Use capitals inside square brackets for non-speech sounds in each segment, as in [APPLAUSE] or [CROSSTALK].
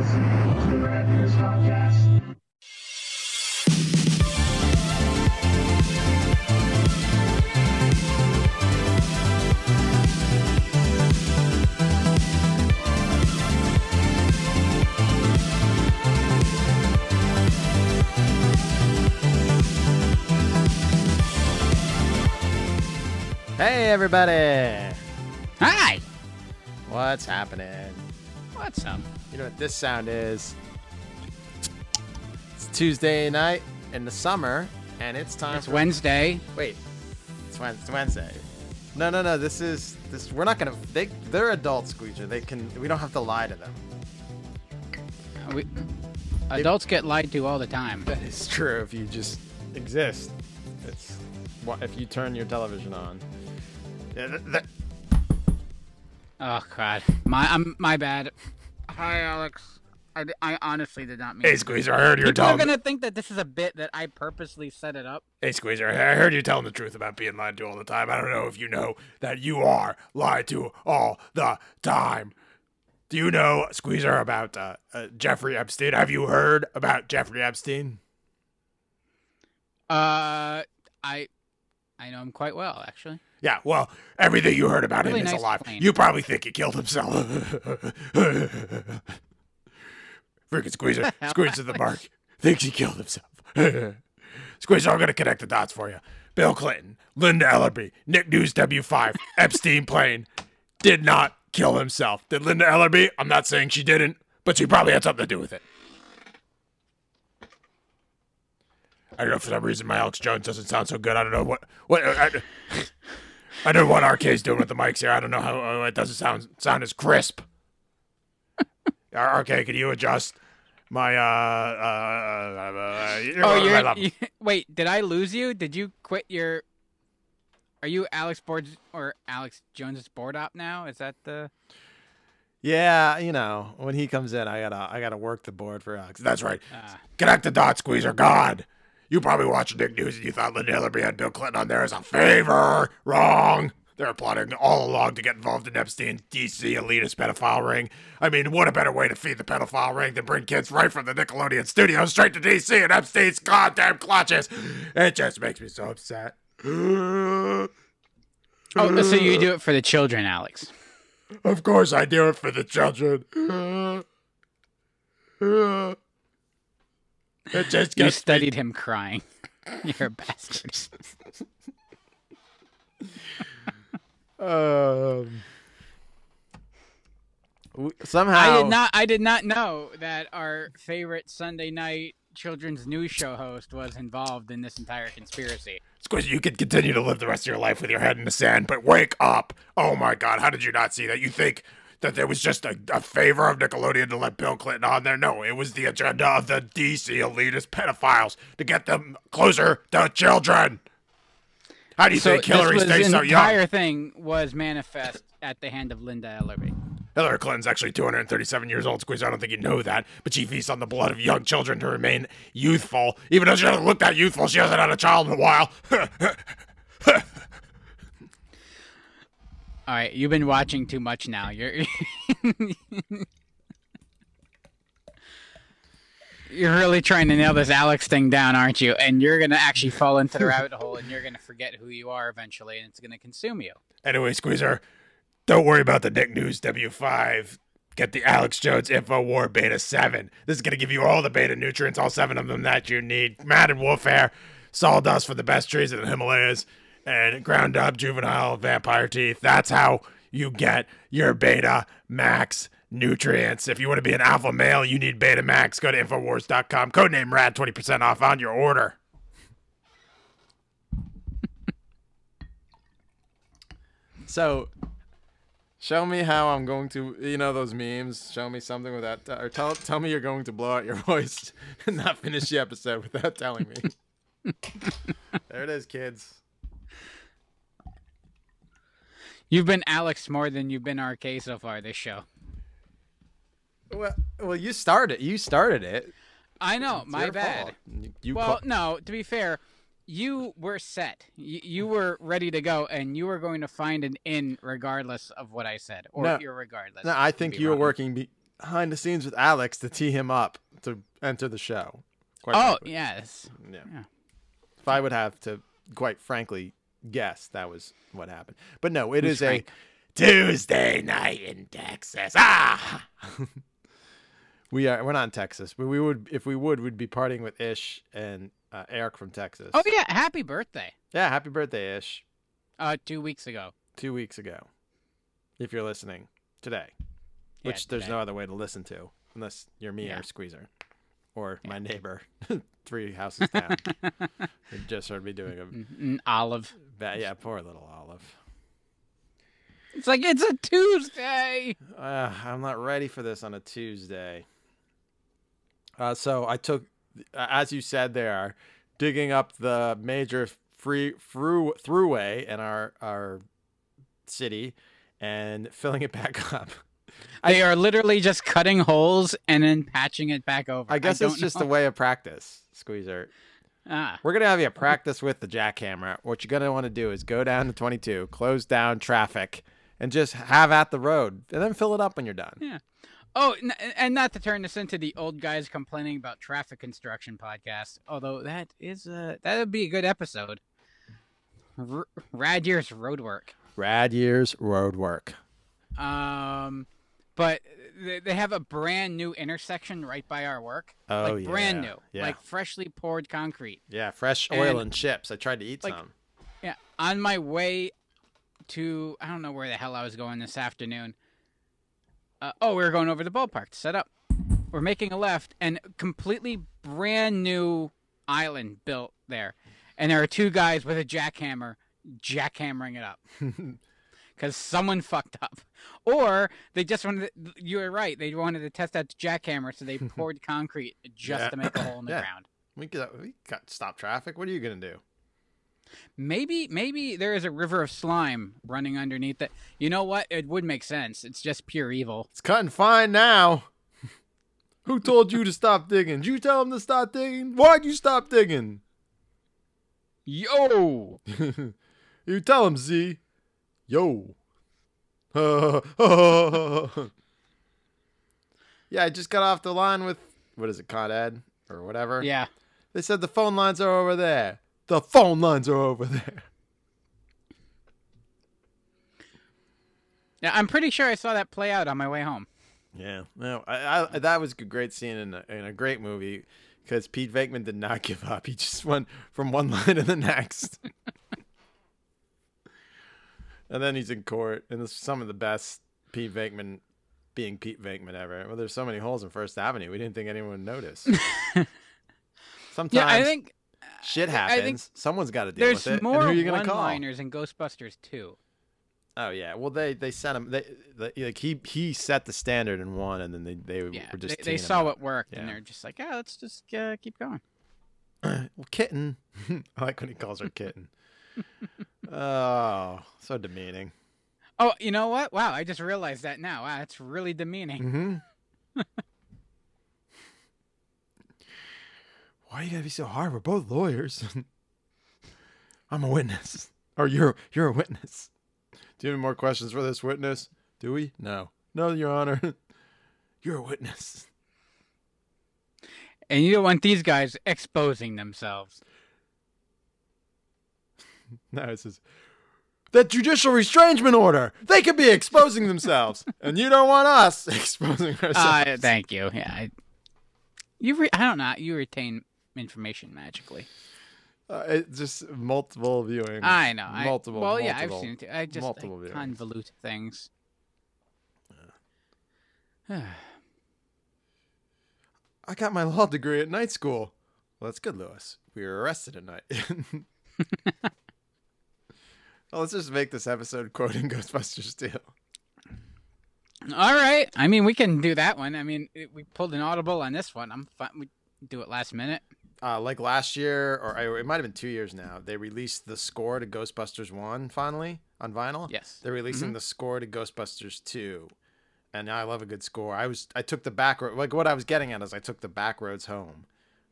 listening to the Rad Podcast. Hey, everybody! Hi. What's happening? What's up? You know what this sound is? It's Tuesday night in the summer, and it's time It's for. Wednesday. Wait, it's, Wed- it's Wednesday. No, no, no. This is this. We're not gonna. They they're adults, Squeezer. They can. We don't have to lie to them. Uh, we, adults get lied to all the time. That is true. If you just exist, it's. What if you turn your television on? Yeah, th- th- Oh God, my I'm my bad. Hi, Alex. I honestly did not mean. Hey, Squeezer. I heard you were People are gonna think that this is a bit that I purposely set it up. Hey, Squeezer, I heard you telling the truth about being lied to all the time. I don't know if you know that you are lied to all the time. Do you know, Squeezer, about uh, uh, Jeffrey Epstein? Have you heard about Jeffrey Epstein? Uh, I I know him quite well, actually. Yeah, well, everything you heard about Really him is nice a lie. plane. You probably think he killed himself. [LAUGHS] Freaking Squeezer. [LAUGHS] Squeezer the mark. Thinks he killed himself. [LAUGHS] Squeezer, I'm going to connect the dots for you. Bill Clinton, Linda Ellerbee, Nick News W5, Epstein plane did not kill himself. Did Linda Ellerbee? I'm not saying she didn't, but she probably had something to do with it. I don't know for some reason my Alex Jones doesn't sound so good. I don't know what what I, I don't know what RK's doing with the mics here. I don't know how uh, it doesn't sound sound as crisp. [LAUGHS] Uh, RK, can you adjust my uh uh, uh, uh you're Oh, going to my you're, you, [LAUGHS] wait. Did I lose you? Did you quit your? Are you Alex Boards or Alex Jones's board op now? Is that the? yeah, you know, when he comes in, I gotta I gotta work the board for Alex. That's right. Uh, Connect the dots, Squeezer. God. You probably watched Nick News and you thought Linda Ellerbee had Bill Clinton on there as a favor. Wrong. They're plotting all along to get involved in Epstein's DC elitist pedophile ring. I mean, what a better way to feed the pedophile ring than bring kids right from the Nickelodeon studio straight to DC and Epstein's goddamn clutches? It just makes me so upset. oh, so you do it for the children, Alex? Of course, I do it for the children. It just You gets me studied him crying. [LAUGHS] You're a bastard. Um, somehow I did not. I did not know that our favorite Sunday night children's news show host was involved in this entire conspiracy. Squizzy, you can continue to live the rest of your life with your head in the sand, but wake up! Oh my god, how did you not see that? You think that there was just a, a favor of Nickelodeon to let Bill Clinton on there? No, it was the agenda of the DC elitist pedophiles to get them closer to children. How do you So think Hillary this was, stays so young? The entire thing was manifest at the hand of Linda Ellerbee. Hillary Clinton's actually 237 years old, Squeeze. I don't think you know that, but she feasts on the blood of young children to remain youthful. Even though she doesn't look that youthful, she hasn't had a child in a while. [LAUGHS] All right, you've been watching too much now. You're [LAUGHS] You're really trying to nail this Alex thing down, aren't you? And you're gonna actually fall into the rabbit hole, and you're gonna forget who you are eventually, and it's gonna consume you. Anyway, Squeezer, don't worry about the Nick News W5. Get the Alex Jones Info War Beta 7. This is going to give you all the beta nutrients, all seven of them that you need. Madden Warfare, Sawdust for the best trees in the Himalayas, and ground up juvenile vampire teeth. That's how you get your beta max nutrients. If you want to be an alpha male, you need beta max. Go to Infowars.com. Codename RAD, 20% off on your order. [LAUGHS] So, show me how I'm going to, you know, those memes. Show me something without, or tell tell me you're going to blow out your [LAUGHS] voice and not finish the episode without telling me. [LAUGHS] there it is, kids. You've been Alex more than you've been RK so far this show. Well, well, you started. You started it. I know, It's my bad. fault. You, well, call- no, to be fair, you were set. You, you were ready to go, and you were going to find an in regardless of what I said, or No. regardless. no, I think you were working. Behind the scenes with Alex to tee him up to enter the show. quite Oh frankly. yes. yeah. yeah. If I would have to, quite frankly, guess that was what happened. But no, it Who's is Frank? a Tuesday night in Texas. Ah. [LAUGHS] we are. We're not in Texas, but we would, if we would, we'd be partying with Ish and uh, Eric from Texas. Oh yeah. Happy birthday. Yeah, happy birthday, Ish. Uh, two weeks ago. Two weeks ago. If you're listening today, Yeah, which there's no other way to listen to unless you're me Yeah. or Squeezer or my neighbor [LAUGHS] three houses down. [LAUGHS] who just heard me doing a Mm, mm, Olive. bad. Yeah, poor little Olive. It's like it's a Tuesday. Uh, I'm not ready for this on a Tuesday. Uh, so I took, as you said, there, digging up the major free through throughway in our our city and [LAUGHS] filling it back up. They are literally just cutting holes and then patching it back over. I guess it's just know. a way of practice, Squeezer. Ah, We're gonna have you practice with the jackhammer. What you're gonna want to do is go down to 22, close down traffic, and just have at the road, and then fill it up when you're done. Yeah. Oh, and not to turn this into the old guys complaining about traffic construction podcast. Although that is a that would be a good episode. R- Rad years road work. Rad years road work. Um, but they, they have a brand new intersection right by our work. Oh like brand yeah, new, Yeah. like freshly poured concrete. Yeah, fresh oil And- and, chips. I tried to eat like- some. Yeah, on my way to I don't know where the hell I was going this afternoon. Uh, oh, we were going over the ballpark to set up. We're making a left, and completely brand new island built there, and there are two guys with a jackhammer jackhammering it up [LAUGHS] because someone [LAUGHS] fucked up, or they just wanted. To, you were right. They wanted to test out the jackhammer, so they [LAUGHS] poured concrete just Yeah. to make a hole in the Yeah. ground. We got we got stop traffic. What are you gonna do? Maybe maybe there is a river of slime running underneath it. You know what? It would make sense. It's just pure evil. It's cutting fine now. [LAUGHS] Who told you to stop digging? Did you tell him to stop digging? Why'd you stop digging? Yo! you tell him, Z. Yo. [LAUGHS] yeah, I just got off the line with what is it, Con Ed or whatever. Yeah. They said the phone lines are over there. The phone lines are over there. Yeah, I'm pretty sure I saw that play out on my way home. Yeah, no, I, I that was a great scene in a, in a great movie because Pete Venkman did not [LAUGHS] give up. He just went from one [LAUGHS] line to the next, and then he's in court, and it's some of the best Pete Venkman being Pete Venkman ever. Well, there's so many holes in First Avenue, we didn't think anyone would notice. Sometimes [LAUGHS] Yeah, I think shit I happens. think Someone's got to deal with it. There's more and who are you gonna call? one-liners in Ghostbusters too. Oh yeah, well they they sent him. They, they like he he set the standard in one, and then they they Yeah, were just they, they saw what worked, and they're just like, yeah, let's just uh, keep going. [CLEARS THROAT] well, kitten. [LAUGHS] I like when he calls her kitten. [LAUGHS] oh, so demeaning. Oh, you know what? Wow, I just realized that now. Wow, that's really demeaning. Mm-hmm. [LAUGHS] Why you gotta be so hard? We're both lawyers. [LAUGHS] I'm a witness, or you're you're a witness. Do you have any more questions for this witness? Do we? No, no, Your Honor. [LAUGHS] You're a witness. And you don't want these guys exposing themselves. [LAUGHS] No, it says that judicial restraining order. They could be exposing themselves, [LAUGHS] and you don't want us [LAUGHS] exposing ourselves. Uh, thank you. Yeah, I, you. Re- I don't know. You retain information magically. Uh, it's just multiple viewings. I know. I, Multiple. Well, yeah, I've seen it. Too. I just multiple I convolute things. [SIGHS] I got my law degree at night school. Well, that's good, Lewis. We were arrested at night. Well, let's just make this episode quoting [LAUGHS] Ghostbusters 2. All right. I mean, we can do that one. I mean, it, we pulled an audible on this one. I'm fine. We do it last minute. Uh, like last year, or I- it might have been two years now, they released the score to Ghostbusters 1 finally on vinyl. Yes. They're releasing the score to Ghostbusters 2. And I love a good score. I was I took the back road like what I was getting at is I took the back roads home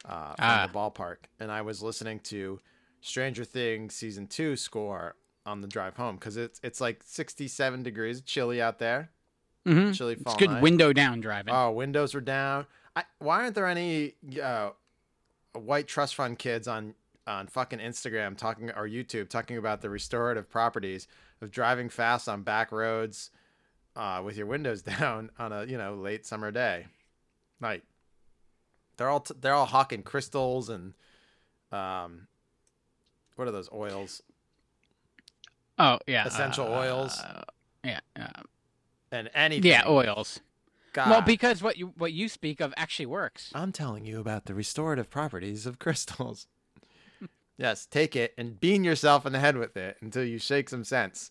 uh, from Ah. the ballpark and I was listening to Stranger Things season 2 score on the drive home cuz it's it's like 67 degrees chilly out there. Mhm. chilly It's good night. window down driving. Oh, windows are down. I, why aren't there any uh, white trust fund kids on on fucking Instagram talking or YouTube talking about the restorative properties of driving fast on back roads uh, with your windows [LAUGHS] down on a you know late summer day night? They're all t- they're all hawking crystals and um, what are those oils oh yeah. essential oils. uh, Yeah. Uh, and anything. yeah, oils. God. Well, because what you what you speak of actually works. I'm telling you about the restorative properties of crystals. [LAUGHS] yes, take it and bean yourself in the head with it until you shake some sense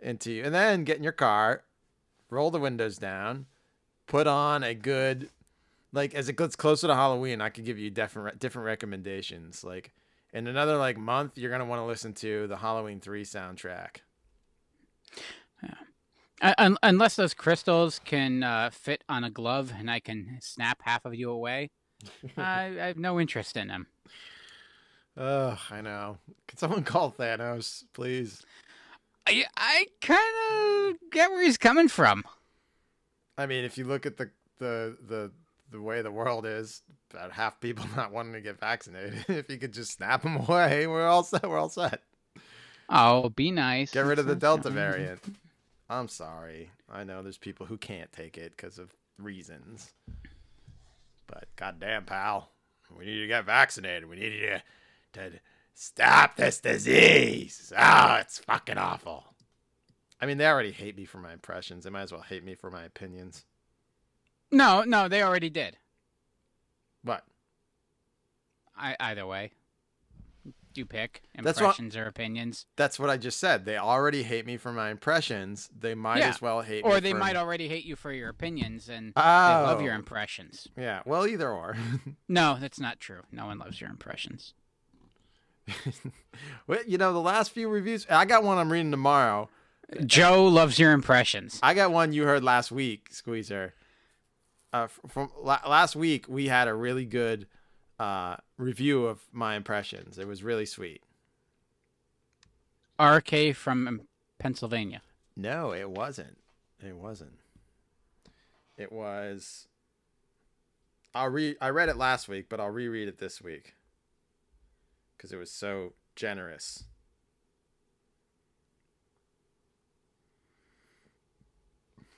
into you. And then get in your car, roll the windows down, put on a good like as it gets closer to Halloween, I could give you different different recommendations. Like in another like month, you're gonna want to listen to the Halloween three soundtrack. Uh, un- unless those crystals can uh, fit on a glove and I can snap half of you away, [LAUGHS] I, I have no interest in them. Ugh, I know. Can someone call Thanos, please? I, I kind of get where he's coming from. I mean, if you look at the the the the way the world is, about half people [LAUGHS] not wanting to get vaccinated. [LAUGHS] if you could just snap them away, [LAUGHS] we're all set. We're all set. Oh, be nice. Get rid of the Delta variant. I'm sorry. I know there's people who can't take it because of reasons. But goddamn, pal, we need to get vaccinated. We need you to, to stop this disease. Oh, it's fucking awful. I mean, they already hate me for my impressions. They might as well hate me for my opinions. No, no, they already did. What? I, either way, you pick That's what- impressions or opinions, That's what I just said. They already hate me for my impressions. They might Yeah. as well hate me. or they for... might already hate you for your opinions and Oh. they love your impressions. Yeah. Well, either or. [LAUGHS] No, that's not true. No one loves your impressions. [LAUGHS] well, you know, the last few reviews. I got one I'm reading tomorrow. Joe loves your impressions. I got one you heard last week, Squeezer. Uh, from la- last week, we had a really good uh, review of my impressions. It was really sweet. RK from Pennsylvania. No, it wasn't. It wasn't. It was. I'll read. I read it last week, but I'll reread it this week because it was so generous.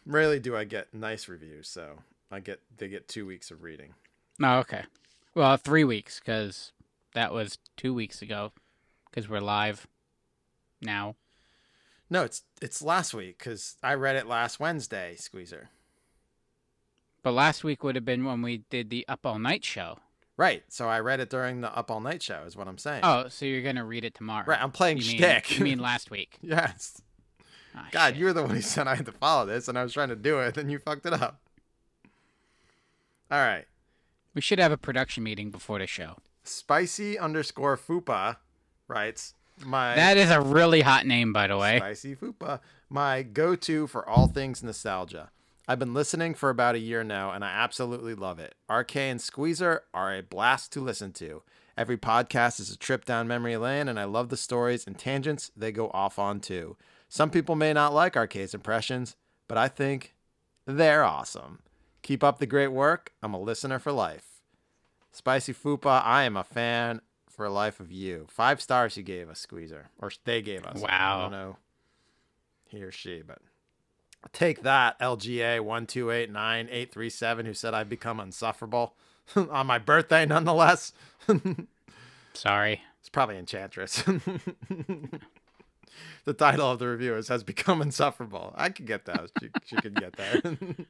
Rarely do I get nice reviews, so I get they get two weeks of reading. Oh, okay. Well, three weeks because that was two weeks ago because we're live now. No, it's it's last week because I read it last Wednesday, Squeezer. But last week would have been when we did the Up All Night show. Right. So I read it during the Up All Night show. Is what I'm saying. Oh, so you're gonna read it tomorrow? right. I'm playing you mean. You mean [LAUGHS] last week? yes. Ah, God, shit. you're the one who said I had to follow this, and I was trying to do it, and you fucked it up. All right. We should have a production meeting before the show. Spicy underscore Fupa writes my That is a really hot name, by the way. Spicy Fupa, my go-to for all things nostalgia. I've been listening for about a year now, and I absolutely love it. RK and Squeezer are a blast to listen to. Every podcast is a trip down memory lane, and I love the stories and tangents they go off on too. Some people may not like RK's impressions, but I think they're awesome. Keep up the great work. I'm a listener for life. Spicy Fupa, I am a fan for life of you. Five stars you gave us, Squeezer. Or they gave us. Wow. I don't know he or she, but take that, LGA one two eight nine eight three seven, who said I've become insufferable [LAUGHS] on my birthday, nonetheless. [LAUGHS] Sorry. it's probably Enchantress. [LAUGHS] the title of the review is "Has Become Insufferable." I could get that. She, she could get that.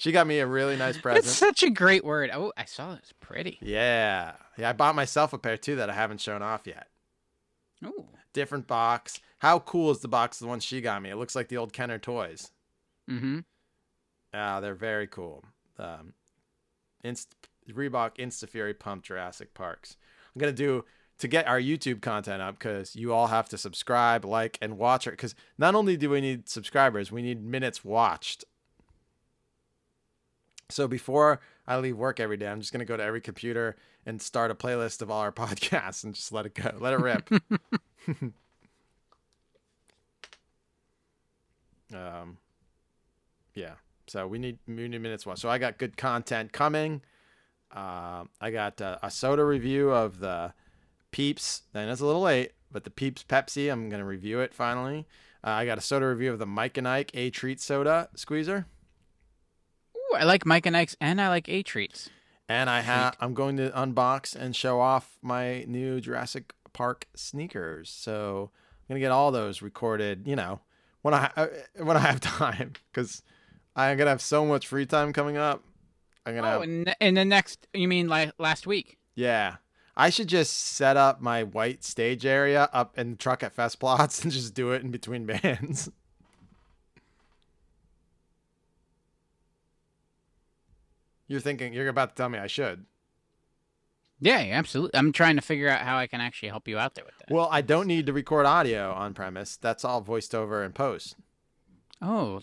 She got me a really nice present. That's such a great word. Oh, I saw it. It's pretty. Yeah, yeah. I bought myself a pair too that I haven't shown off yet. Ooh. Different box. How cool is the box? The one she got me. It looks like the old Kenner toys. Mm-hmm. Ah, they're very cool. Um, Inst- Reebok Instafury Pump Jurassic Parks. I'm gonna do to get our YouTube content up because you all have to subscribe, like, and watch it. Because not only do we need subscribers, we need minutes watched. So before I leave work every day, I'm just gonna go to every computer and start a playlist of all our [LAUGHS] podcasts and just let it go, let it rip. [LAUGHS] um, yeah. So we need we need minutes one. So I got good content coming. Uh, I got uh, a soda review of the Peeps. Then it's a little late, but the Peeps Pepsi. I'm gonna review it finally. Uh, I got a soda review of the Mike and Ike A Treat Soda Squeezer, I like Mike and Ike's, and I like A treats. and I have I'm going to unbox and show off my new Jurassic Park sneakers. So I'm gonna get all those recorded. You know, when I uh, when I have [LAUGHS] time, because I'm gonna have so much free time coming up. I'm gonna Oh, have, in, in the next, you mean like last week? yeah. I should just set up my white stage area up in the truck at Fest Plots [LAUGHS] and just do it in between bands. You're thinking you're about to tell me I should. Yeah, absolutely. I'm trying to figure out how I can actually help you out there with that. Well, I don't need to record audio on premise. That's all voiced over and post. Oh,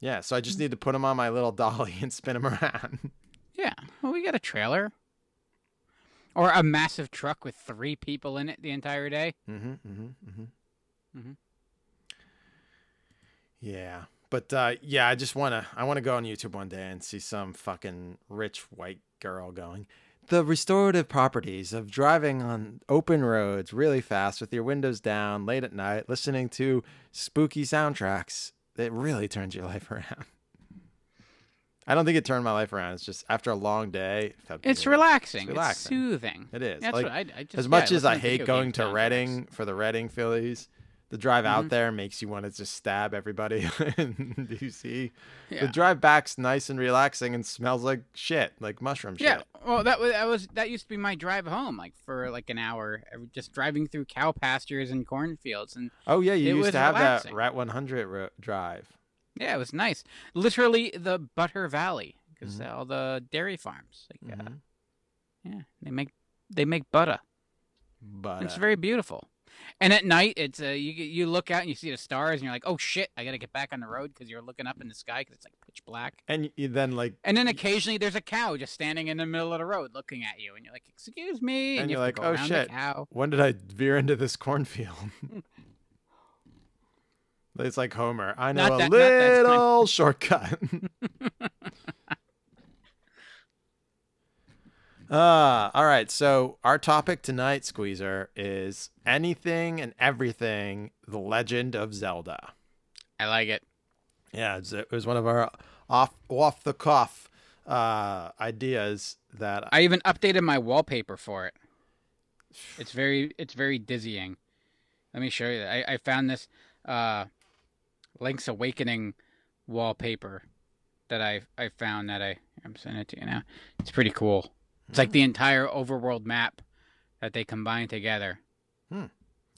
Yeah, so I just need to put them on my little [LAUGHS] dolly and spin them around. yeah. Well, we got a trailer. Or a massive truck with three people in it the entire day. mm-hmm, mm-hmm, mm-hmm. Mhm. Yeah, but uh, yeah, I just wanna I wanna go on YouTube one day and see some fucking rich white girl going. The restorative properties of driving on open roads really fast with your windows down late at night, listening to spooky soundtracks. It really turns your [LAUGHS] life around. I don't think it turned my life around. It's just after a long day. it It's relaxing. It's, relaxing. soothing. It is. That's Like, what I, I just, as yeah, much as I hate going to Reading for the Reading Phillies, the drive out Mhm. there makes you want to just stab everybody [LAUGHS] in DC. nice. The drive back's nice and relaxing and smells like shit, like mushroom shit. Yeah, well, that was that was that used to be my drive home, like for like an hour, just driving through cow pastures and cornfields, and Oh yeah, you used to have relaxing. that Rat 100 ro- drive. yeah, it was nice. Literally the Butter Valley, because Mhm. all the dairy farms, like uh, Mhm. yeah, they make they make butter. But It's uh, very beautiful. And at night, it's uh, you you look out and you see the stars, and you're like, oh shit, I gotta get back on the road because you're looking up in the sky because it's like pitch black. and you then like And then occasionally there's a cow just standing in the middle of the road looking at you, and you're like, excuse me, And you you're like, "Oh, shit." When did I veer into this cornfield? [LAUGHS] it's like Homer. I know a little [LAUGHS] shortcut. [LAUGHS] Uh, all right. So our topic tonight, Squeezer, is anything and everything The Legend of Zelda. I like it. Yeah, it was one of our off off the cuff uh, ideas that I even updated my wallpaper for it. It's very it's very dizzying. Let me show you. I, I found this uh, Link's Awakening wallpaper that I I found that I I'm sending it to you now. It's pretty cool. It's like the entire overworld map that they combine together. Hmm.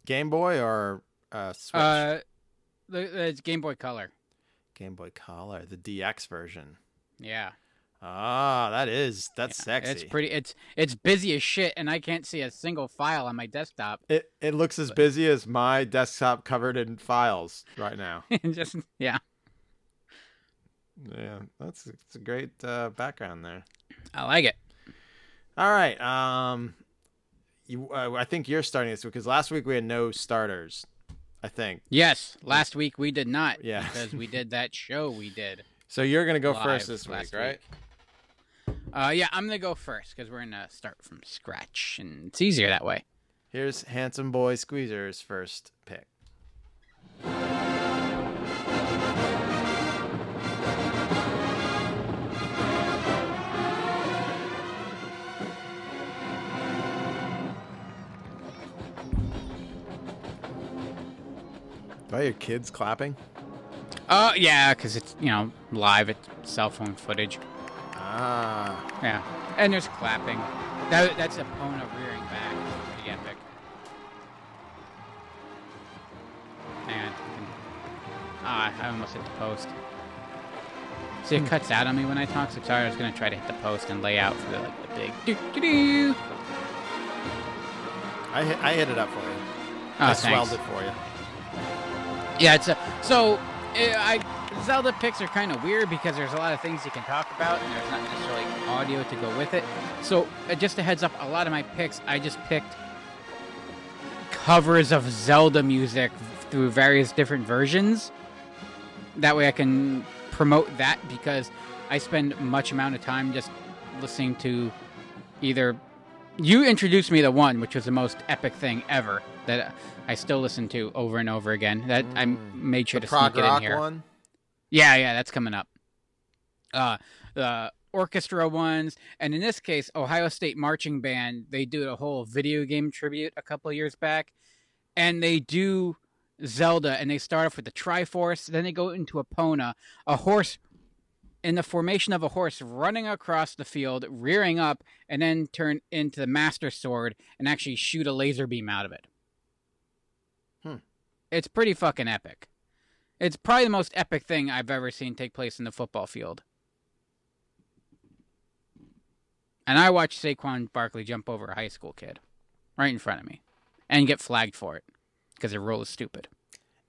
Game Boy or uh, Switch. Uh, it's Game Boy Color. Game Boy Color, the DX version. Yeah, Ah, that is that's yeah. sexy. It's pretty. It's it's busy as shit, and I can't see a single file on my desktop. It it looks as busy as my desktop covered in files right now. [LAUGHS] Just yeah, yeah, that's it's a great uh, background there. I like it. All right, um, you uh, I think you're starting this week because last week we had no starters. I think Yes, last week we did not. Yeah. because we did that show we did. [LAUGHS] so. You're gonna go first this week, right? Uh, yeah, I'm gonna go first because we're gonna start from scratch, and it's easier that way. Here's handsome boy Squeezer's first pick. Are your kids clapping? Uh, yeah, because it's you know live, it's cell phone footage. Ah, Yeah, and there's clapping. That that's Epona rearing back. Pretty epic. Man, ah, I almost hit the post. See, it cuts out on me when I talk. So sorry, I was gonna try to hit the post and lay out for the like the big doo doo doo. I hit, I hit it up for you. Oh, I thanks. swelled it for you. Yeah, it's a so eh, I Zelda picks are kind of weird because there's a lot of things you can talk about and there's not necessarily audio to go with it. So uh, just a heads up, a lot of my picks I just picked covers of Zelda music through various different versions. that way I can promote that because I spend much amount of time just listening to either you introduced me to one which was the most epic thing ever that I still listen to over and over again. That I Mm. made sure The to sneak it in here. one. Yeah, yeah, that's coming up. Uh, the orchestra ones, and in this case, Ohio State Marching Band. They do a whole video game tribute a couple years back, and they do Zelda, and they start off with the Triforce, then they go into Epona, a horse in the formation of a horse running across the field, rearing up, and then turn into the Master Sword and actually shoot a laser beam out of it. Hmm. It's pretty fucking epic. It's probably the most epic thing I've ever seen take place in the football field. And I watched Saquon Barkley jump over a high school kid right in front of me and get flagged for it because the rule is stupid.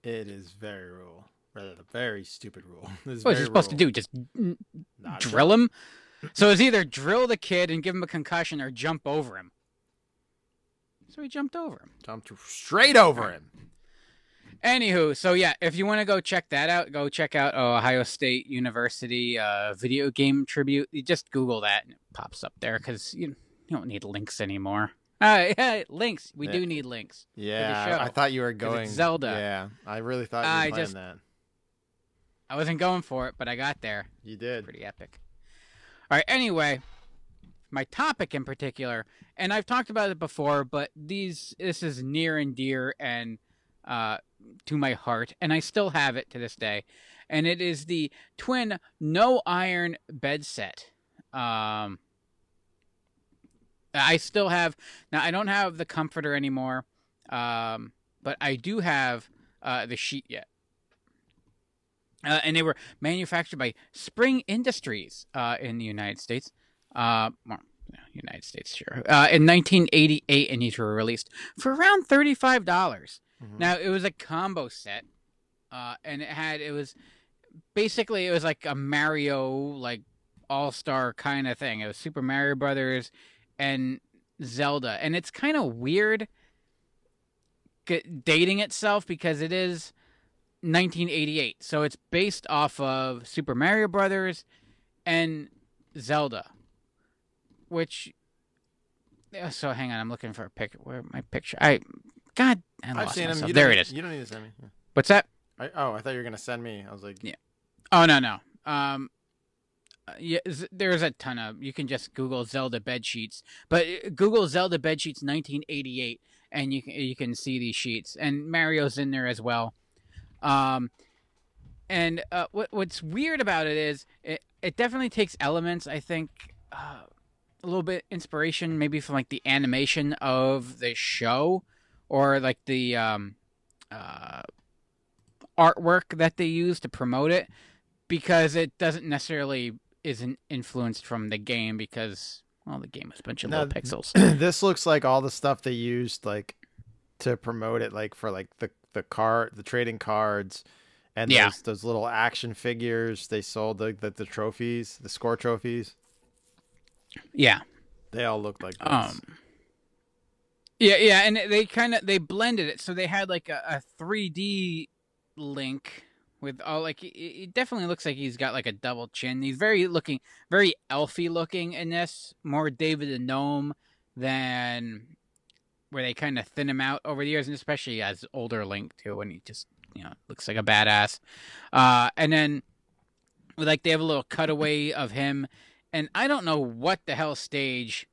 It is very rule. Very stupid rule. [LAUGHS] What is very he supposed to do? Just Not drill him? So it's either drill the kid and give him a concussion or jump over him. So he jumped over him. Jumped straight over him. Anywho, so yeah, if you want to go check that out, go check out Ohio State University uh, video game tribute. You just Google that and it pops up there because you, you don't need links anymore. Uh, [LAUGHS] yeah, links. We Yeah. do need links. Yeah, I thought you were going Zelda. Yeah, I really thought you were I playing just- that. I wasn't going for it, but I got there. You did. Pretty epic. All right. Anyway, my topic in particular, and I've talked about it before, but these this is near and dear and uh, to my heart, and I still have it to this day, and it is the twin no iron bed set. Um, I still have now. I don't have the comforter anymore, um, but I do have uh, the sheet yet. Uh, and they were manufactured by Spring Industries uh, in the United States. Uh, well, United States, sure. Uh, in 1988, and these were released for around thirty-five dollars. Mhm. Now it was a combo set, uh, and it had it was basically it was like a Mario like all star kind of thing. It was Super Mario Brothers and Zelda, and it's kind of weird g- dating itself because it is 1988, so it's based off of Super Mario Brothers and Zelda, which. So hang on, I'm looking for a pic. Where my picture? I, God, I I've lost seen him. You There it is. You don't need to send me. Yeah. What's that? I, oh, I thought you were gonna send me. I was like, Yeah. Oh no no. Um, uh, yeah, there's a ton of. You can just Google Zelda bed sheets, but uh, Google Zelda bed sheets 1988, and you can you can see these sheets, and Mario's in there as well. Um, and uh, what what's weird about it is it it definitely takes elements. I think. Uh, a little bit inspiration maybe from like the animation of the show or like the um uh artwork that they use to promote it because it doesn't necessarily isn't influenced from the game because well the game is a bunch of No, little pixels [CLEARS THROAT] this looks like all the stuff they used like to promote it, like for like the the card, the trading cards, and Yeah. those, those little action figures they sold, the, the the trophies, the score trophies. yeah They all looked like this. um yeah yeah and they kind of they blended it so they had like a, a 3d link with all like it, it definitely looks like he's got like a double chin he's very looking very elfy looking in this more david the gnome than where they kind of thin him out over the years and especially as older link too when he just you know looks like a badass uh and then like they have a little cutaway of him and i don't know what the hell stage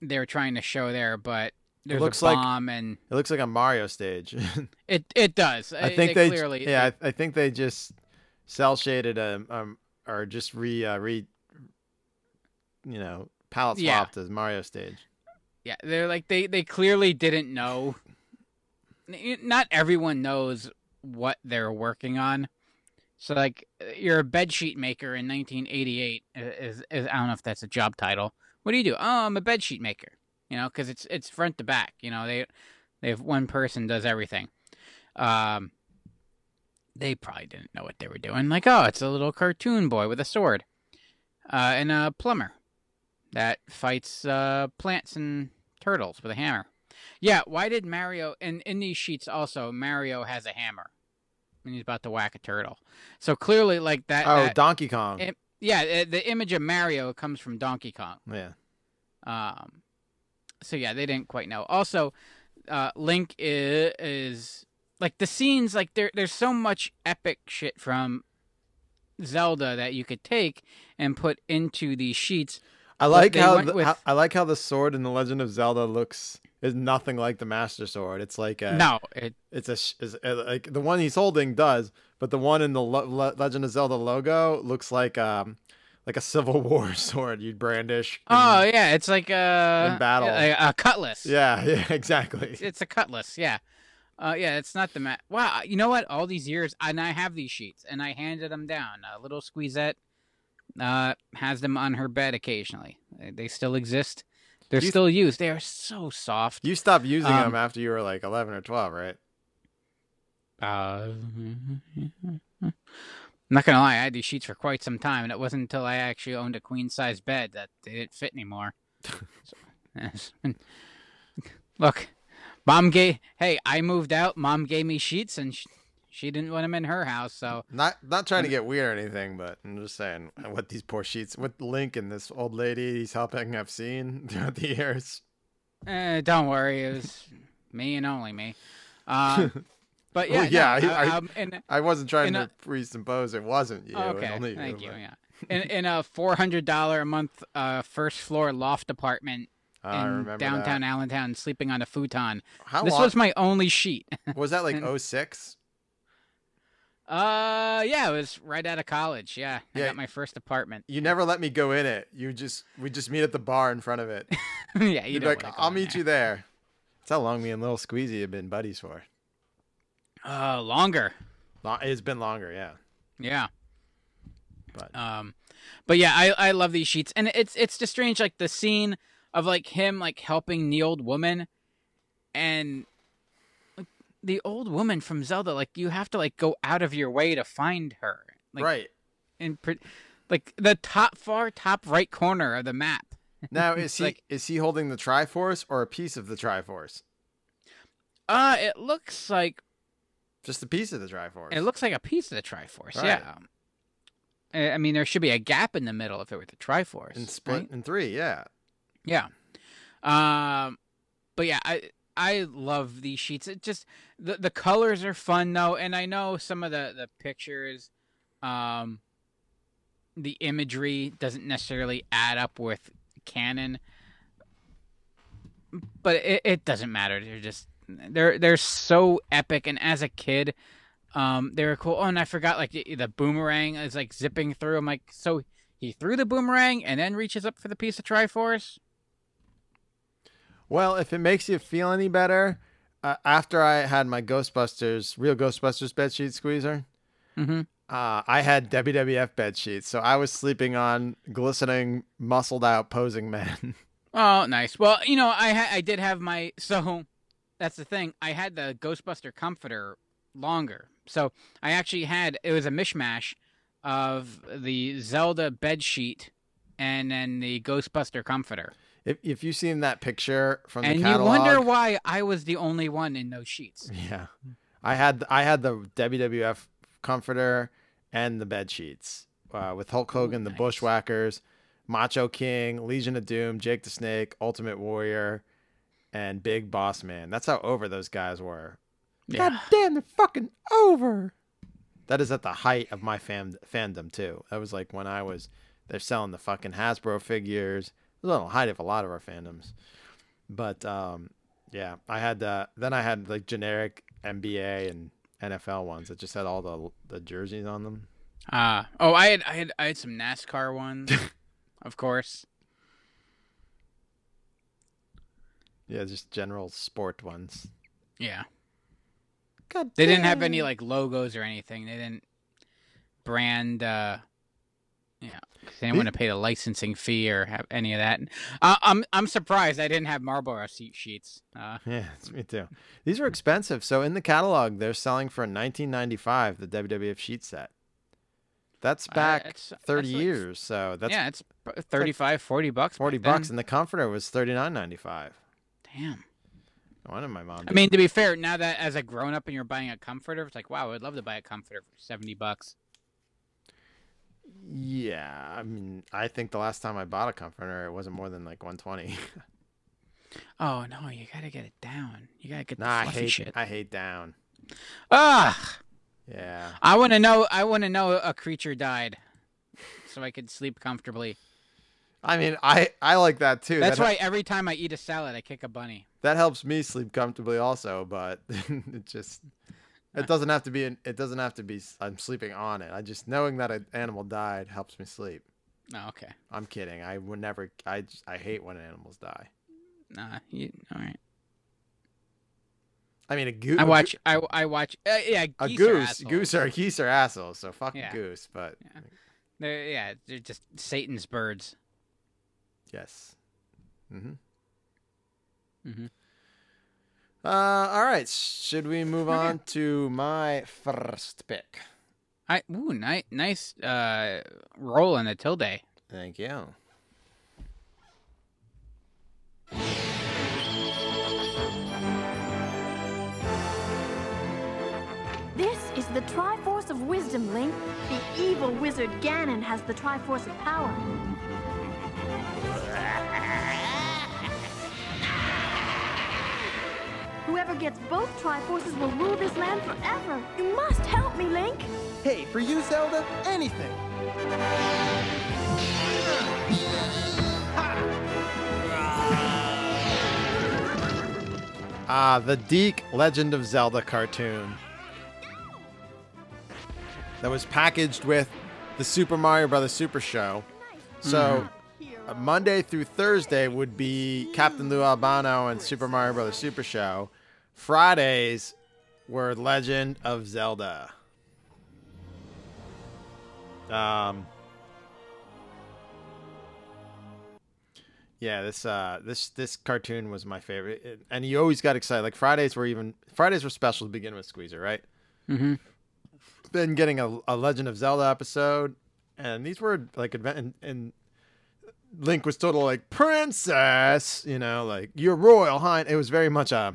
they're trying to show there but there's looks a like- bomb and It looks like a Mario stage. [LAUGHS] it it does I think they, clearly yeah, I, I think they just cel shaded um, um or just re uh, re you know palette Yeah. swapped as Mario stage. Yeah, they're like they they clearly didn't know. Not everyone knows what they're working on. So like you're a bed sheet maker in 1988 is, is I don't know if that's a job title. What do you do? Oh, I'm a bed sheet maker. You know, because it's it's front to back. You know, they they have one person does everything. Um, they probably didn't know what they were doing. Like, oh, it's a little cartoon boy with a sword, uh, and a plumber that fights uh, plants and turtles with a hammer. Yeah, why did Mario and in these sheets also Mario has a hammer. and he's about to whack a turtle. So clearly, like that. Oh, that- Donkey Kong. it- yeah, uh, the image of Mario comes from Donkey Kong. yeah. Um, so yeah, they didn't quite know. Also, uh, Link is, is like the scenes. Like there, there's so much epic shit from Zelda that you could take and put into these sheets. I like how, the, with- how I like how the sword in the Legend of Zelda looks is nothing like the Master Sword. It's like a no, it, it's a uh, like the one he's holding does, but the one in the lo- Le- Legend of Zelda logo looks like um like a [LAUGHS] Civil War sword you'd brandish. in- oh yeah, it's like a in battle. a, a cutlass. yeah, [LAUGHS] yeah, exactly. It's, it's a cutlass. Yeah. Uh, yeah, it's not the mat. Wow, you know what? All these years, and I have these sheets, and I handed them down. A little squeezette uh, has them on her bed occasionally. They, still exist. They're You- still used. They are so soft. You stopped using Um, them after you were like 11 or 12, right? Uh, I'm not gonna lie, I had these sheets for quite some time, and it wasn't until I actually owned a queen size bed that they didn't fit anymore. So. [LAUGHS] [LAUGHS] Look, mom gave. Hey, I moved out. Mom gave me sheets, and she, she didn't want him in her house. So Not not trying to get weird or anything, but I'm just saying what these poor sheets, with Link and this old lady he's helping have seen [LAUGHS] throughout the years. eh, don't worry, it was me and only me. Um, [LAUGHS] but yeah, Well, yeah, no, I- I- um, and I wasn't trying In to a- presuppose it wasn't you. okay, only thank you. but- Yeah, in in a four hundred dollar a month uh, first floor loft apartment I in downtown that. Allentown, sleeping on a futon. How this long was my only sheet. was that? Like [LAUGHS] and- 06? Uh, yeah, it was right out of college. Yeah, I Yeah. got my first apartment. You never let me go in it. You just we just meet at the bar in front of it. [LAUGHS] yeah, you like, I'll meet there. you there. That's how long me and Little Squeezy have been buddies for. Uh, longer. It's been longer, yeah. Yeah. But Um, but yeah, I I love these sheets, and it's it's just strange, like the scene of like him like helping the old woman, and the old woman from Zelda, like you have to like go out of your way to find her, like right in pre- like the top far top right corner of the map. [LAUGHS] now, is he like- is he holding the Triforce or a piece of the Triforce? Uh, it looks like Just a piece of the Triforce. It looks like a piece of the Triforce. Right. Yeah. I I mean, there should be a gap in the middle if it were the Triforce. and split right? in three. Yeah. Yeah. Um, but yeah, I I love these sheets. It just the the colors are fun though, and I know some of the the pictures, um, the imagery doesn't necessarily add up with canon, but it, it doesn't matter. They're just they're they're so epic, and as a kid. Um, they were cool. Oh, and I forgot like the, the boomerang is like zipping through. I'm like, so he threw the boomerang and then reaches up for the piece of Triforce. Well, if it makes you feel any better, uh, after I had my Ghostbusters, real Ghostbusters bedsheet squeezer, Mm-hmm. uh, I had WWF bed sheets, so I was sleeping on glistening, muscled out posing men. [LAUGHS] Oh, nice. Well, you know, I ha- I did have my so that's the thing. I had the Ghostbuster comforter longer, so I actually had it was a mishmash of the Zelda bed sheet and then the Ghostbuster comforter. If if you've seen that picture from the and you wonder why I was the only one in those sheets. yeah, I had I had the WWF comforter and the bed sheets uh, with Hulk Hogan, the nice. Bushwhackers, Macho King, Legion of Doom, Jake the Snake, Ultimate Warrior, and Big Boss Man. That's how over those guys were. Yeah. God damn, they're fucking over. That is at the height of my fan fandom too. That was like when I was they're selling the fucking Hasbro figures. It was on the height of a lot of our fandoms. But um yeah, I had uh then I had like generic NBA and NFL ones that just had all the the jerseys on them. Uh oh, I had I had I had some NASCAR ones, [LAUGHS] of course. Yeah, just general sport ones. Yeah. God They didn't have any like logos or anything. They didn't brand. uh Yeah, they didn't want to pay the licensing fee or have any of that. Uh, I'm I'm surprised I didn't have Marlboro seat sheets. Uh, [LAUGHS] Yeah, it's me too. These were expensive. So in the catalog, they're selling for 19.95 the WWF sheet set. That's Uh, back it's- 30 that's like- years. So that's yeah, it's p- 35, 40 bucks. 40 back then. bucks, and the comforter was 39.95. Damn. One of my mom. I mean, to be fair, now that as a grown up and you're buying a comforter, it's like, wow, I'd love to buy a comforter for seventy bucks. Yeah. I mean, I think the last time I bought a comforter, it wasn't more than like 120. [LAUGHS] Oh no, you gotta get it down. You gotta get the nah, I fluffy hate. shit. I hate down. Ah, Yeah. I want to know. I want to know a creature died, so I could sleep comfortably. I mean, I I like that too. That's that, why every time I eat a salad, I kick a bunny. that helps me sleep comfortably also. But [LAUGHS] it just it doesn't have to be. An, it doesn't have to be. I'm sleeping on it. I just knowing that an animal died helps me sleep. Oh, okay. I'm kidding. I would never. I I hate when animals die. Nah, you, all right. I mean, a goose. I watch. I I watch. Uh, yeah, a geese are goose. Goose are geese are assholes. So fuck Yeah. a goose. But They're, yeah, they're just Satan's birds. yes. Mm-hmm. Mhm. Uh, all right. Should we move on to my first pick? I ooh, nice, nice uh, roll in the tilde. Thank you. This is the Triforce of Wisdom, Link. The evil wizard Ganon has the Triforce of Power. Whoever gets both Triforces will rule this land forever. You must help me, Link. Hey, for you, Zelda, anything. [LAUGHS] Ah, the DiC Legend of Zelda cartoon. That was packaged with the Super Mario Brothers Super Show. So uh, Monday through Thursday would be Captain Lou Albano and Super Mario Brothers Super Show. Fridays were Legend of Zelda. Um Yeah, this uh this this cartoon was my favorite. It- and you always got excited. Like Fridays were even Fridays were special to begin with Squeezer, right? Mm-hmm. Then getting a, a Legend of Zelda episode, and these were like advent and, and Link was total like princess, you know, like your royal highness. It was very much a,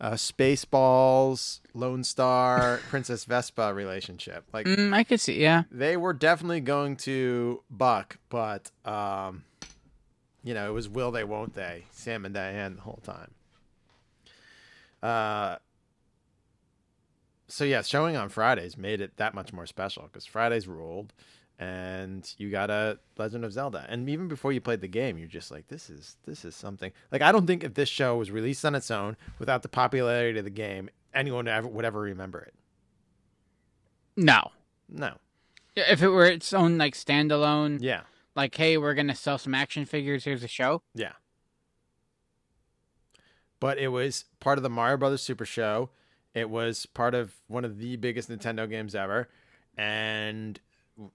a Spaceballs, Lone Starr, [LAUGHS] Princess Vespa relationship. Like Mm, I could see. Yeah. they were definitely going to buck, but um, you know, it was will they, won't they? Sam and Diane the whole time. Uh, so yeah, showing on Fridays made it that much more special because Fridays ruled, and you got a Legend of Zelda. And even before you played the game, you're just like, this is this is something. Like I don't think if this show was released on its own without the popularity of the game, anyone ever would ever remember it. No. No. If it were its own like standalone, Yeah. like, hey, we're gonna sell some action figures. Here's a show. Yeah. But it was part of the Mario Brothers Super Show. It was part of one of the biggest Nintendo games ever, and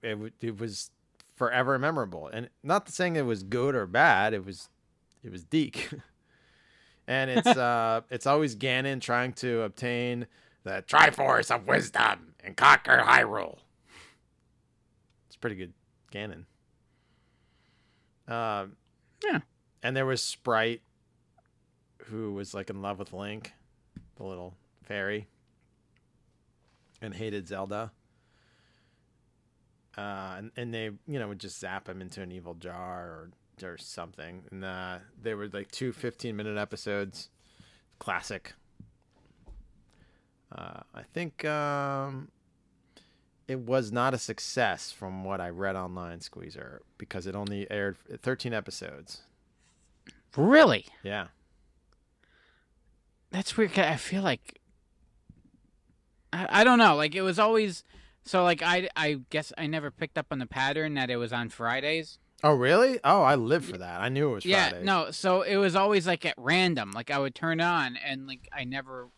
it it was forever memorable. And not saying it was good or bad. It was it was DiC, [LAUGHS] and it's [LAUGHS] uh it's always Ganon trying to obtain the Triforce of Wisdom and conquer Hyrule. It's pretty good, Ganon. Um, Yeah. and there was Sprite, who was like in love with Link, the little fairy, and hated Zelda. Uh, and, and they, you know, would just zap him into an evil jar or or something. And uh, they were like two 15 minute episodes, classic. Uh, I think um, it was not a success from what I read online, Squeezer, because it only aired 13 episodes. Really? Yeah. That's weird. I feel like I, I don't know. Like it was always so. Like I I guess I never picked up on the pattern that it was on Fridays. Oh, really? Oh, I live for that. I knew it was yeah. Fridays. No. So it was always like at random. Like I would turn on and like I never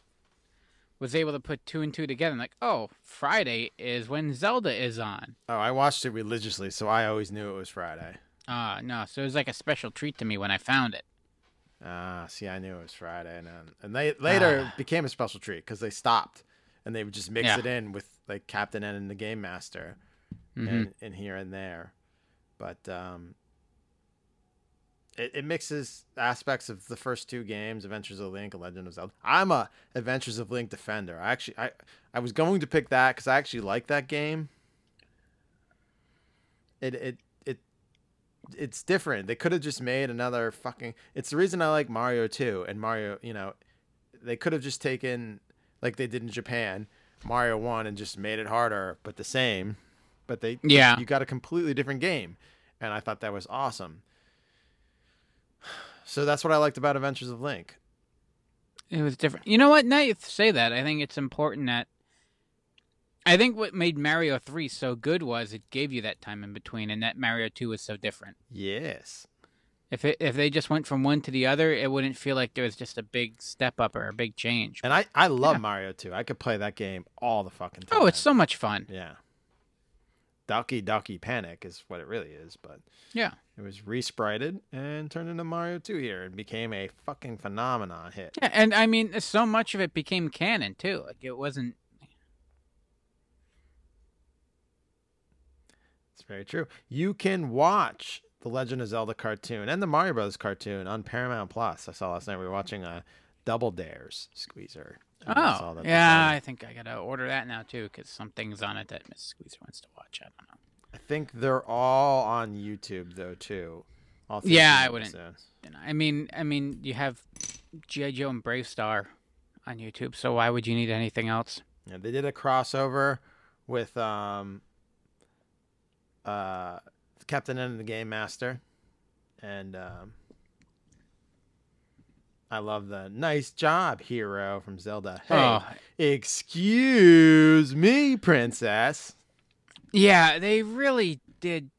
was able to put two and two together. I'm like, oh, Friday is when Zelda is on. Oh, I watched it religiously, so I always knew it was Friday. Ah, no. So it was like a special treat to me when I found it. Ah, see, I knew it was Friday, and and they later it became a special treat because they stopped and they would just mix Yeah. it in with like Captain N and the Game Master, Mhm. and, and here and there, but um, it, it mixes aspects of the first two games, Adventures of Link and Legend of Zelda. I'm a Adventures of Link defender. I actually I I was going to pick that because I actually like that game. It it it it's different. They could have just made another fucking. It's the reason I like Mario 2 and Mario. You know, they could have just taken like they did in Japan, Mario won and just made it harder but the same. But they Yeah. you got a completely different game, and I thought that was awesome. [SIGHS] So that's what I liked about Adventures of Link. It was different. You know what? Now you say that, I think it's important that. I think what made Mario 3 so good was it gave you that time in between, and that Mario 2 was so different. Yes. If it, if they just went from one to the other, it wouldn't feel like there was just a big step up or a big change. And I, I love Yeah. Mario 2. I could play that game all the fucking time. Oh, it's so much fun. Yeah. Doki Doki Panic is what it really is, but Yeah. it was resprited and turned into Mario 2 here and became a fucking phenomenon hit. Yeah, and I mean, so much of it became canon too. Like it wasn't. It's very true. You can watch the Legend of Zelda cartoon and the Mario Brothers cartoon on Paramount Plus. I saw last night we were watching a Double Dares squeezer. I Oh, that yeah. I think I gotta order that now too, because some things on it that Miss Squeezer wants to watch. I don't know. I think they're all on YouTube though too. Yeah, I wouldn't- episodes. I mean, I mean, you have GI Joe and BraveStarr on YouTube, so why would you need anything else? Yeah, they did a crossover with um uh Captain N and the Game Master. And um I love the nice job, hero from Zelda. Hey, Oh. excuse me, princess. Yeah, they really did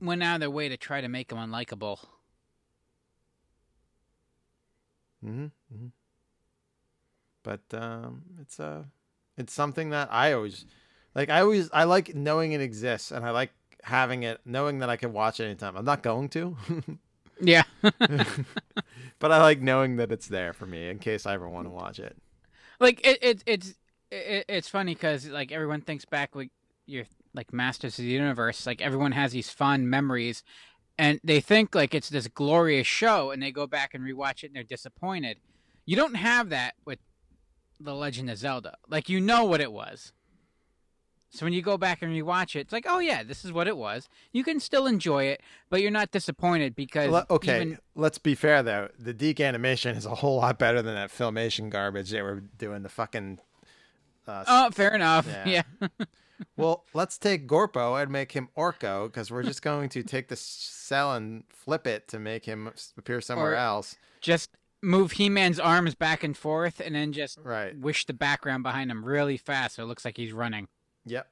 went out of their way to try to make him unlikable. hmm But um, it's uh, it's something that I always like. I always I like knowing it exists, and I like having it, knowing that I can watch it anytime. I'm not going to, [LAUGHS] Yeah. [LAUGHS] but I like knowing that it's there for me in case I ever want to watch it. like it, it it's it, it's funny because like everyone thinks back like you're like masters of the universe like everyone has these fond memories and they think like it's this glorious show and they go back and rewatch it and they're disappointed you don't have that with the legend of zelda like you know what it was so when you go back and rewatch it it's like oh yeah this is what it was you can still enjoy it but you're not disappointed because okay, even- let's be fair though. The DiC animation is a whole lot better than that filmation garbage they were doing. The fucking. Uh, oh fair enough Yeah. [LAUGHS] yeah. Well, let's take Gorpo and make him Orko because we're just going to take the cel and flip it to make him appear somewhere Or- else. just move He-Man's arms back and forth, and then just Right. wish the background behind him really fast, so it looks like he's running. Yep.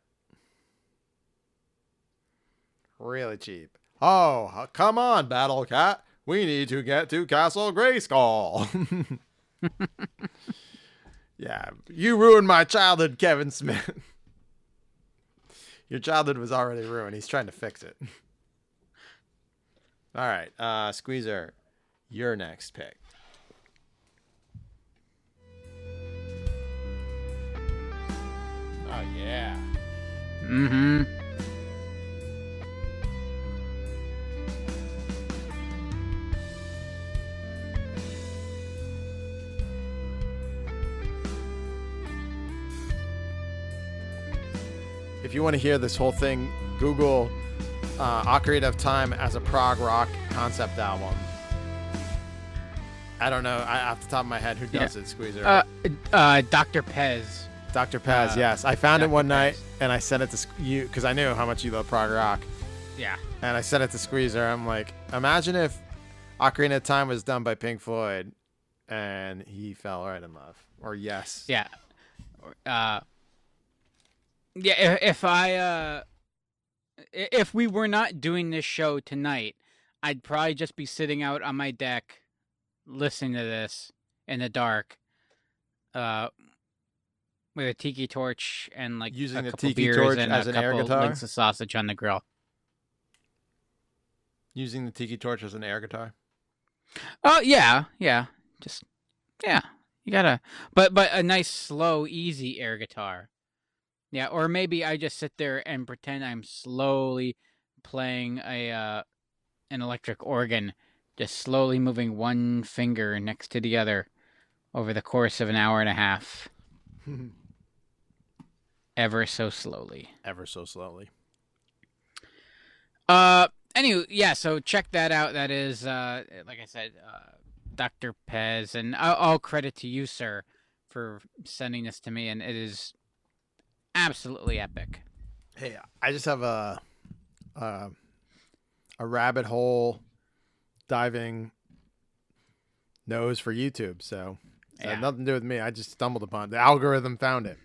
Really cheap. Oh, come on, Battle Cat. We need to get to Castle Grayskull. [LAUGHS] yeah, you ruined my childhood, Kevin Smith. [LAUGHS] Your childhood was already ruined. He's trying to fix it. [LAUGHS] All right, uh, Squeezer, your next pick. Oh yeah. Mm-hmm. If you want to hear this whole thing, Google uh, Ocarina of Time as a prog rock concept album. I don't know I, off the top of my head who does it, Squeezer. Uh, uh, Dr. Pez. Dr. Paz, uh, yes. I found it Dr. one night and I sent it to you because I knew how much you love prog rock. Yeah. And I sent it to Squeezer. I'm like, imagine if Ocarina of Time was done by Pink Floyd and he fell right in love. Or yes. Yeah. Uh, yeah. If, if I, uh, if we were not doing this show tonight, I'd probably just be sitting out on my deck, listening to this in the dark, uh, with a tiki torch and like Using a the couple tiki beers torch and as a an air guitar? links of sausage on the grill. Using the tiki torch as an air guitar. Oh yeah, yeah. Just yeah. You gotta but but a nice slow, easy air guitar. Yeah, or maybe I just sit there and pretend I'm slowly playing a uh an electric organ just slowly moving one finger next to the other over the course of an hour and a half. [LAUGHS] Ever so slowly. Ever so slowly. Uh, anyway, yeah. So check that out. That is, uh, like I said, uh, Dr. Pez, and all, all credit to you, sir, for sending this to me, and it is absolutely epic. Hey, I just have a a, a rabbit hole diving nose for YouTube, so it Yeah. had nothing to do with me. I just stumbled upon it. The algorithm found it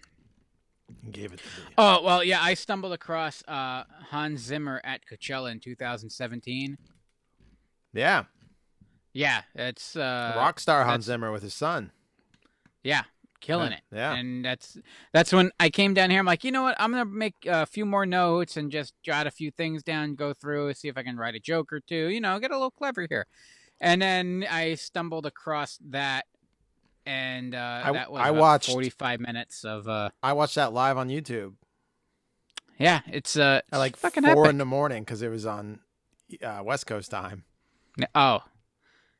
gave it to me. Oh well, yeah. I stumbled across uh, Hans Zimmer at Coachella in 2017. Yeah, Yeah, it's uh, rock star Hans Zimmer with his son. Yeah, killing Yeah, it. yeah. And that's that's when I came down here. I'm like, you know what? I'm gonna make a few more notes and just jot a few things down, go through, see if I can write a joke or two. You know, get a little clever here. And then I stumbled across that, and uh, I- that was I watched- 45 minutes of. Uh, I watched that live on YouTube yeah, it's uh, like fucking four epic. in the morning because it was on uh, West Coast time. Oh,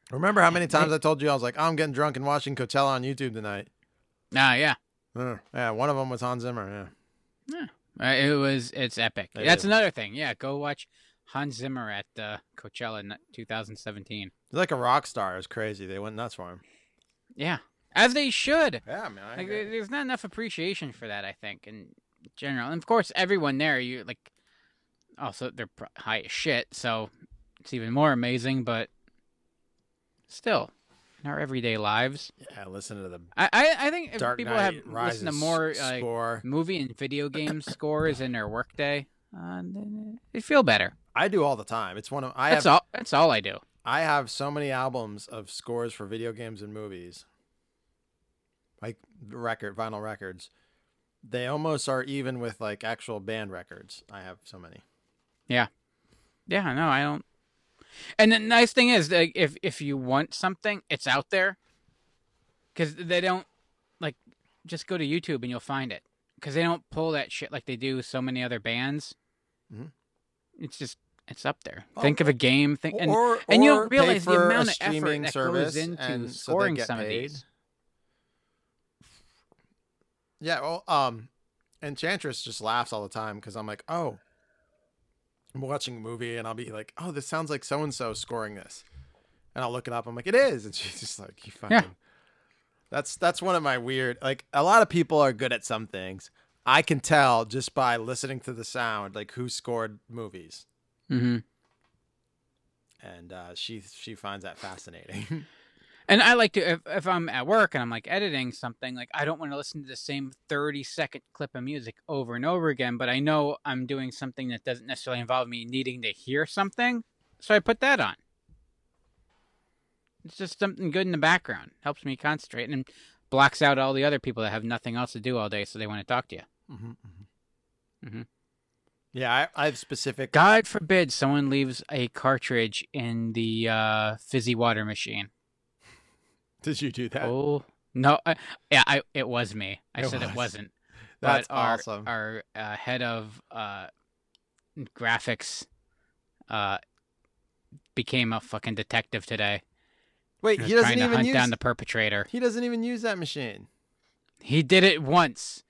Remember how many times I told you I was like, I'm getting drunk and watching Coachella on YouTube tonight. ah, yeah. Uh, yeah, one of them was Hans Zimmer. Yeah. Uh, it was it's epic. It That's is. another thing. Yeah, go watch Hans Zimmer at uh, Coachella in 2017. He's like a rock star. It was crazy. They went nuts for him. Yeah, as they should. Yeah, man. I Like, there's not enough appreciation for that, I think, in general. And of course, everyone there, you like, also they're high as shit, so it's even more amazing. But still, in our everyday lives, yeah, listen to the I I, I think if Dark people Knight have Rises listened to more like score. movie and video game [COUGHS] scores in their workday, uh, then they feel better. I do all the time. It's one of I That's have all. That's all I do. I have so many albums of scores for video games and movies. Like record vinyl records. They almost are even with like actual band records. I have so many. Yeah, yeah no, I don't. And the nice thing is, like, if if you want something, it's out there. Because they don't like just go to YouTube and you'll find it. Because they don't pull that shit like they do with so many other bands. Mhm. It's just it's up there. Oh, think of a game. Think and or and you don't realize the amount of effort that goes into and so scoring some of these. Yeah, well, um, Enchantress just laughs all the time because I'm like, oh, I'm watching a movie and I'll be like, oh, this sounds like so and so scoring this, and I'll look it up. I'm like, it is, and [LAUGHS] she's just like, you fucking. Yeah. That's that's one of my weird. Like a lot of people are good at some things. I can tell just by listening to the sound, like who scored movies, hmm and uh, she she finds that fascinating. [LAUGHS] And I like to if if I'm at work and I'm like editing something, like I don't want to listen to the same 30 second clip of music over and over again, but I know I'm doing something that doesn't necessarily involve me needing to hear something, so I put that on. It's just something good in the background. Helps me concentrate and blocks out all the other people that have nothing else to do all day, so they want to talk to you. mm-hmm, Mhm. Yeah, I, I have specific. God forbid someone leaves a cartridge in the uh, fizzy water machine. [LAUGHS] Did you do that? Oh no! I, yeah, I it was me. I It said was. it wasn't. That's but our, awesome. Our uh, head of uh, graphics uh, became a fucking detective today. Wait, he doesn't even hunt use. down the perpetrator. He doesn't even use that machine. He did it once,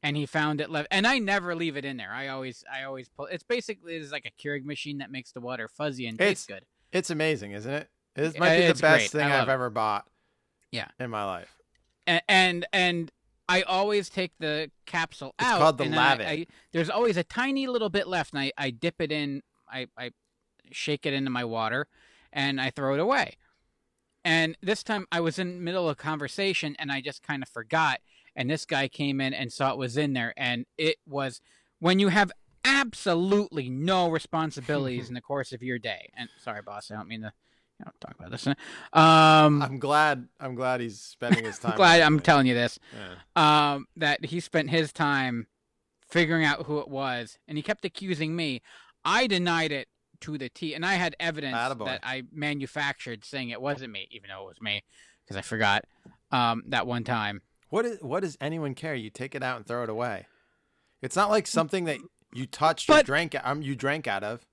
and he found it left. And I never leave it in there. I always, I always pull. It's basically it's like a Keurig machine that makes the water fuzzy and tastes good. It's amazing, isn't it? This might be the best great. Thing I've it. ever bought. Yeah. In my life. and and, and I always take the capsule It's out. called the and then I- I- there's always a tiny little bit left, and I, I dip it in. I, I shake it into my water, and I throw it away. And this time I was in the middle of a conversation, and I just kind of forgot. And this guy came in and saw it was in there, and it was when you have absolutely no responsibilities [LAUGHS] in the course of your day. And sorry, boss, I don't mean to you know, talk about this. Um, I'm glad I'm glad he's spending his [LAUGHS] time. glad I'm telling you this Yeah. um, that he spent his time figuring out who it was, and he kept accusing me. I denied it to the T, and I had evidence Attaboy. that I manufactured saying it wasn't me, even though it was me, because I forgot um, that one time. What is what does anyone care? You take it out and throw it away. It's not like something that you touched or drank um you drank out of.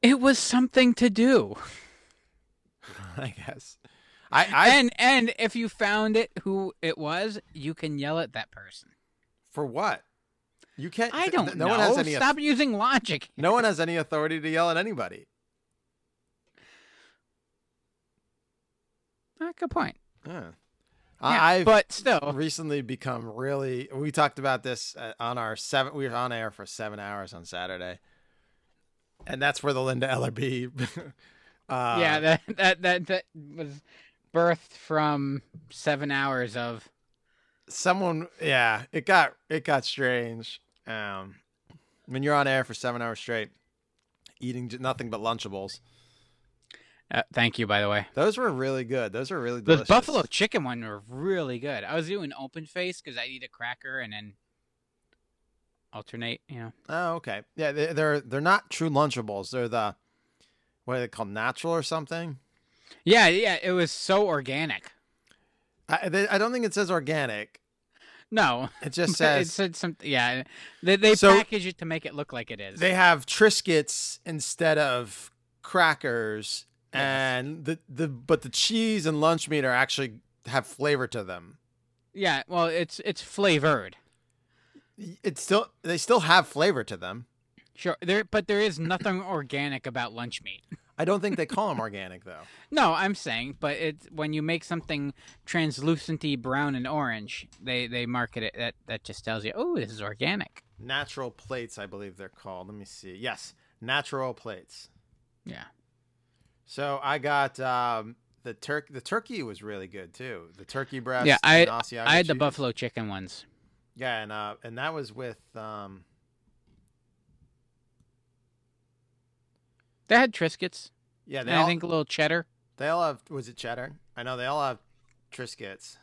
It was something to do. [LAUGHS] I guess. I, I and and if you found it who it was, you can yell at that person. for what? You can't. I don't no know. one has any. Stop using logic. No one has any authority to yell at anybody. Ah, good point. Yeah. Yeah, I, I've but still, recently become really. We talked about this uh, on our seven. We were on air for seven hours on Saturday, and that's where the Linda Ellerbee. [LAUGHS] uh, yeah, that, [LAUGHS] that that that was birthed from seven hours of. someone. Yeah, it got it got strange. Um, when you're on air for seven hours straight, eating nothing but Lunchables. Uh, thank you, by the way. Those were really good. Those were really delicious. buffalo chicken one were really good. I was doing open face because I eat a cracker and then alternate. You know. Oh, okay. Yeah, they, they're they're not true Lunchables. They're the what are they called? Natural or something? Yeah, yeah. It was so organic. I they, I don't think it says organic. No, It [LAUGHS] just it says said something. Yeah, they they So- package it to make it look like it is. they have Triscuits instead of crackers, and the the but the cheese and lunch meat are actually have flavor to them. yeah, well, it's it's flavored. It's still they still have flavor to them. Sure, there, but there is nothing [LAUGHS] organic about lunch meat. I don't think they call them organic though. [LAUGHS] No, I'm saying, but it's when you make something translucenty brown and orange, they they market it. That that just tells you, oh, this is organic. Natural plates, I believe they're called. Let me see. Yes, natural plates. Yeah. So I got um, the turk. The turkey was really good too. The turkey breast. yeah, I I had the buffalo chicken ones. Yeah, and uh, and that was with um, They had Triscuits. yeah. They And I think a little cheddar. they all have. Was it cheddar? I know they all have Triscuits.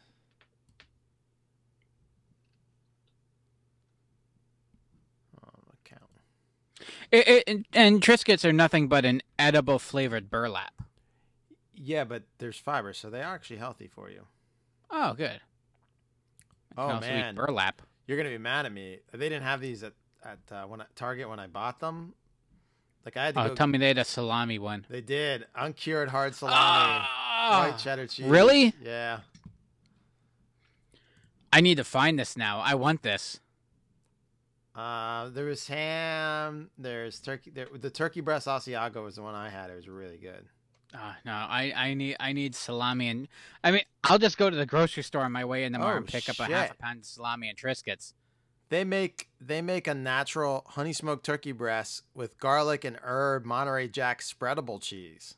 Oh. It, it, and- and Triscuits are nothing but an edible flavored burlap. Yeah, but there's fiber, so they are actually healthy for you. Oh, good. Oh man, burlap. you're gonna be mad at me. They didn't have these at at uh, when I, Target when I bought them. Like I had to Oh, go. tell me they had a salami one. They did uncured hard salami, Ah! white cheddar cheese. Really? Yeah. I need to find this now. I want this. Uh, there was ham. There's turkey. There, the turkey breast Asiago was the one I had. It was really good. Uh, no, I, I need I need salami and I mean I'll just go to the grocery store on my way in tomorrow Oh, and pick up a half a pound of salami and Triscuits. They make they make a natural honey smoked turkey breast with garlic and herb Monterey Jack spreadable cheese.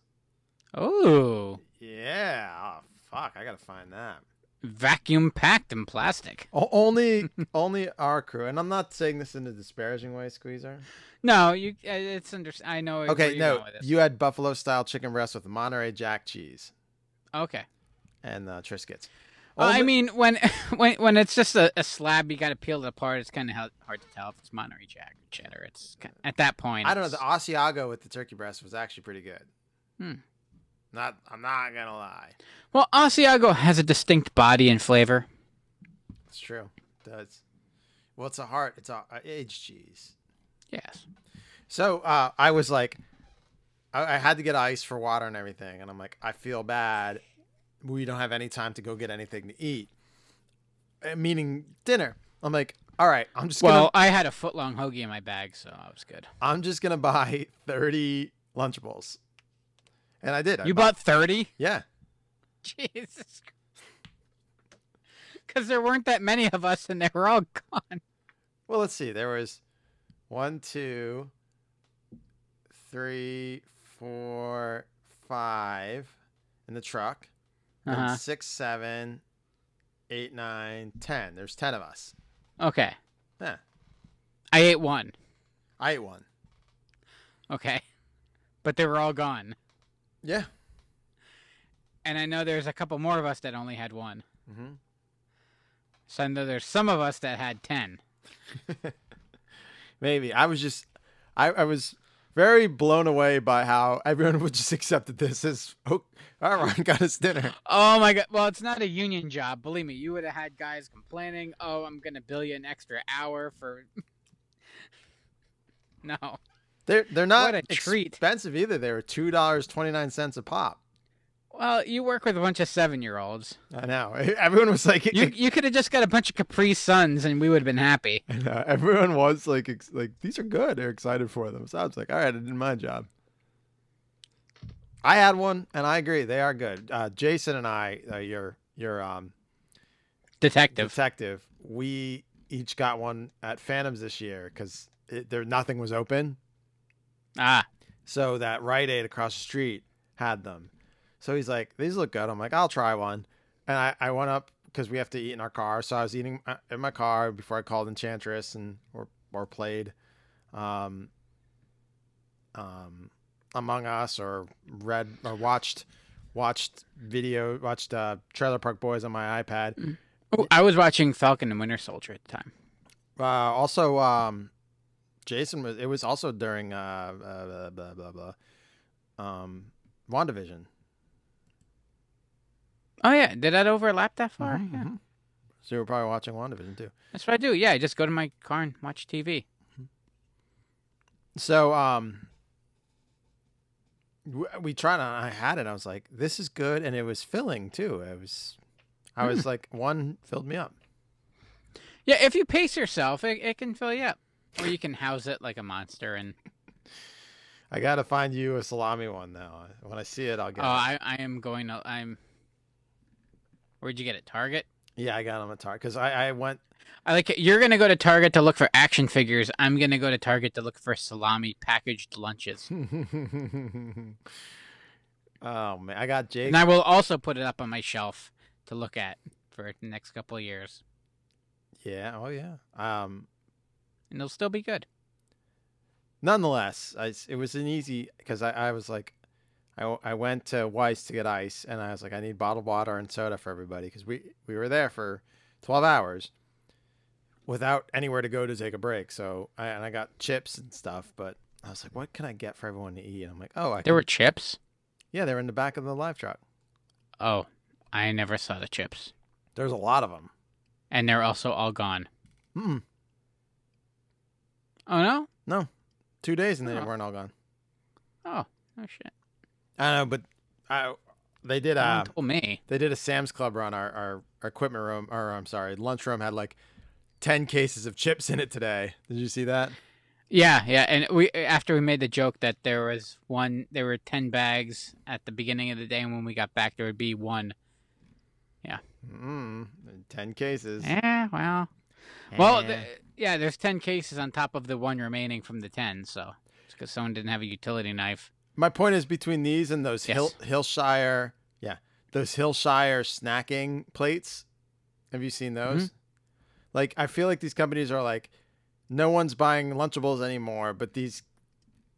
Oh, Yeah. Oh, fuck. I gotta find that. vacuum packed in plastic. O- only [LAUGHS] only our crew, and I'm not saying this in a disparaging way, Squeezer. No, you uh, it's under. I know. Okay, no, you had buffalo style chicken breast with Monterey Jack cheese Okay. and uh, Triscuits. Well, I mean, when [LAUGHS] when when it's just a, a slab, you got to peel it apart. It's kind of hard to tell if it's Monterey Jack or cheddar. It's ki- at that point. I don't know. The Asiago with the turkey breast was actually pretty good. Hmm. Not, I'm not gonna lie. well, Asiago has a distinct body and flavor. It's true. It does. Well, it's a heart. It's a, a aged cheese. Yes. So uh, I was like, I, I had to get ice for water and everything, and I'm like, I feel bad. We don't have any time to go get anything to eat, Uh, meaning dinner. I'm like, all right, I'm just gonna, Well, I had a foot long hoagie in my bag, so I was good. I'm just gonna buy [LAUGHS] 30 Lunchables, and I did. I You bought thirty? Yeah. [LAUGHS] Jesus. Because there weren't that many of us, and they were all gone. Well, let's see. There was one, two, three, four, five in the truck. And Uh-huh. six, seven, eight, nine, ten. There's ten of us. Okay. Yeah. I ate one. I ate one. Okay. But they were all gone. Yeah. And I know there's a couple more of us that only had one. Mm-hmm. So I know there's some of us that had ten. [LAUGHS] Maybe. I was just, I, I was very blown away by how everyone would just [LAUGHS] accepted this as, oh, all right, got his dinner. Oh my god! Well, it's not a union job. Believe me, you would have had guys complaining. Oh, I'm gonna bill you an extra hour for. [LAUGHS] no. They're they're not What a treat. expensive either. They were two dollars twenty nine cents a pop. Well, you work with a bunch of seven-year-olds. I know. [LAUGHS] Everyone was like, You [LAUGHS] you could have just got a bunch of Capri Suns, and we would have been happy. I know. Everyone was like, ex- like these are good. They're excited for them. So I was like, all right, I did my job. I had one, and I agree, they are good. Uh, Jason and I, uh, your your um, Detective. detective, we each got one at Phantoms this year because there nothing was open. Ah, So that Rite Aid across the street had them. So he's like, these look good. I'm like, I'll try one. And I, I went up because we have to eat in our car. So I was eating uh, in my car before I called Enchantress and or or played, um, um, Among Us or read or watched watched video watched uh, Trailer Park Boys on my iPad. oh, I was watching Falcon and Winter Soldier at the time. Uh, also, um, Jason was. It was also during uh, uh blah blah blah, um, Wandavision. Oh yeah, did that overlap that far? Mhm, Yeah. mhm. So you were probably watching WandaVision too. That's what I do. Yeah, I just go to my car and watch TV. So um, we tried it. I had it. I was like, this is good, and it was filling too. It was. I was like, one filled me up. Yeah, if you pace yourself, it, it can fill you up, or you can house it like a monster. And I gotta find you a salami one now. When I see it, I'll oh, get. it. I I am going to I'm. Where'd you get it? Target. Yeah, I got them at Target because I I went. I like it. You're gonna go to Target to look for action figures. I'm gonna go to Target to look for salami packaged lunches, [LAUGHS] oh man, I got Jake. and I will also put it up on my shelf to look at for the next couple of years, Yeah. Oh yeah. Um. and it'll still be good. nonetheless, I, it was an easy because I, I was like, I, I went to Weis to get ice, and I was like, I need bottled water and soda for everybody because we we were there for twelve hours without anywhere to go to take a break. So I, and I got chips and stuff, but I was like, what can I get for everyone to eat? And I'm like, oh, I There can- were chips. yeah, they were in the back of the live truck. Oh, I never saw the chips, There's a lot of them. and they're also all gone. Mm, Oh no! no, two days and they Oh. weren't all gone. Oh, oh shit! I know, but I they did. No Uh, told me. They did a Sam's Club run. Our, our, our equipment room, or I'm sorry, lunchroom had like 10 cases of chips in it today. Did you see that? Yeah, yeah, and we after we made the joke that there was one, there were ten bags at the beginning of the day, and when we got back, there would be one. Mm, 10 cases. Yeah, well, well, Eh. th- yeah. There's ten cases on top of the one remaining from the ten, so it's because someone didn't have a utility knife. My point is between these and those Hill, Hillshire, yeah, those Hillshire snacking plates. Have you seen those? Mm-hmm. Like, I feel like these companies are like, no one's buying Lunchables anymore, but these.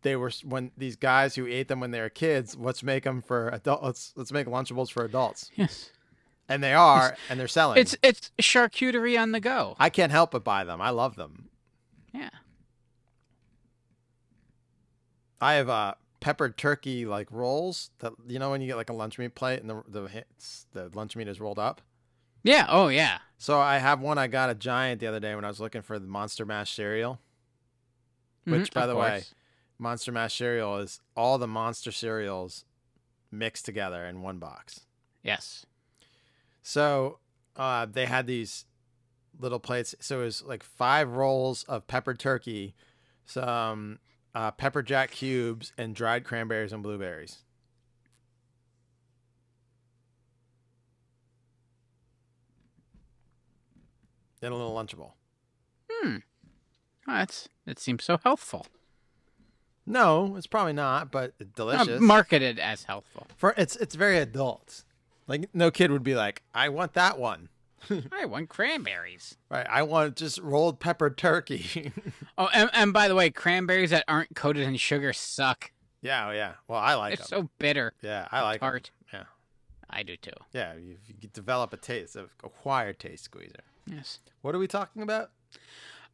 They were when these guys who ate them when they were kids. Let's make them for adult. Let's let's make Lunchables for adults, Yes, and they are, and they're selling. it's it's charcuterie on the go. I can't help but buy them. I love them. Yeah. I have uh peppered turkey like rolls that you know when you get like a lunch meat plate and the the the lunch meat is rolled up. Yeah. Oh yeah. So I have one. I got a giant the other day when I was looking for the Monster Mash cereal. Which, Mhm, by the way. Monster Mash cereal is all the monster cereals mixed together in one box. yes. So uh, they had these little plates. So it was like five rolls of peppered turkey, some uh, pepper jack cubes, and dried cranberries and blueberries. Then a little Lunchable. Oh, that's that seems so healthful. No, it's probably not, but it's Uh, delicious. marketed as healthful. For it's it's very adult. Like no kid would be like, I want that one. [LAUGHS] I want cranberries. Right, I want just rolled peppered turkey. [LAUGHS] Oh, and, and by the way, cranberries that aren't coated in sugar suck. yeah, oh, yeah. Well, I like They're them. so bitter. Yeah, I like tart. Yeah, I do too. yeah. You, you develop a taste, a acquired taste squeezer. Yes. What are we talking about?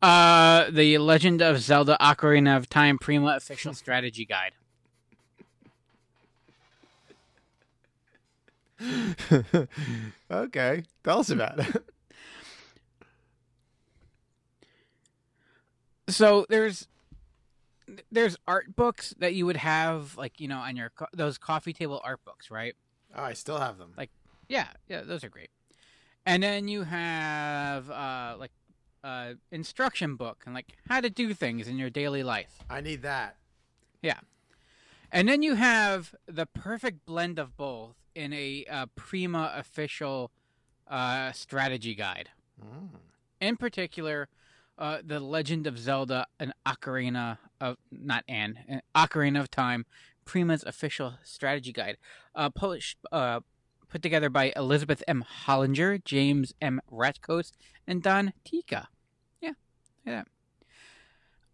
Uh, the Legend of Zelda: Ocarina of Time Prima official [LAUGHS] strategy guide. [LAUGHS] okay, tell us about it. [LAUGHS] So there's there's art books that you would have like you know on your co- those coffee table art books, right? Oh, I still have them. Like- Yeah, yeah, those are great. And then you have uh, like uh, instruction book and like how to do things in your daily life. I need that. Yeah. And then you have the perfect blend of both in a uh, Prima official uh, strategy guide. Mm. In particular, uh, the Legend of Zelda: An Ocarina of not an, an Ocarina of Time, Prima's official strategy guide, uh, published, uh, put together by Elizabeth M. Hollinger, James M. Ratkos, and Don Tica. Yeah, yeah.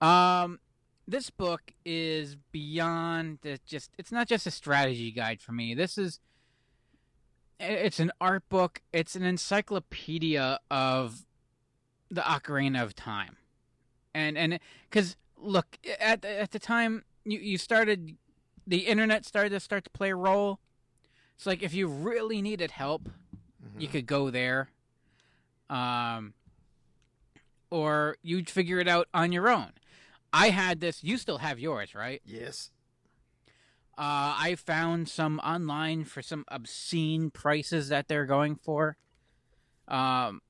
Um, this book is beyond just. It's not just a strategy guide for me. This is. It's an art book. It's an encyclopedia of the Ocarina of Time, and and because look at the- at the time you you started, the internet started to start to play a role. It's like if you really needed help, you could go there. Um, or you'd figure it out on your own. I had this. You still have yours, right? Yes. Uh, I found some online for some obscene prices that they're going for. Um,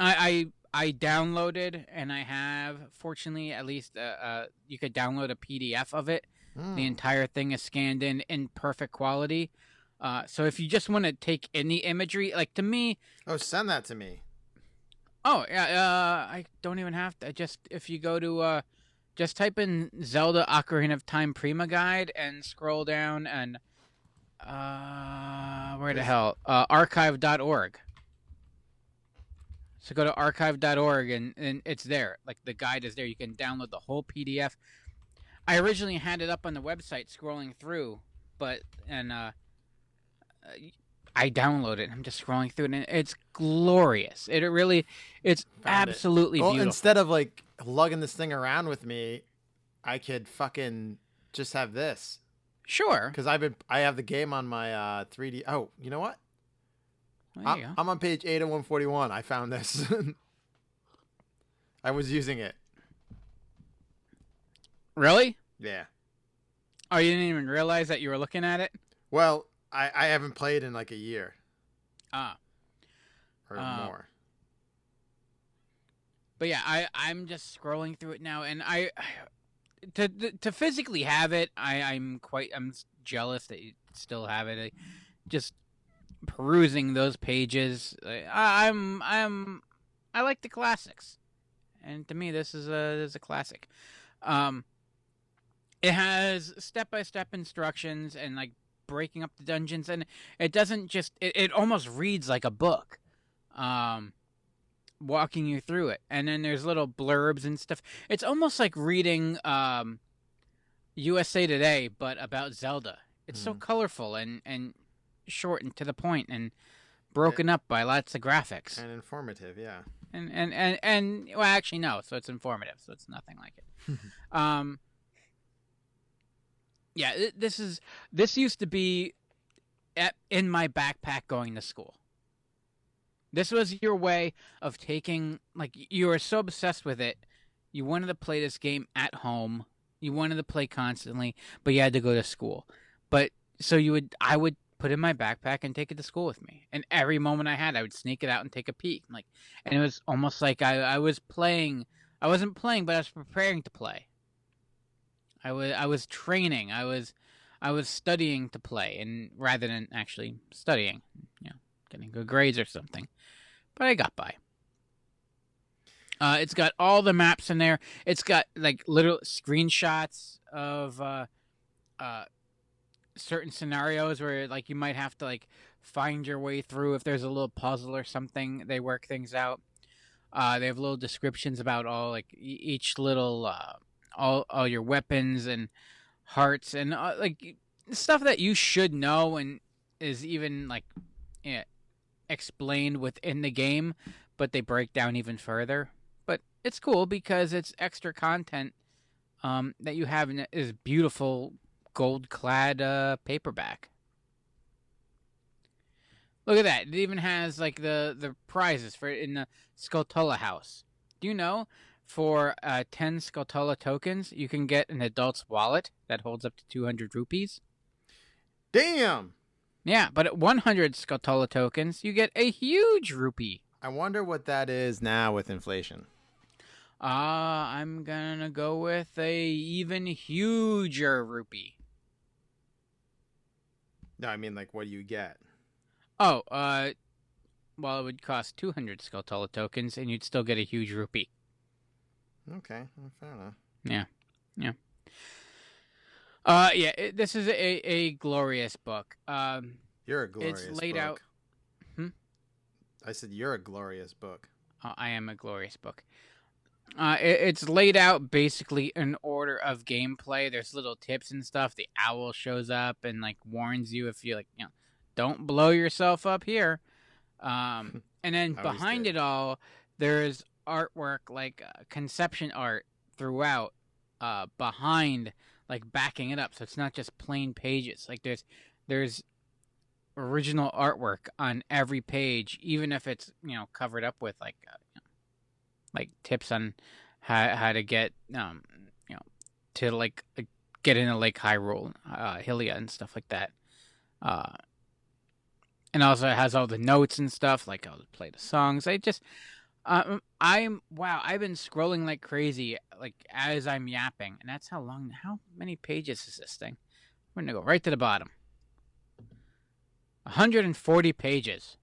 I I, I downloaded and I have, fortunately, at least uh, uh, you could download a PDF of it. Mm. The entire thing is scanned in in perfect quality. Uh, so if you just want to take any imagery, like to me, Oh, send that to me. Oh yeah, uh, I don't even have to. Just if you go to, uh, just type in Zelda Ocarina of Time Prima Guide and scroll down and, uh, where the hell? Uh, archive.org. So go to archive.org and, and it's there. Like the guide is there. You can download the whole PDF. I originally had it up on the website scrolling through, but, and, uh, uh, I downloaded it. I'm just scrolling through it, and it's glorious. It really, it's Found it. absolutely Well, beautiful. instead of like lugging this thing around with me, I could fucking just have this sure. because I've been I have the game on my uh 3D. Oh, you know what? There I, I'm on page eight of 141. I found this. [LAUGHS] I was using it. Really? Yeah. Oh, you didn't even realize that you were looking at it? Well, I I haven't played in like a year Ah. or Uh, more. But yeah, I I'm just scrolling through it now, and I [SIGHS] to to, physically have it, I I'm quite I'm jealous that you still have it. I, just perusing those pages, I, I'm I'm I like the classics, and to me, this is a this is a classic. Um, it has step by step instructions and like breaking up the dungeons, and it doesn't just it, it almost reads like a book. Um, walking you through it. And then there's little blurbs and stuff. It's almost like reading um usa today but about zelda. It's so Mhm. colorful and and short and to the point and broken up by lots of graphics. And informative, yeah. and and and, and well actually no. So it's informative. So it's nothing like it. [LAUGHS] Um yeah this is this used to be at, in my backpack going to school this was your way of taking like you were so obsessed with it you wanted to play this game at home you wanted to play constantly but you had to go to school. But so you would i would put in my backpack and take it to school with me. And every moment i had i would sneak it out and take a peek like and it was almost like i, I was playing i wasn't playing but i was preparing to play. I was i was training i was i was studying to play and rather than actually studying you know getting good grades or something but i got by uh, it's got all the maps in there. It's got like little screenshots of uh, uh, certain scenarios where like you might have to like find your way through if there's a little puzzle or something. They work things out. Uh, they have little descriptions about all like each little uh, all all your weapons and hearts and uh, like stuff that you should know and is even like yeah, explained within the game, but they break down even further. But it's cool because it's extra content um, that you have in this beautiful gold clad uh, paperback. Look at that! It even has like the the prizes for in the Skulltula house. Do you know? For uh, ten Skulltula tokens, you can get an adult's wallet that holds up to two hundred rupees. Damn. Yeah, but at 100 Skulltula tokens, you get a huge rupee. I wonder what that is now with inflation. Uh, I'm gonna go with a even huger rupee. No, I mean like what do you get? Oh, uh, well, it would cost 200 Skulltula tokens, and you'd still get a huge rupee. Okay, fair enough. Uh, yeah, it, this is a, a glorious book. Um, You're a glorious. It's laid book. out- Hmm? I said you're a glorious book. uh, I am a glorious book. Uh, it, it's laid out basically in order of gameplay. There's little tips and stuff. The owl shows up and like warns you if you like, you know, don't blow yourself up here. Um, [LAUGHS] and then behind did. it all, there's artwork like uh, conception art throughout, uh, behind like backing it up. So it's not just plain pages. Like there's there's original artwork on every page, even if it's you know covered up with like uh, you know, like tips on how how to get um you know to like get into Lake Hyrule, uh, Hylia, and stuff like that. Uh, and also it has all the notes and stuff, like I'll play the songs. I just, um, I'm wow. I've been scrolling like crazy, like as I'm yapping, and that's how long. How many pages is this thing? I'm gonna go right to the bottom. 140 pages.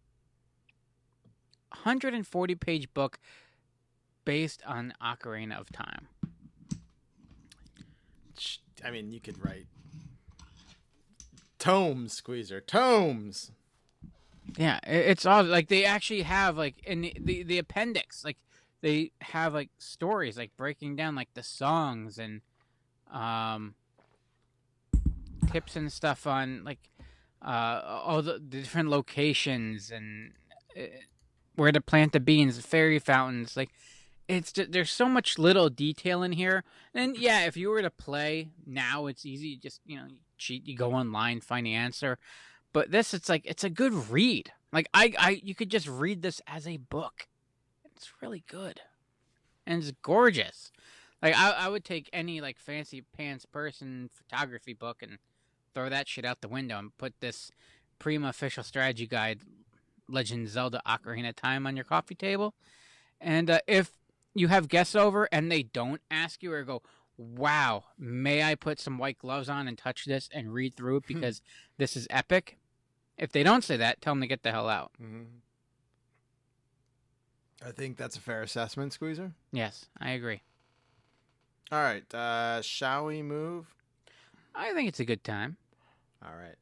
140 page book based on Ocarina of Time. I mean, you could write tomes, Squeezer, tomes. Yeah, it's all like they actually have like in the, the the appendix, like they have like stories like breaking down like the songs and um tips and stuff on like uh all the, the different locations and uh, where to plant the beans, fairy fountains, like it's just, there's so much little detail in here. And yeah, if you were to play now, it's easy. You just you know, cheat, you go online, find the answer. But this, it's like it's a good read. Like I, I, you could just read this as a book. It's really good, and it's gorgeous. Like I, I would take any like fancy pants person photography book and throw that shit out the window and put this Prima official strategy guide, Legend Zelda Ocarina of Time on your coffee table. And uh, if you have guests over and they don't ask you or go, "Wow, may I put some white gloves on and touch this and read through it because this is epic?" If they don't say that, tell them to get the hell out. Mm-hmm. I think that's a fair assessment, Squeezer. Yes, I agree. All right, uh, shall we move? I think it's a good time. All right,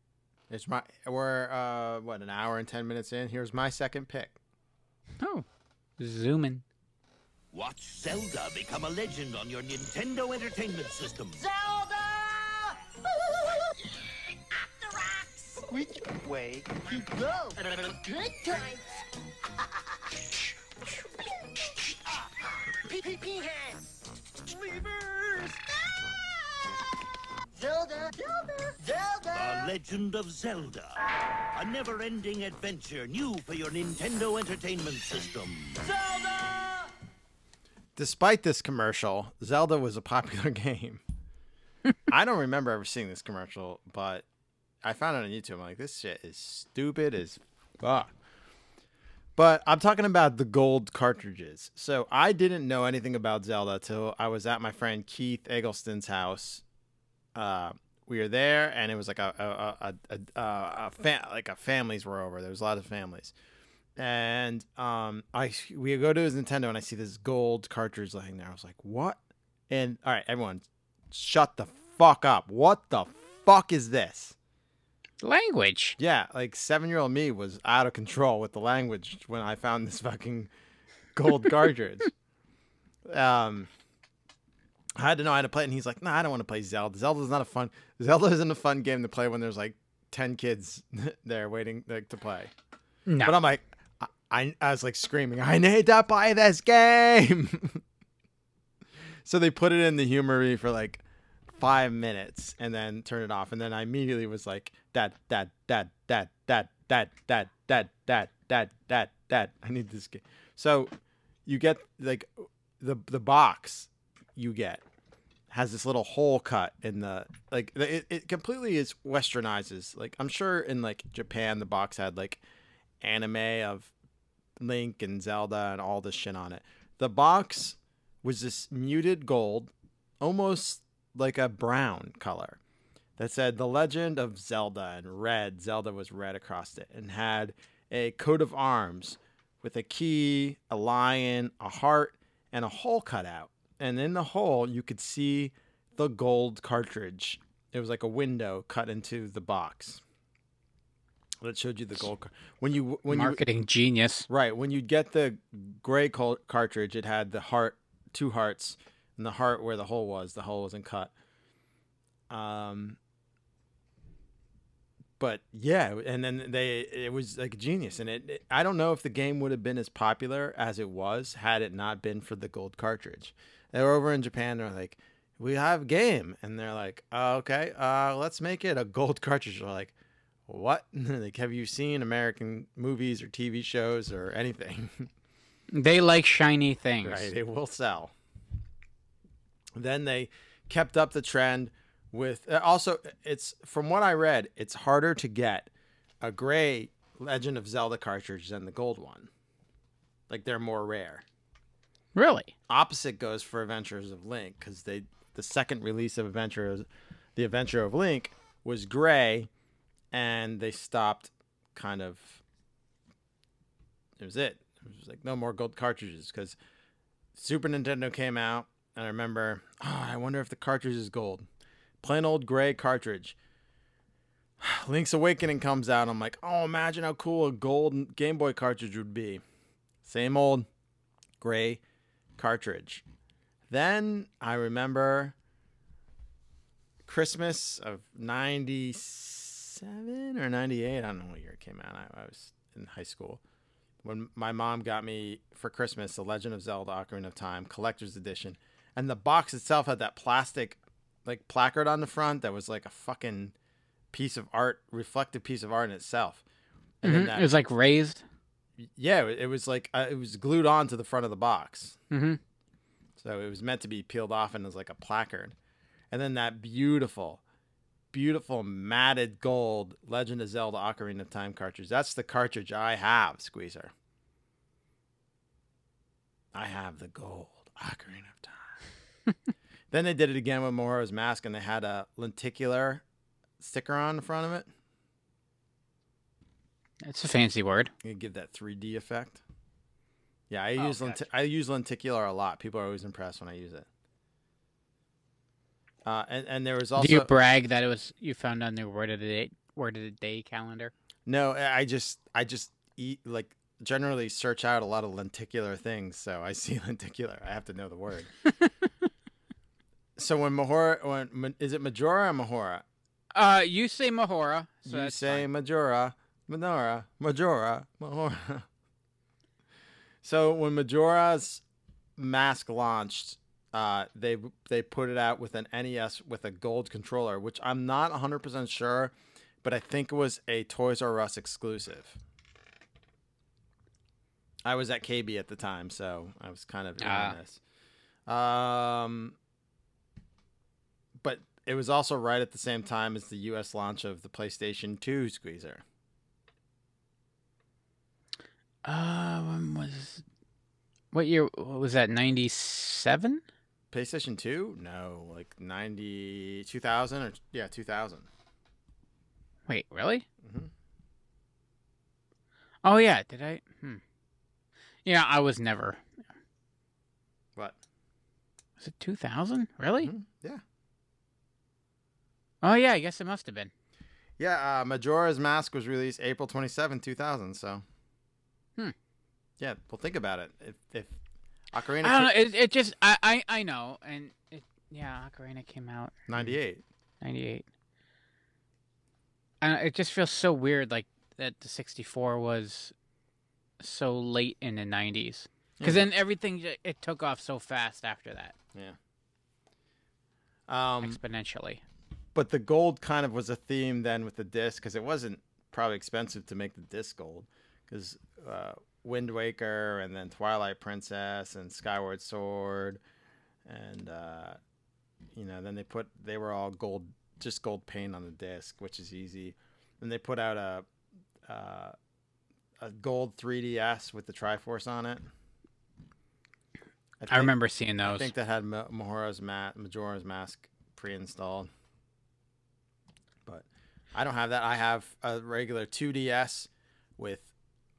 it's my we're uh what an hour and ten minutes in. Here's my second pick. Oh, zooming. Watch Zelda become a legend on your Nintendo Entertainment System. Zelda. Which way you go? Good times. [LAUGHS] PPP hands! Levers! Zelda! Zelda! The Zelda! Legend of Zelda. A never-ending adventure new for your Nintendo Entertainment System. Zelda! Despite this commercial, Zelda was a popular game. I don't remember ever seeing this commercial, but I found it on YouTube. I'm like, this shit is stupid as fuck. But I'm talking about the gold cartridges. So I didn't know anything about Zelda till I was at my friend Keith Eggleston's house. Uh, we were there, and it was like a a, a, a, a, fa- like a families were over. There was a lot of families, and um, I we go to his Nintendo, and I see this gold cartridge laying there. I was like, what? And all right, everyone, shut the fuck up. What the fuck is this? Language. Yeah, like seven year old me was out of control with the language when I found this fucking gold cartridge. [LAUGHS] Um, I had to know how to play it, and he's like, "No, nah, I don't want to play Zelda. Zelda's not a fun. Zelda isn't a fun game to play when there's like ten kids [LAUGHS] there waiting like, to play." No. But I'm like, I, I, I was like screaming, "I need to buy this game!" [LAUGHS] so they put it in the humor for like five minutes and then turn it off, and then I immediately was like, "Dad, dad, dad, dad, dad, dad, dad, dad, dad, dad, dad, dad. I need this game." So you get like the the box you get has this little hole cut in the like it, it completely is westernizes. Like I'm sure in like Japan the box had like anime of Link and Zelda and all this shit on it. The box was this muted gold, almost like a brown color that said The Legend of Zelda and red. Zelda was red across it and had a coat of arms with a key, a lion, a heart, and a hole cut out. And in the hole, you could see the gold cartridge. It was like a window cut into the box that showed you the gold. car- When you when you Marketing genius. Right. When you get the gray col- cartridge, it had the heart, two hearts, and the heart where the hole was. The hole wasn't cut. Um. But yeah, and then they it was like genius, and it, it I don't know if the game would have been as popular as it was had it not been for the gold cartridge. They were over in Japan. They're like, "We have a game," and they're like, uh, "Okay, uh, let's make it a gold [LAUGHS] cartridge." They're like, what? [LAUGHS] like, have you seen American movies or TV shows or anything? [LAUGHS] They like shiny things. right, it will sell. Then they kept up the trend with uh, also it's from what I read, it's harder to get a gray Legend of Zelda cartridge than the gold one. Like they're more rare. Really? Opposite goes for Adventures of Link because they the second release of Adventures, the Adventure of Link was gray, and they stopped kind of. It was it. It was like no more gold cartridges because Super Nintendo came out, and I remember, oh, I wonder if the cartridge is gold. Plain old gray cartridge. [SIGHS] Link's Awakening comes out. I'm like, oh, imagine how cool a gold Game Boy cartridge would be. Same old gray cartridge. Then I remember Christmas of 97 or 98. I don't know what year it came out. I, I was in high school. When my mom got me for Christmas The Legend of Zelda Ocarina of Time Collector's Edition. And the box itself had that plastic like placard on the front that was like a fucking piece of art, reflective piece of art in itself. And then Mhm. that, It was like raised. yeah, it was like uh, it was glued on to the front of the box. Mm-hmm. So it was meant to be peeled off and it was like a placard. And then that beautiful, beautiful matted gold Legend of Zelda Ocarina of Time cartridge. That's the cartridge I have, Squeezer. I have the gold Ocarina of Time. [LAUGHS] then they did it again with Mohora's Mask and they had a lenticular sticker on the front of it. It's a fancy word. You give that 3D effect. Yeah, I Oh, use lenti- I use lenticular a lot. People are always impressed when I use it. Uh, and and there was also Do you brag that it was you found on the word of the day word of the day calendar? no. I just I just eat like generally search out a lot of lenticular things. So I [LAUGHS] see lenticular. I have to know the word. [LAUGHS] so when Mahora, when is it Majora or Mahora? Uh, you say Mahora. So you say fine. Majora, Minora, Majora, Mahora. [LAUGHS] so when Majora's Mask launched, uh, they they put it out with an NES with a gold controller, which I'm not 100% sure, but I think it was a Toys R Us exclusive. I was at KB at the time, so I was kind of in Ah. this. Um, it was also right at the same time as the U.S. launch of the PlayStation 2 Squeezer. Uh, when was what year what was that? Ninety seven. PlayStation 2? No, like 90, 2000 or yeah, 2000. Wait, really? Mhm. Oh yeah, did I? Hmm. Yeah, I was never. What? Was it two thousand? Really? Mhm, Yeah. Oh yeah, I guess it must have been. Yeah, uh, Majora's Mask was released April 27, 2000, so. Hmm. Yeah, well, think about it. If, if Ocarina I don't know. It, it just I, I I know, and it yeah, Ocarina came out 98. ninety eight. And it just feels so weird, like that the sixty four was so late in the nineties. Because Yeah. then everything it took off so fast after that, Yeah. Um, exponentially. But the gold kind of was a theme then with the disc because it wasn't probably expensive to make the disc gold because uh, Wind Waker and then Twilight Princess and Skyward Sword and uh, You know, then they put they were all gold, just gold paint on the disc, which is easy. and they put out a uh, a gold 3DS with the Triforce on it. I think- remember seeing those. I think that had Majora's, Ma- Majora's Mask pre-installed. I don't have that. I have a regular 2DS with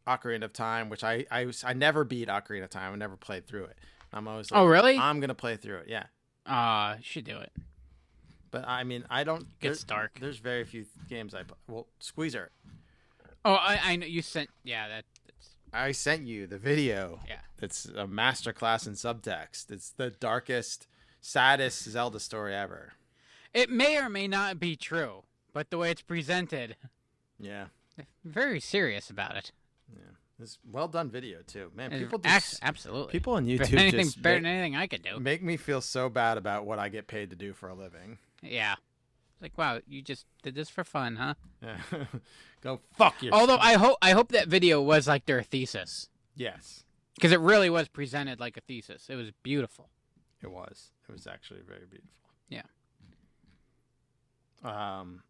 Ocarina of Time, which I I, I never beat Ocarina of Time. I never played through it. I'm always like, Oh, really? I'm gonna play through it. Yeah, Uh, should do it. but I mean, I don't. Gets there- dark. There's very few games I play. Well, Squeezer, Oh, I, I know you sent. Yeah, that. That's, I sent you the video. Yeah. It's a masterclass in subtext. It's the darkest, saddest Zelda story ever. it may or may not be true, but the way it's presented, Yeah. very serious about it. Yeah, it's well done video too, man. People ac- absolutely. people on [LAUGHS] YouTube than anything just better make, than anything I could do. make me feel so bad about what I get paid to do for a living. Yeah. It's like, wow, you just did this for fun, huh? Yeah. [LAUGHS] Go fuck yourself. Although I hope I hope that video was like their thesis yes, because it really was presented like a thesis. It was beautiful. it was. It was actually very beautiful. Yeah. Um.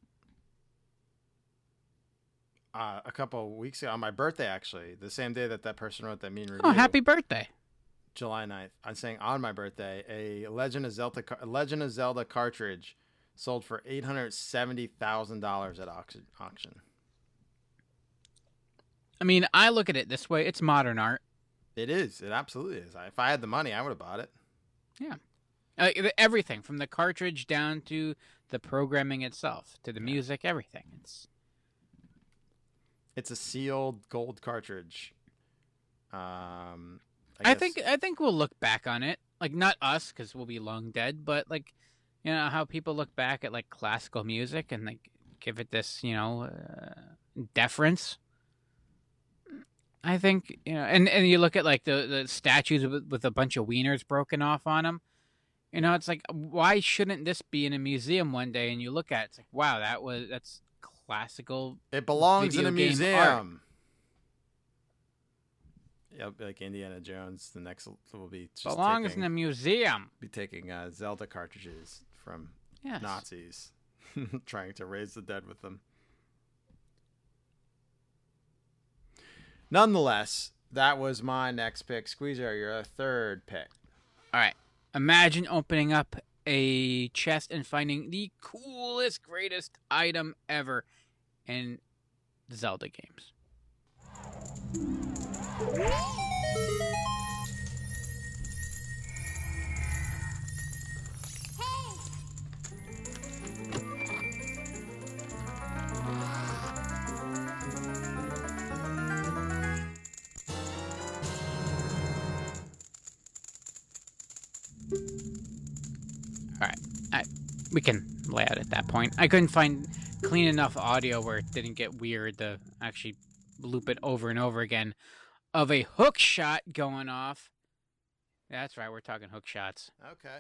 Uh, a couple of weeks ago, on my birthday, actually, the same day that that person wrote that mean review. Oh, happy birthday! July 9th. I'm saying on my birthday, a Legend of Zelda Legend of Zelda cartridge sold for eight hundred seventy thousand dollars at auction. Auction. I mean, I look at it this way: it's modern art. It is. It absolutely is. If I had the money, I would have bought it. Yeah. Uh, everything from the cartridge down to the programming itself, to the music, everything. It's It's a sealed gold cartridge. Um, I, guess- think I think we'll look back on it, like not us because we'll be long dead, but like you know how people look back at like classical music and like give it this you know uh, deference. I think you know, and and you look at like the the statues with, with a bunch of wieners broken off on them. You know, it's like why shouldn't this be in a museum one day? And you look at it, it's like wow, that was that's classical. it belongs in a game museum. Yep, like Indiana Jones. The next will be just belongs taking, in a museum. be taking uh, Zelda cartridges from Yes. Nazis, [LAUGHS] trying to raise the dead with them. Nonetheless, that was my next pick. Squeezer, your third pick. All right. Imagine opening up a chest and finding the coolest, greatest item ever the Zelda games. We can lay out at that point. I couldn't find clean enough audio where it didn't get weird to actually loop it over and over again of a hook shot going off. That's right, we're talking hook shots. Okay.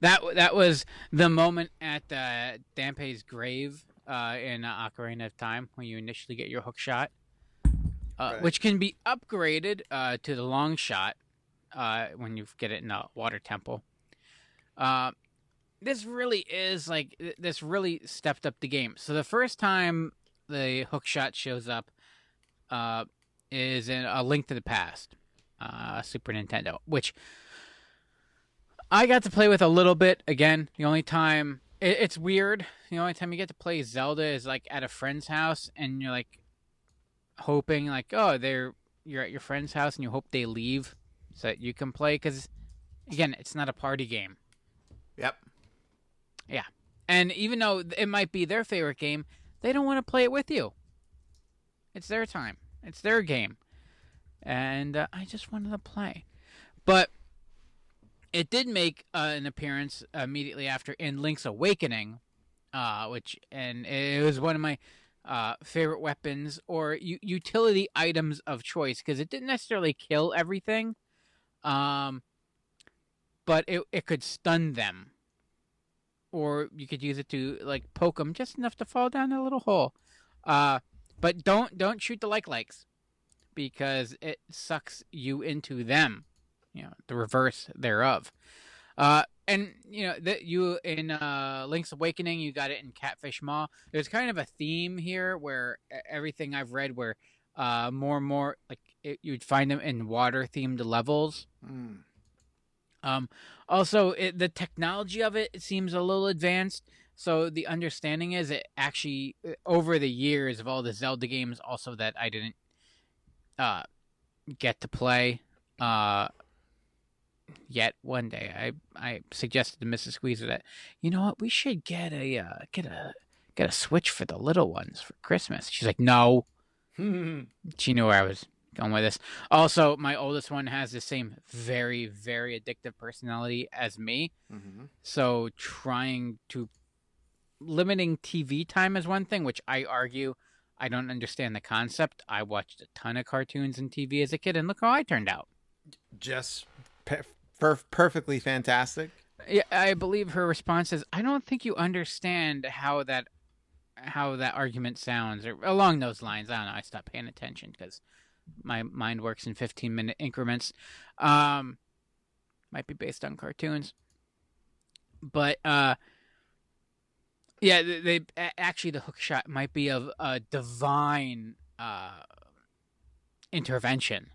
That that was the moment at uh, Dampé's grave uh, in uh, Ocarina of Time when you initially get your hook shot, uh, Right. which can be upgraded uh, to the long shot uh, when you get it in a water temple. Uh, this really is like this really stepped up the game. So the first time the hook shot shows up uh, is in A Link to the Past, uh, Super Nintendo, which I got to play with a little bit. Again, the only time it, it's weird. The only time you get to play Zelda is like at a friend's house, and you're like hoping like, oh, they're you're at your friend's house, and you hope they leave so that you can play. Because again, it's not a party game. Yep. And even though it might be their favorite game, they don't want to play it with you. It's their time. It's their game. And uh, I just wanted to play. But it did make uh, an appearance immediately after in Link's Awakening, uh, which and it was one of my uh, favorite weapons or u- utility items of choice because it didn't necessarily kill everything, um, but it it could stun them or you could use it to like poke them just enough to fall down a little hole. Uh, but don't don't shoot the like likes because it sucks you into them. You know the reverse thereof. Uh, and you know that you in uh Link's Awakening, you got it in Catfish Maw. There's kind of a theme here where everything I've read, where uh more and more like it, you'd find them in water themed levels. Mm. Um, also, it, the technology of it, it seems a little advanced. So the understanding is it actually uh, over the years of all the Zelda games, also that I didn't uh, get to play uh, yet. One day, I I suggested to Mrs. Squeezer that you know what we should get a uh, get a get a Switch for the little ones for Christmas. She's like, no. [LAUGHS] She knew where I was going with this. Also, my oldest one has the same very, very addictive personality as me. Mhm. So trying to limiting TV time is one thing, which I argue I don't understand the concept. I watched a ton of cartoons and TV as a kid, and look how I turned out. Just pe- perf- perfectly fantastic. Yeah, I believe her response is, "I don't think you understand how that how that argument sounds," or along those lines. I don't know. I stopped paying attention because my mind works in fifteen minute increments. Um, might be based on cartoons, but uh, yeah, they, they actually the hook shot might be of a divine uh intervention.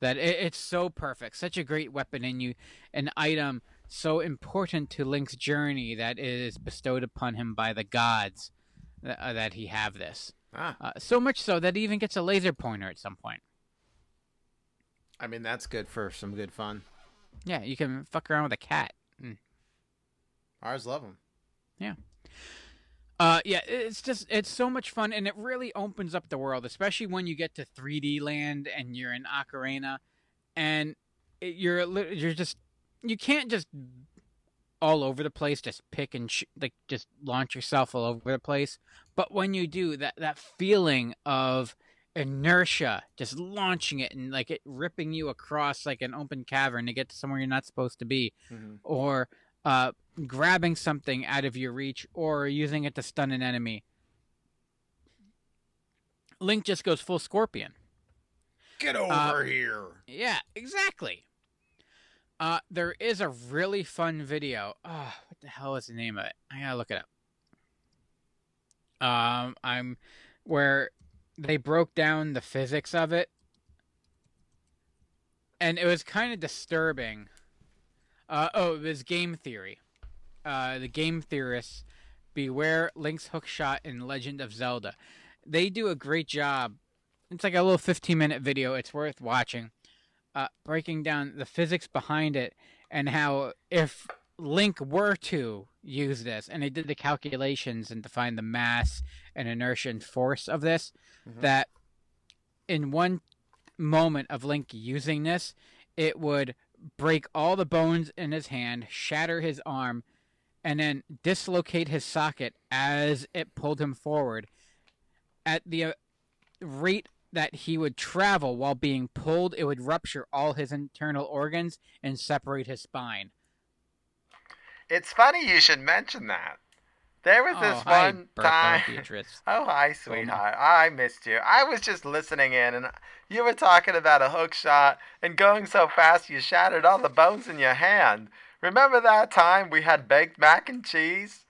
That it, it's so perfect, such a great weapon, and you an item so important to Link's journey that it is bestowed upon him by the gods that, uh, that he have this. Ah, Uh, so much so that he even gets a laser pointer at some point. I mean that's good for some good fun. Yeah, you can fuck around with a cat. Ours love them. Yeah. Uh, yeah, it's just it's so much fun, and it really opens up the world, especially when you get to 3D land and you're in Ocarina, and it, you're you're just you can't just all over the place just pick and sh- like just launch yourself all over the place. But when you do that, that feeling of inertia, just launching it and like it ripping you across like an open cavern to get to somewhere you're not supposed to be, Mhm. or uh, grabbing something out of your reach or using it to stun an enemy. Link just goes full scorpion. Get over Uh, here. Yeah, exactly. Uh, there is a really fun video. Oh, what the hell is the name of it? I gotta look it up. Um, I'm where they broke down the physics of it, and it was kind of disturbing. Uh, oh, it was game theory. Uh, the game theorists beware Link's hookshot in Legend of Zelda. They do a great job. It's like a little 15 minute video. It's worth watching. Uh, breaking down the physics behind it and how if Link were to use this, and they did the calculations and to find the mass and inertia and force of this, that in one moment of Link using this, it would break all the bones in his hand, shatter his arm, and then dislocate his socket as it pulled him forward. At the uh, rate that he would travel while being pulled, it would rupture all his internal organs and separate his spine. It's funny you should mention that. There was this oh, hi, one Bertha, time. Beatrice. [LAUGHS] Oh, hi, sweetheart. I missed you. I was just listening in, and you were talking about a hook shot and going so fast you shattered all the bones in your hand. Remember that time we had baked mac and cheese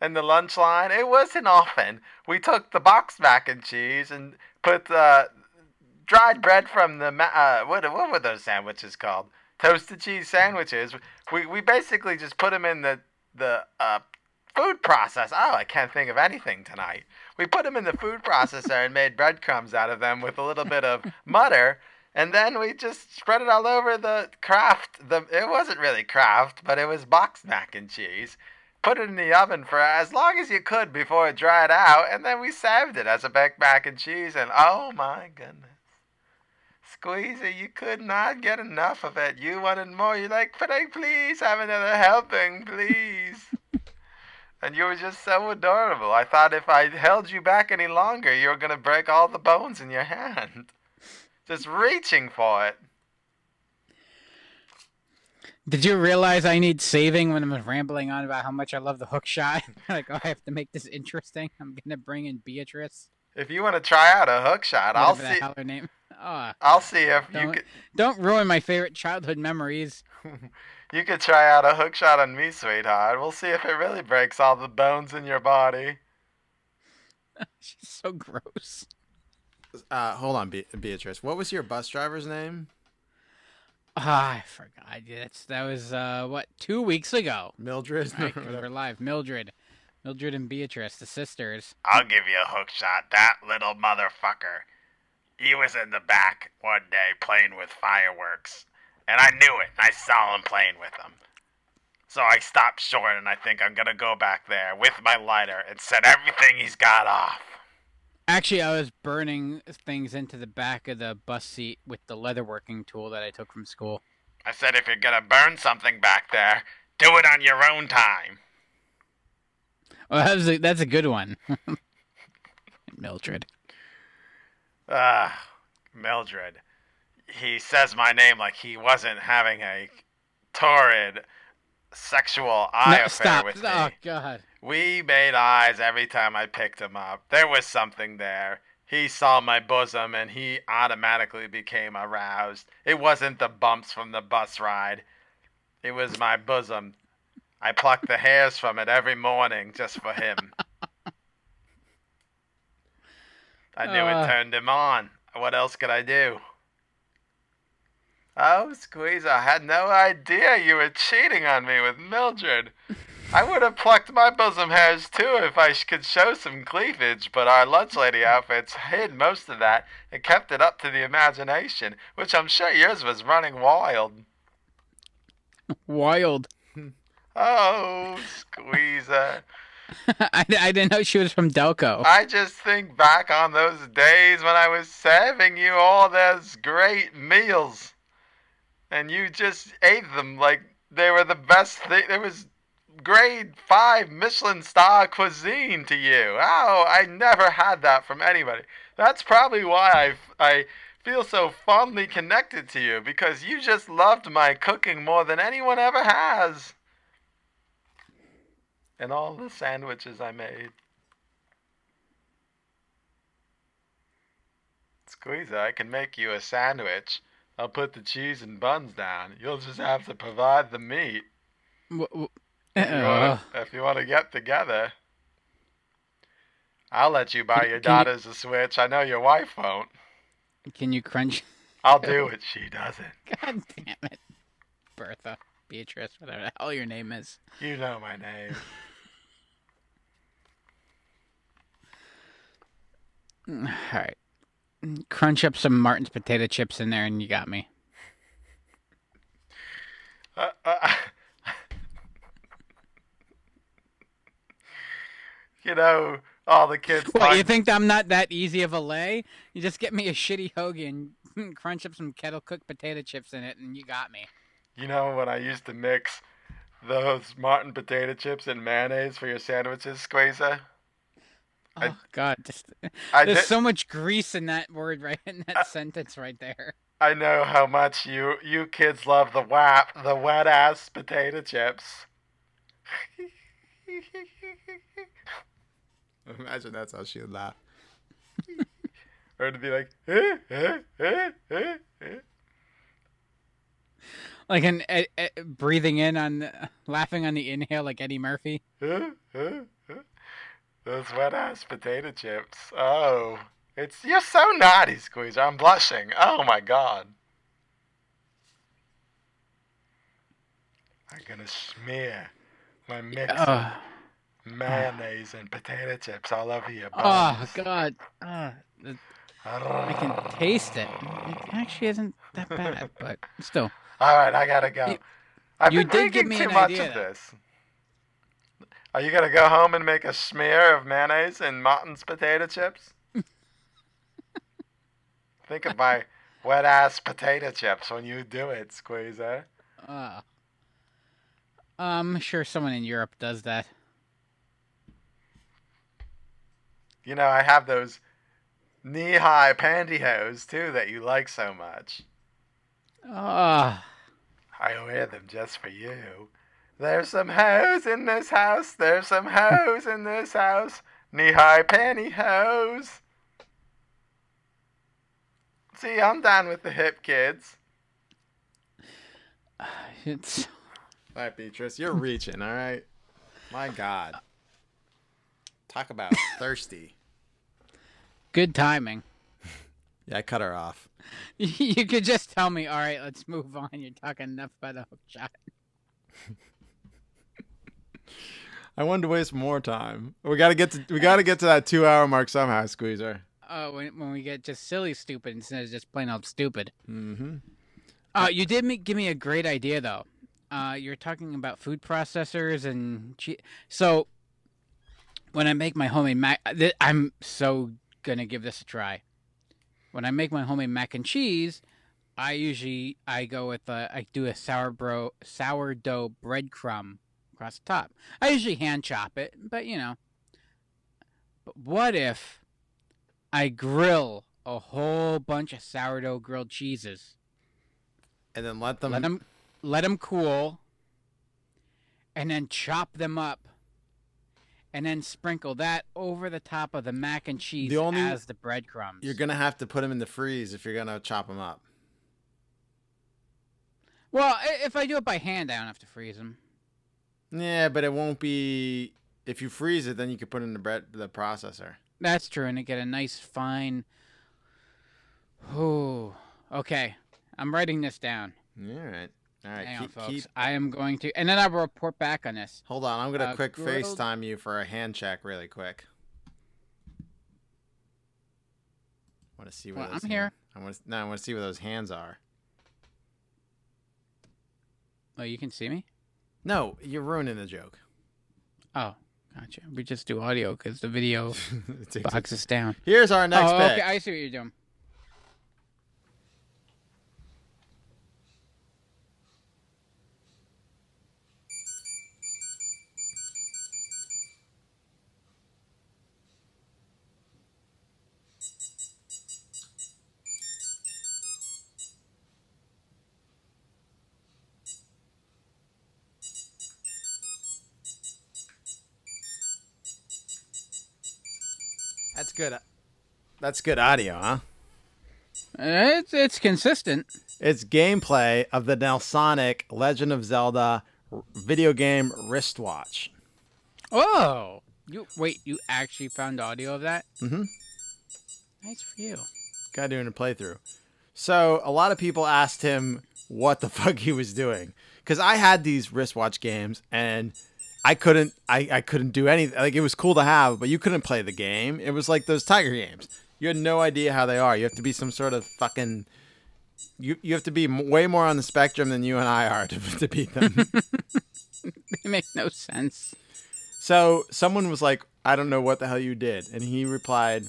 in the lunch line? It wasn't often. We took the box mac and cheese and put uh, dried bread from the uh, what what were those sandwiches called? Toasted cheese sandwiches. We we basically just put them in the the uh, food process. Oh, I can't think of anything tonight. We put them in the food processor and made breadcrumbs out of them with a little bit of [LAUGHS] mutter, and then we just spread it all over the Kraft. The it wasn't really Kraft, but it was boxed mac and cheese. Put it in the oven for as long as you could before it dried out, and then we served it as a baked mac and cheese. And oh my goodness. Squeezy, you could not get enough of it. You wanted more. You're like, I please have another helping, please. [LAUGHS] and you were just so adorable. I thought if I held you back any longer, you were going to break all the bones in your hand. Just reaching for it. Did you realize I need saving when I'm rambling on about how much I love the hook shot? [LAUGHS] like, oh, I have to make this interesting. I'm gonna bring in Beatrice. If you want to try out a hook shot, I'll whatever the see. hell her name. Oh, [LAUGHS] I'll see if you Don't- could. don't ruin my favorite childhood memories. [LAUGHS] you could try out a hook shot on me, sweetheart. We'll see if it really breaks all the bones in your body. She's so gross. Uh, hold on, Be- Beatrice. What was your bus driver's name? Ah, I forgot. That's that was uh what two weeks ago. Mildred. [LAUGHS] Right, 'cause we're live. Mildred, Mildred and Beatrice, the sisters. I'll give you a hook shot. That little motherfucker. He was in the back one day playing with fireworks. And I knew it. I saw him playing with them. So I stopped short and I think I'm gonna go back there with my lighter and set everything he's got off. Actually, I was burning things into the back of the bus seat with the leatherworking tool that I took from school. I said if you're gonna burn something back there, do it on your own time. Well, that was a, that's a good one. [LAUGHS] Mildred. Ah, Mildred. He says my name like he wasn't having a torrid sexual eye No, affair stop. with me. Oh God. We made eyes every time I picked him up. There was something there. He saw my bosom and he automatically became aroused. It wasn't the bumps from the bus ride. It was my bosom. I plucked the hairs from it every morning just for him. [LAUGHS] I knew Uh. it turned him on. What else could I do? Oh, Squeeze, I had no idea you were cheating on me with Mildred. I would have plucked my bosom hairs too if I could show some cleavage, but our lunch lady outfits hid most of that and kept it up to the imagination, which I'm sure yours was running wild. Wild. Oh, Squeezer. [LAUGHS] I, I didn't know she was from Delco. I just think back on those days when I was serving you all those great meals. And you just ate them like they were the best thing. It was grade five Michelin star cuisine to you. Oh, I never had that from anybody. That's probably why I, I feel so fondly connected to you because you just loved my cooking more than anyone ever has. And all the sandwiches I made. Squeezer, I can make you a sandwich. I'll put the cheese and buns down. You'll just have to provide the meat. W- w- If you wanna- uh-uh. if you want to get together, I'll let you buy Can- your can you- daughters a Switch. I know your wife won't. Can you crunch? I'll do it. She doesn't. [LAUGHS] God damn it, Bertha, Beatrice, whatever the hell your name is. You know my name. [LAUGHS] [LAUGHS] All right, crunch up some Martin's potato chips in there, and you got me. Uh, [LAUGHS] uh, you know, all the kids. What, talk- you think I'm not that easy of a lay? You just get me a shitty hoagie and [LAUGHS] crunch up some kettle cooked potato chips in it, and you got me. You know when I used to mix those Martin potato chips and mayonnaise for your sandwiches, Squeezer? Oh I- God, just, I there's did- so much grease in that word, [LAUGHS] right in that sentence, right there. I know how much you you kids love the WAP, the wet ass potato chips. [LAUGHS] Imagine that's how she would laugh. [LAUGHS] or to be like, eh, eh, eh, eh, eh. Like an breathing in on, the- laughing on the inhale, like Eddie Murphy. eh, eh, eh. Those wet ass potato chips. Oh, it's you're so naughty, Squeezer. I'm blushing. Oh my god. I'm gonna smear my mix of Oh, mayonnaise and potato chips all over your oh. God, the- I can taste it. It actually isn't that bad, but still. All right, I gotta go. You- I've you been did give drinking me too much idea, of though. Are you gonna go home and make a smear of mayonnaise and Martin's potato chips? [LAUGHS] Think of my wet ass potato chips when you do it, Squeezer. Uh, I'm sure someone in Europe does that. You know, I have those knee high pantyhose too that you like so much. Ah, I wear them just for you. There's some hoes in this house. There's some hoes in this house. Knee high pantyhose. See, I'm down with the hip kids. [SIGHS] It's All right, Beatrice, you're reaching. All right. My God. Talk about [LAUGHS] thirsty. good timing. [LAUGHS] Yeah, I cut her off. [LAUGHS] you could just tell me, all right, let's move on. You're talking enough about the hook shot. I wanted to waste more time. We gotta get to we gotta get to that two hour mark somehow, Squeezer. Uh, when when we get just silly stupid instead of just plain old stupid. Mm-hmm. Uh, you did me, give me a great idea though. Uh, you're talking about food processors and che- so when I make my homemade mac, th- I'm so gonna give this a try. When I make my homemade mac and cheese, I usually I go with a, I do a sourdough sourdough breadcrumb across the top. I usually hand chop it, but you know. But what if I grill a whole bunch of sourdough grilled cheeses? And then let them. let them let them cool and then chop them up and then sprinkle that over the top of the mac and cheese The only- as the breadcrumbs You're gonna have to put them in the freeze if you're gonna chop them up. well if i do it by hand i don't have to freeze them Yeah, but it won't be. If you freeze it, then you can put it in the bread the processor. that's true and it get a nice fine Ooh. okay i'm writing this down All right. All right. hang on folks keep. i am going to and then i will report back on this Hold on. I'm gonna uh, quick grilled- FaceTime you for a hand check, really quick. Want to see what? Well, those I'm here. hand- I want to. No, I want to see what those hands are. oh you can see me No, you're ruining the joke. oh gotcha we just do audio because the video [LAUGHS] box is down Here's our next oh, pick. okay i see what you're doing That's good audio, huh? It's it's consistent. It's gameplay of the Nelsonic Legend of Zelda video game wristwatch. Oh, you wait. You actually found audio of that? Mm Mhm. Nice for you. Guy doing a playthrough. So a lot of people asked him what the [LAUGHS] fuck he was doing because I had these wristwatch games and I couldn't I, I couldn't do anything. Like it was cool to have, but you couldn't play the game. It was like those Tiger games. You had no idea how they are. You have to be some sort of fucking. You you have to be m- way more on the spectrum than you and I are [LAUGHS] to, to beat them. [LAUGHS] They make no sense. So someone was like, I don't know what the hell you did. And he replied,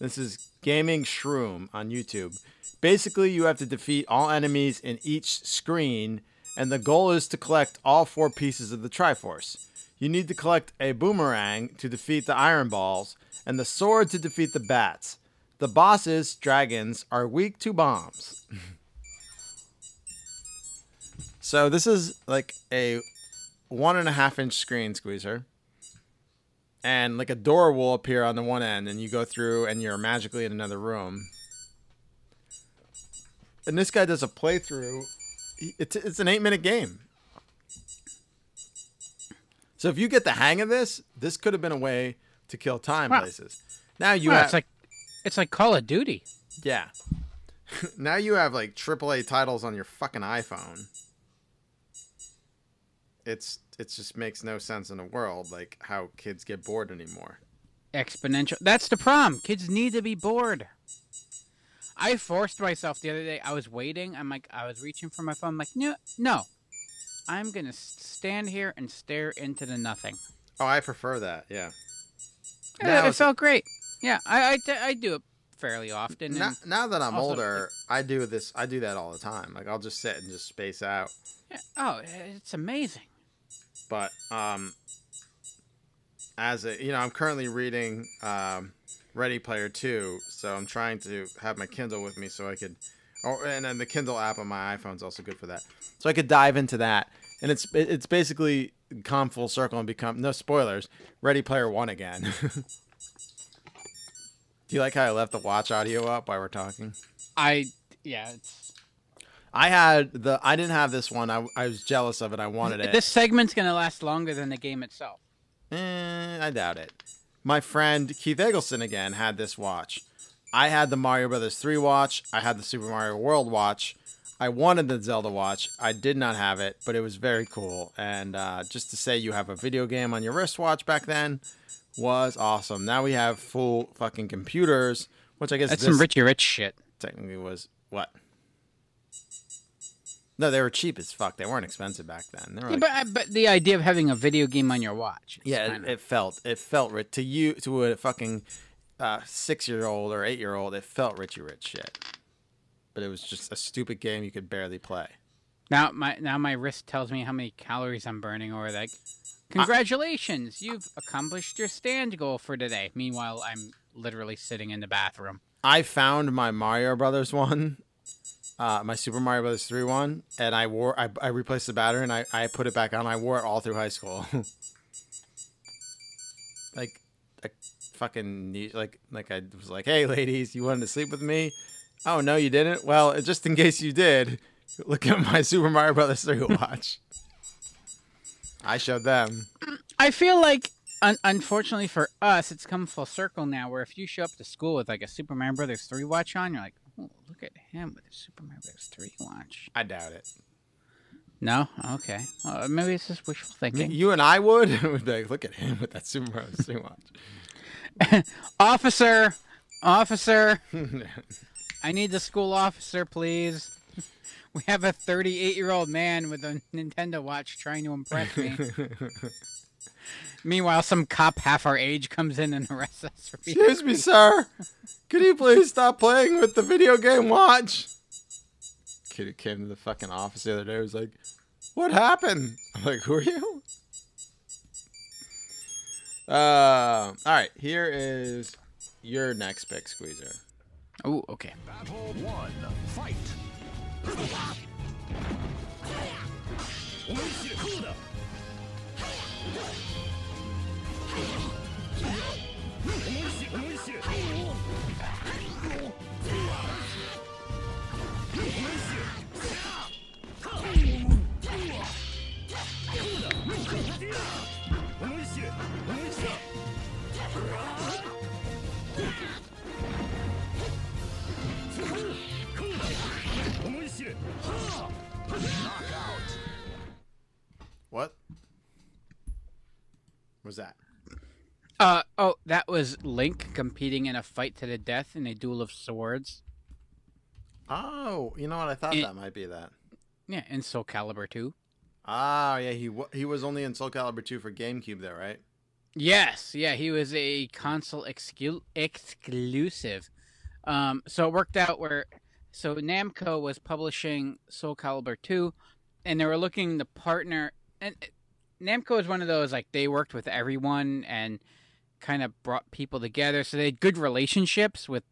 This is Gaming Shroom on YouTube. Basically, you have to defeat all enemies in each screen, and the goal is to collect all four pieces of the Triforce. You need to collect a boomerang to defeat the Iron Balls, and the sword to defeat the bats. The bosses, dragons, are weak to bombs. [LAUGHS] so this is like a one and a half inch screen squeezer and like a door will appear on the one end and you go through and you're magically in another room and this guy does a playthrough it's, it's an eight minute game so if you get the hang of this this could have been a way to kill time Wow. places now you have it's like it's like Call of Duty. yeah [LAUGHS] now you have like AAA titles on your fucking iphone it's it just makes no sense in the world like how kids get bored anymore Exponential. That's the problem. Kids need to be bored. I forced myself the other day. I was waiting. I'm like, I was reaching for my phone. I'm like, no, no. I'm gonna stand here and stare into the nothing. oh i prefer that yeah Yeah, Now it it's- felt great. Yeah, I, I, d- I do it fairly often. now, now that i'm also, older i do this i do that all the time like i'll just sit and just space out yeah, oh, it's amazing. but um as a you know i'm currently reading um ready player 2 so i'm trying to have my kindle with me so i could or and then the kindle app on my iphone's also good for that so i could dive into that and it's it's basically come full circle and become no spoilers ready player 1 again [LAUGHS] do you like how i left the watch audio up while we're talking I, yeah, it's I had the. I didn't have this one. I, I was jealous of it. I wanted it. This segment's gonna last longer than the game itself. Eh, I doubt it. My friend Keith Eggleston again had this watch. I had the Mario Brothers 3 watch. I had the Super Mario World watch. I wanted the Zelda watch. I did not have it, but it was very cool. And uh, just to say you have a video game on your wristwatch back then was awesome. Now we have full fucking computers, which I guess That's some Richie Rich shit. technically was what? No, they were cheap as fuck. They weren't expensive back then. They were Yeah, like but but the idea of having a video game on your watch. Yeah, it, it felt it felt ri- to you to a fucking uh, six year old or eight year old. It felt Richie Rich shit, but it was just a stupid game you could barely play. now my now my wrist tells me how many calories I'm burning, or like, congratulations, you've accomplished your stand goal for today. Meanwhile, I'm literally sitting in the bathroom. I found my Mario Brothers one, uh, my Super Mario Brothers three one, and I wore I, I replaced the battery and I, I put it back on. I wore it all through high school. [LAUGHS] like, like fucking like like I was like, hey ladies, you wanted to sleep with me? Oh no, you didn't. Well, just in case you did, look at my Super Mario Brothers three watch. I showed them. I feel like, un- unfortunately for us, it's come full circle now. Where if you show up to school with like a Superman Brothers three watch on, you're like, oh, look at him with a Superman Brothers three watch. I doubt it. No, okay, well, maybe it's just wishful thinking. You and I would [LAUGHS] would be like, look at him with that Superman Brothers three watch. [LAUGHS] Officer, officer, [LAUGHS] I need the school officer, please. We have a 38 year old man with a Nintendo watch trying to impress me. [LAUGHS] Meanwhile, some cop half our age comes in and arrests us for being. Excuse me, sir. Could you please stop playing with the video game watch? Kid who came to the fucking office the other day was like, What happened? I'm like, Who are you? Uh, all right, here is your next pick, Squeezer. Oh, okay. Battle one, fight. 思い知れこうだ思い知れ思い知れ思い知れ。What? Was that? Uh oh, that was Link competing in a fight to the death in a duel of swords. Oh, you know what? I thought that might be that. Yeah, in Soul Calibur 2. Ah, yeah, he he was only in Soul Calibur 2 for GameCube, though, right? Yes, yeah, he was a console excu- exclusive. Um, so it worked out where, so Namco was publishing Soul Calibur 2, and they were looking to partner. And Namco is one of those like they worked with everyone and kind of brought people together, so they had good relationships with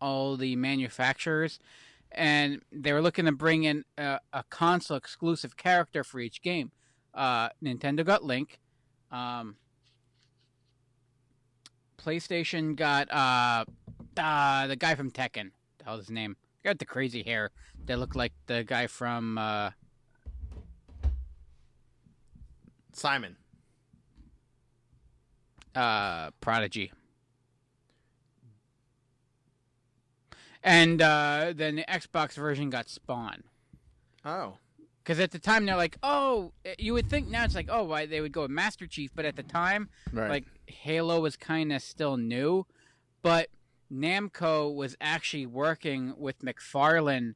all the manufacturers, and they were looking to bring in a, a console exclusive character for each game. Uh, Nintendo got Link. Um, PlayStation got uh, uh the guy from Tekken. Is his name? Got the crazy hair that looked like the guy from uh Simon. uh Prodigy. And uh, then the Xbox version got Spawn. Oh. Because at the time they're like, oh, you would think now it's like, oh, why they would go with Master Chief, but at the time, Right. like Halo was kind of still new, but Namco was actually working with McFarlane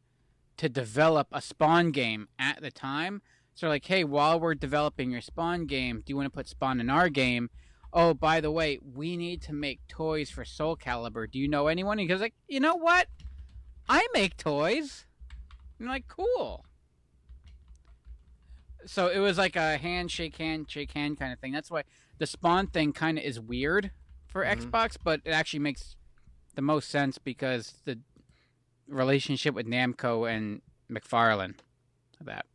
to develop a Spawn game at the time. So like, hey, while we're developing your Spawn game, do you want to put Spawn in our game? Oh, by the way, we need to make toys for Soul Calibur. Do you know anyone? He goes like, you know what? I make toys. I'm like, cool. So it was like a hand, shake hand, shake hand kind of thing. That's why the Spawn thing kind of is weird for Mhm. Xbox, but it actually makes the most sense because the relationship with Namco and McFarlane that.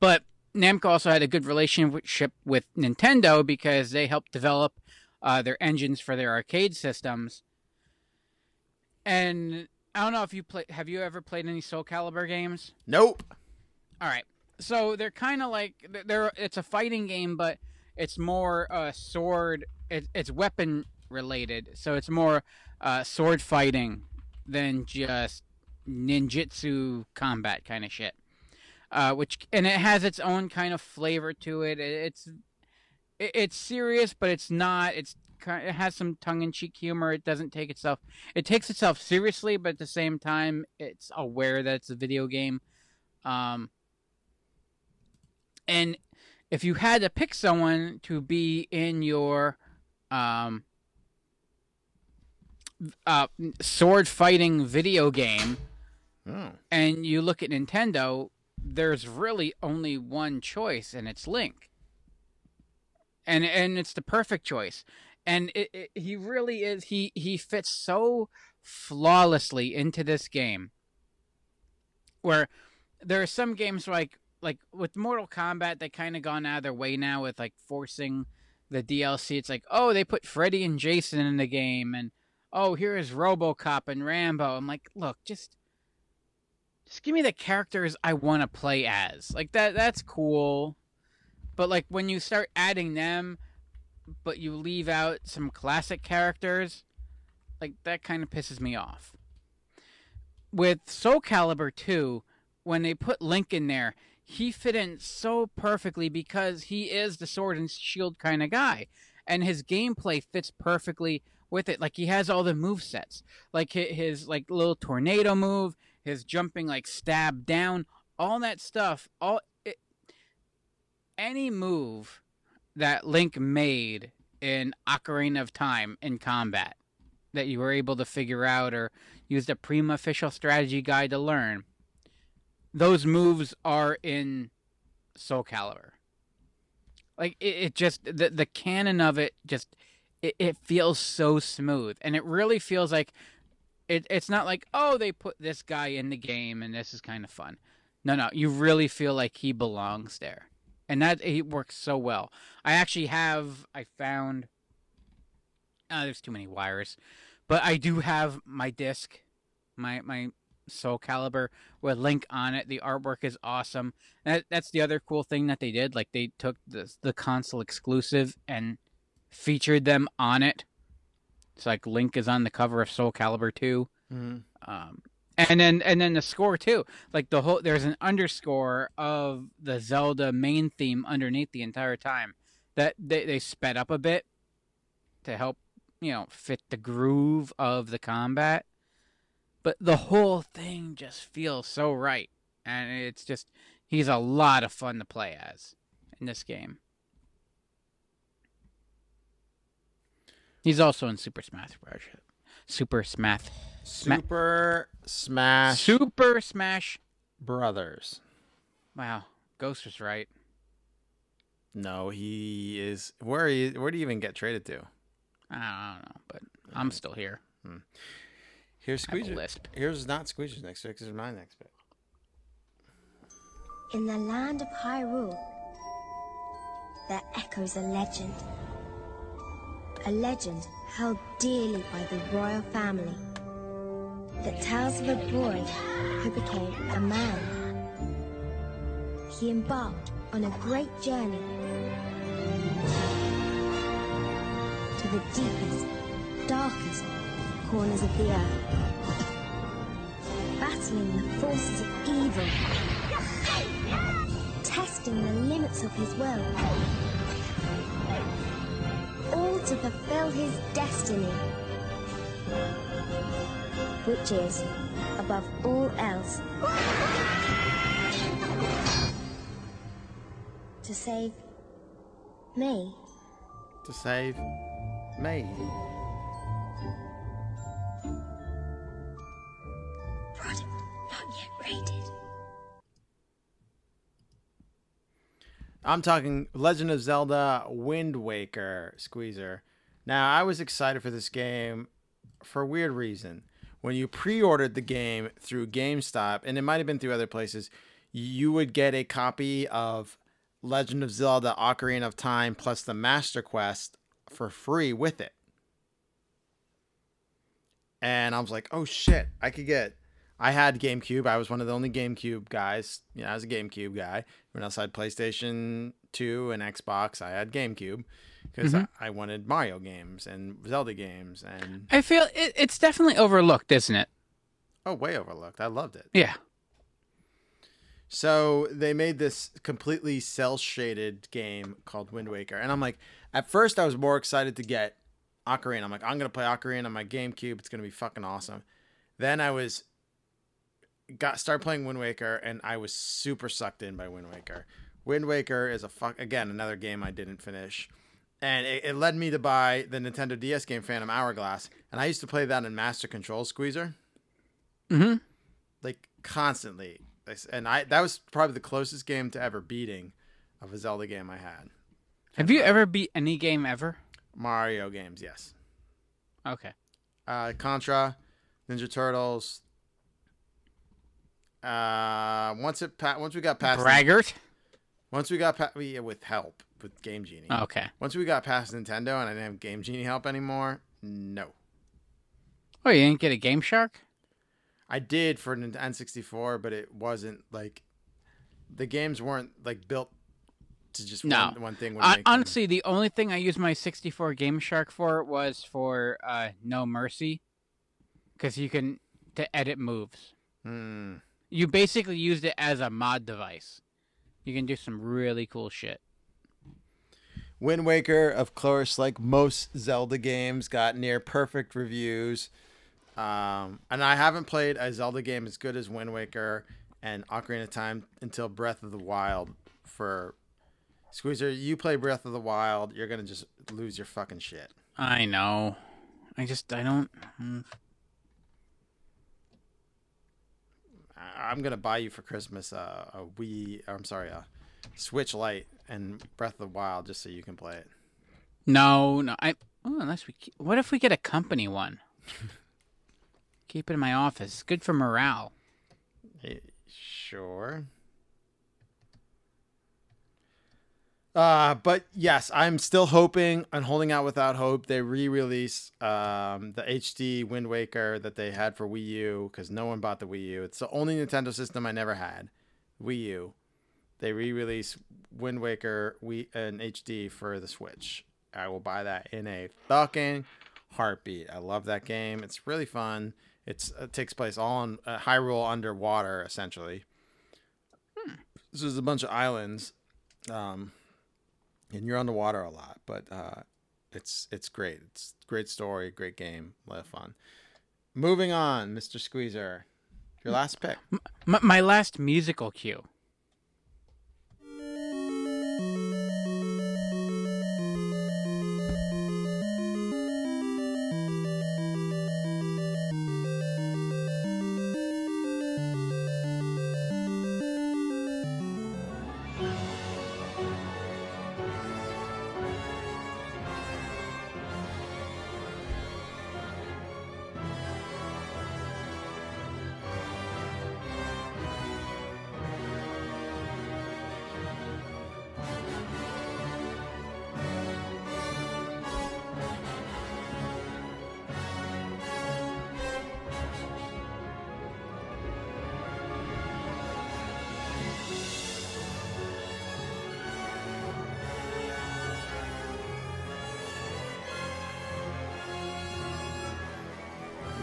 But Namco also had a good relationship with Nintendo because they helped develop uh, their engines for their arcade systems. And I don't know if you play. Have you ever played any Soul Calibur games? Nope. All right. So they're kind of like they're- they're. It's a fighting game, but it's more uh, sword. It, it's weapon related, so it's more uh, sword fighting than just ninjutsu combat kind of shit. Uh, which and it has its own kind of flavor to it. It- It's it's serious, but it's not. It's it has some tongue in cheek humor. It doesn't take itself. It takes itself seriously, but at the same time, it's aware that it's a video game. Um, and if you had to pick someone to be in your um, uh, sword fighting video game, Oh. and you look at Nintendo, there's really only one choice, and it's Link. And and it's the perfect choice. And it, it, he really is. He he fits so flawlessly into this game. Where there are some games like like with Mortal Kombat, they kind of gone out of their way now with like forcing the DLC. It's like, oh, they put Freddy and Jason in the game, and oh, here is RoboCop and Rambo. I'm like, look, just just give me the characters I want to play as. Like that that's cool. But like when you start adding them but you leave out some classic characters, like that kind of pisses me off. With Soul Calibur 2, when they put Link in there, he fit in so perfectly because he is the sword and shield kind of guy. And his gameplay fits perfectly with it. Like he has all the move sets. Like his like little tornado move, his jumping like stab down, all that stuff. All it, any move that Link made in Ocarina of Time in combat that you were able to figure out or use the Prima official strategy guide to learn, those moves are in Soul Calibur. Like it, it just the the canon of it just it, it feels so smooth and it really feels like it, it's not like oh they put this guy in the game and this is kind of fun. No, no, you really feel like he belongs there and that it works so well. I actually have I found uh, there's too many wires, but I do have my disc, my my Soul Calibur with Link on it. The artwork is awesome. That that's the other cool thing that they did. Like they took the the console exclusive and featured them on it. It's like Link is on the cover of Soul Calibur 2. Mhm. Um, and then and then the score too. Like the whole there's an underscore of the Zelda main theme underneath the entire time. That they they sped up a bit to help, you know, fit the groove of the combat. But the whole thing just feels so right. And it's just he's a lot of fun to play as in this game. He's also in Super Smash Bros. Super Smash Super Smash Super Smash Brothers. Wow, Ghost was right. No, he is. Where he, where do you even get traded to? I don't know, but I'm still here. Hmm. Here's I Squeezer. lisp. Here's not Squeezer's next pick. This is my next pick. In the land of Hyrule, there echoes a legend. A legend held dearly by the royal family that tells of a boy who became a man. He embarked on a great journey to the deepest, darkest corners of the earth, battling the forces of evil testing the limits of his will. To fulfill his destiny, which is, above all else, to save me. To save me. I'm talking Legend of Zelda Wind Waker Squeezer. Now, I was excited for this game for a weird reason. When you pre ordered the game through GameStop, and it might have been through other places, you would get a copy of Legend of Zelda Ocarina of Time plus the Master Quest for free with it. and I was like, oh shit, I could get. I had GameCube. I was one of the only GameCube guys. You know, I was a GameCube guy. When else had PlayStation 2 and Xbox, I had GameCube because Mhm. I, I wanted Mario games and Zelda games and I feel it, it's definitely overlooked, isn't it? oh, way overlooked. I loved it. Yeah. So they made this completely cel shaded game called Wind Waker, and I'm like, at first I was more excited to get Ocarina. I'm like, I'm gonna play Ocarina on my GameCube. It's gonna be fucking awesome. Then I was got started playing Wind Waker, and I was super sucked in by Wind Waker. Wind Waker is a fuck again another game I didn't finish, and it, it led me to buy the Nintendo DS game Phantom Hourglass, and I used to play that in Master Control Squeezer Mm-hmm. like constantly. And I that was probably the closest game to ever beating of a Zelda game I had. Have you ever beat any game ever? Mario games, yes. Okay. Uh, Contra, Ninja Turtles. Uh, once it pa- once we got past Braggart. once we got past yeah, with help with Game Genie. Okay. Once we got past Nintendo and I didn't have Game Genie help anymore, no. Oh, you didn't get a Game Shark? I did for an N64, but it wasn't like the games weren't like built to just No. one, one thing. I, make them- honestly, the only thing I used my 64 Game Shark for was for uh, No Mercy, because you can to edit moves. Hmm. You basically used it as a mod device. You can do some really cool shit. Wind Waker, of course, like most Zelda games, got near perfect reviews. Um, and I haven't played a Zelda game as good as Wind Waker and Ocarina of Time until Breath of the Wild. For Squeezer, you play Breath of the Wild, you're gonna just lose your fucking shit. I know. I just I don't. mm. I- I'm gonna buy you for Christmas uh, a Wii. I'm sorry, a Switch Lite and Breath of the Wild just so you can play it. No, no. I oh, unless we. What if we get a company one? [LAUGHS] Keep it in my office. Good for morale. Eh, Sure. Uh, but yes, I'm still hoping and holding out without hope. They re-release um, the HD Wind Waker that they had for Wii U because no one bought the Wii U. It's the only Nintendo system I never had, Wii U. They re-release Wind Waker Wii in HD for the Switch. I will buy that in a fucking heartbeat. I love that game. It's really fun. It's it takes place all in uh, Hyrule underwater, essentially. This is a bunch of islands, um, and you're underwater a lot. But uh, it's it's great. It's great story, great game, a lot of fun. Moving on, Mr. Squeezer, your last pick. M- my last musical cue.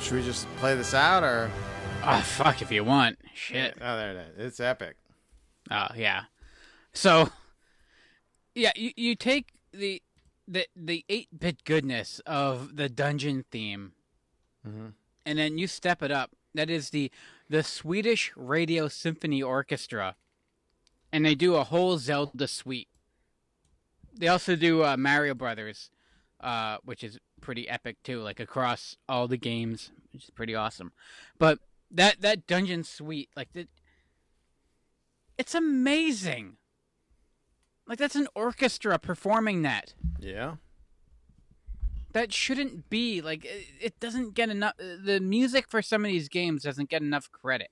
Should we just play this out or? Oh fuck if you want. Shit. Oh, there it is. It's epic. Oh yeah. So yeah, you, you take the the the eight bit goodness of the dungeon theme Mhm. and then you step it up. That is the the Swedish Radio Symphony Orchestra. And they do a whole Zelda suite. They also do uh, Mario Brothers, uh, which is pretty epic too, like across all the games, which is pretty awesome. But that that dungeon suite, like the, it's amazing. Like that's an orchestra performing that. Yeah. That shouldn't be like it, it doesn't get enough. The music for some of these games doesn't get enough credit.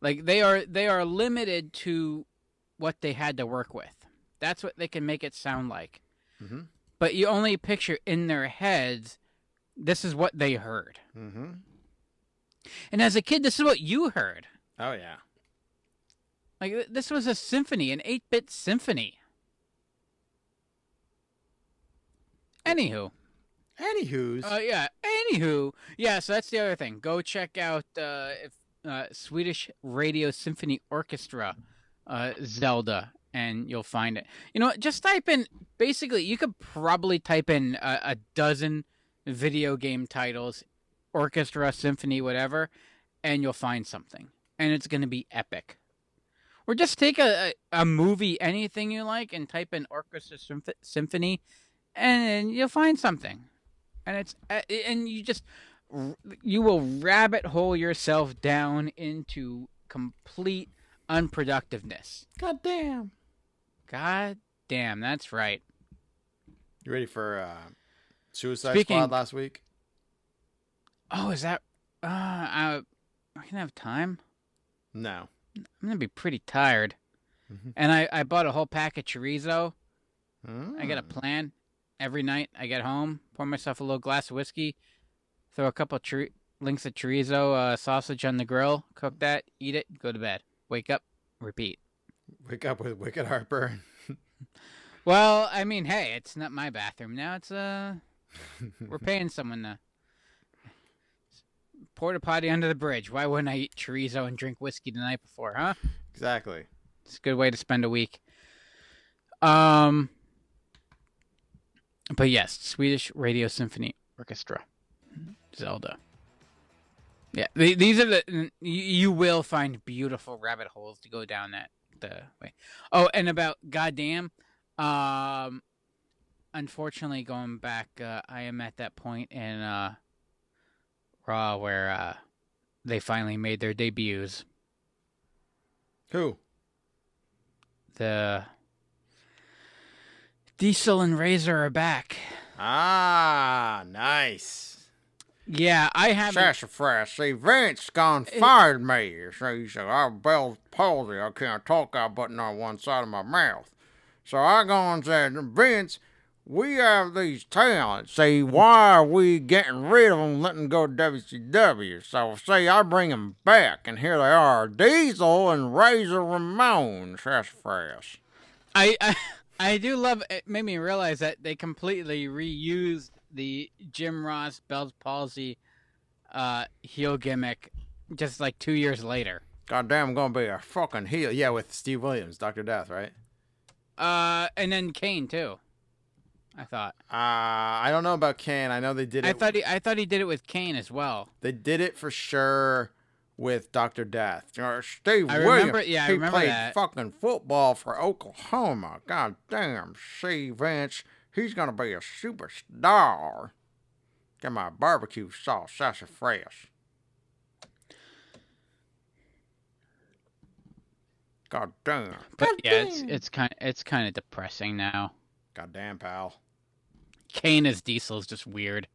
Like they are they are limited to what they had to work with. That's what they can make it sound like. Mhm. But you only picture in their heads this is what they heard. Mm-hmm. And as a kid, this is what you heard. Oh yeah. Like this was a symphony, an 8-bit symphony. Anywho, Anywho's. uh, yeah. Anywho, yeah. So that's the other thing. Go check out uh, if, uh, Swedish Radio Symphony Orchestra, uh, Zelda, and you'll find it. You know, just type in. Basically, you could probably type in a, a dozen video game titles, orchestra, symphony, whatever, and you'll find something, and it's going to be epic. Or just take a, a, a movie, anything you like, and type in orchestra symph- symphony, and you'll find something. And it's uh, and you just you will rabbit hole yourself down into complete unproductiveness. God damn. God damn, that's right. You ready for uh, Suicide Speaking- Squad last week? Oh, is that? Uh, I, I can have time. No. I'm gonna be pretty tired. Mhm. And I, I bought a whole pack of chorizo. I got a Mm. plan. Every night I get home, pour myself a little glass of whiskey, throw a couple chori- links of chorizo uh, sausage on the grill, cook that, eat it, go to bed. Wake up, repeat. Wake up with wicked heartburn. [LAUGHS] Well, I mean, hey, it's not my bathroom now. It's uh, we're [LAUGHS] paying someone to porta potty under the bridge. Why wouldn't I eat chorizo and drink whiskey the night before, huh? exactly. It's a good way to spend a week. Um, but yes, Swedish Radio Symphony Orchestra, Zelda. Yeah, these are the you, you will find beautiful rabbit holes to go down that the way. Oh, and about goddamn, um, unfortunately, going back, uh, I am at that point in uh, Raw where uh, they finally made their debuts. Who? The Diesel and Razor are back. Ah, nice. Yeah, I haven't. Sassafras. See, Vince gone eh, fired me. So I have oh, Bell's palsy. I can't talk I button on one side of my mouth. So I gone and said, Vince, we have these talents. See, why are we getting rid of them, letting go to WCW? So, see, I bring them back, and here they are Diesel and Razor Ramon. Sassafras. I, I [LAUGHS] I do love. It made me realize that they completely reused the Jim Ross Bell's palsy uh, heel gimmick, just like two years later. Goddamn, I'm gonna be a fucking heel. Yeah, with Steve Williams, Dr. Death, right? Uh, and then Kane too. I thought. Uh, I don't know about Kane. I know they did it. I thought he. I thought he did it with Kane as well. They did it for sure with Dr. Death. Uh, Steve I Williams. remember- yeah, I he remember played that. fucking football for Oklahoma. God damn, see Vince, he's gonna be a superstar. Get my barbecue sauce, sassafras. God damn. But God yeah, it's damn. it's kind it's kind of depressing now. God damn, pal. Kane as Diesel is just weird.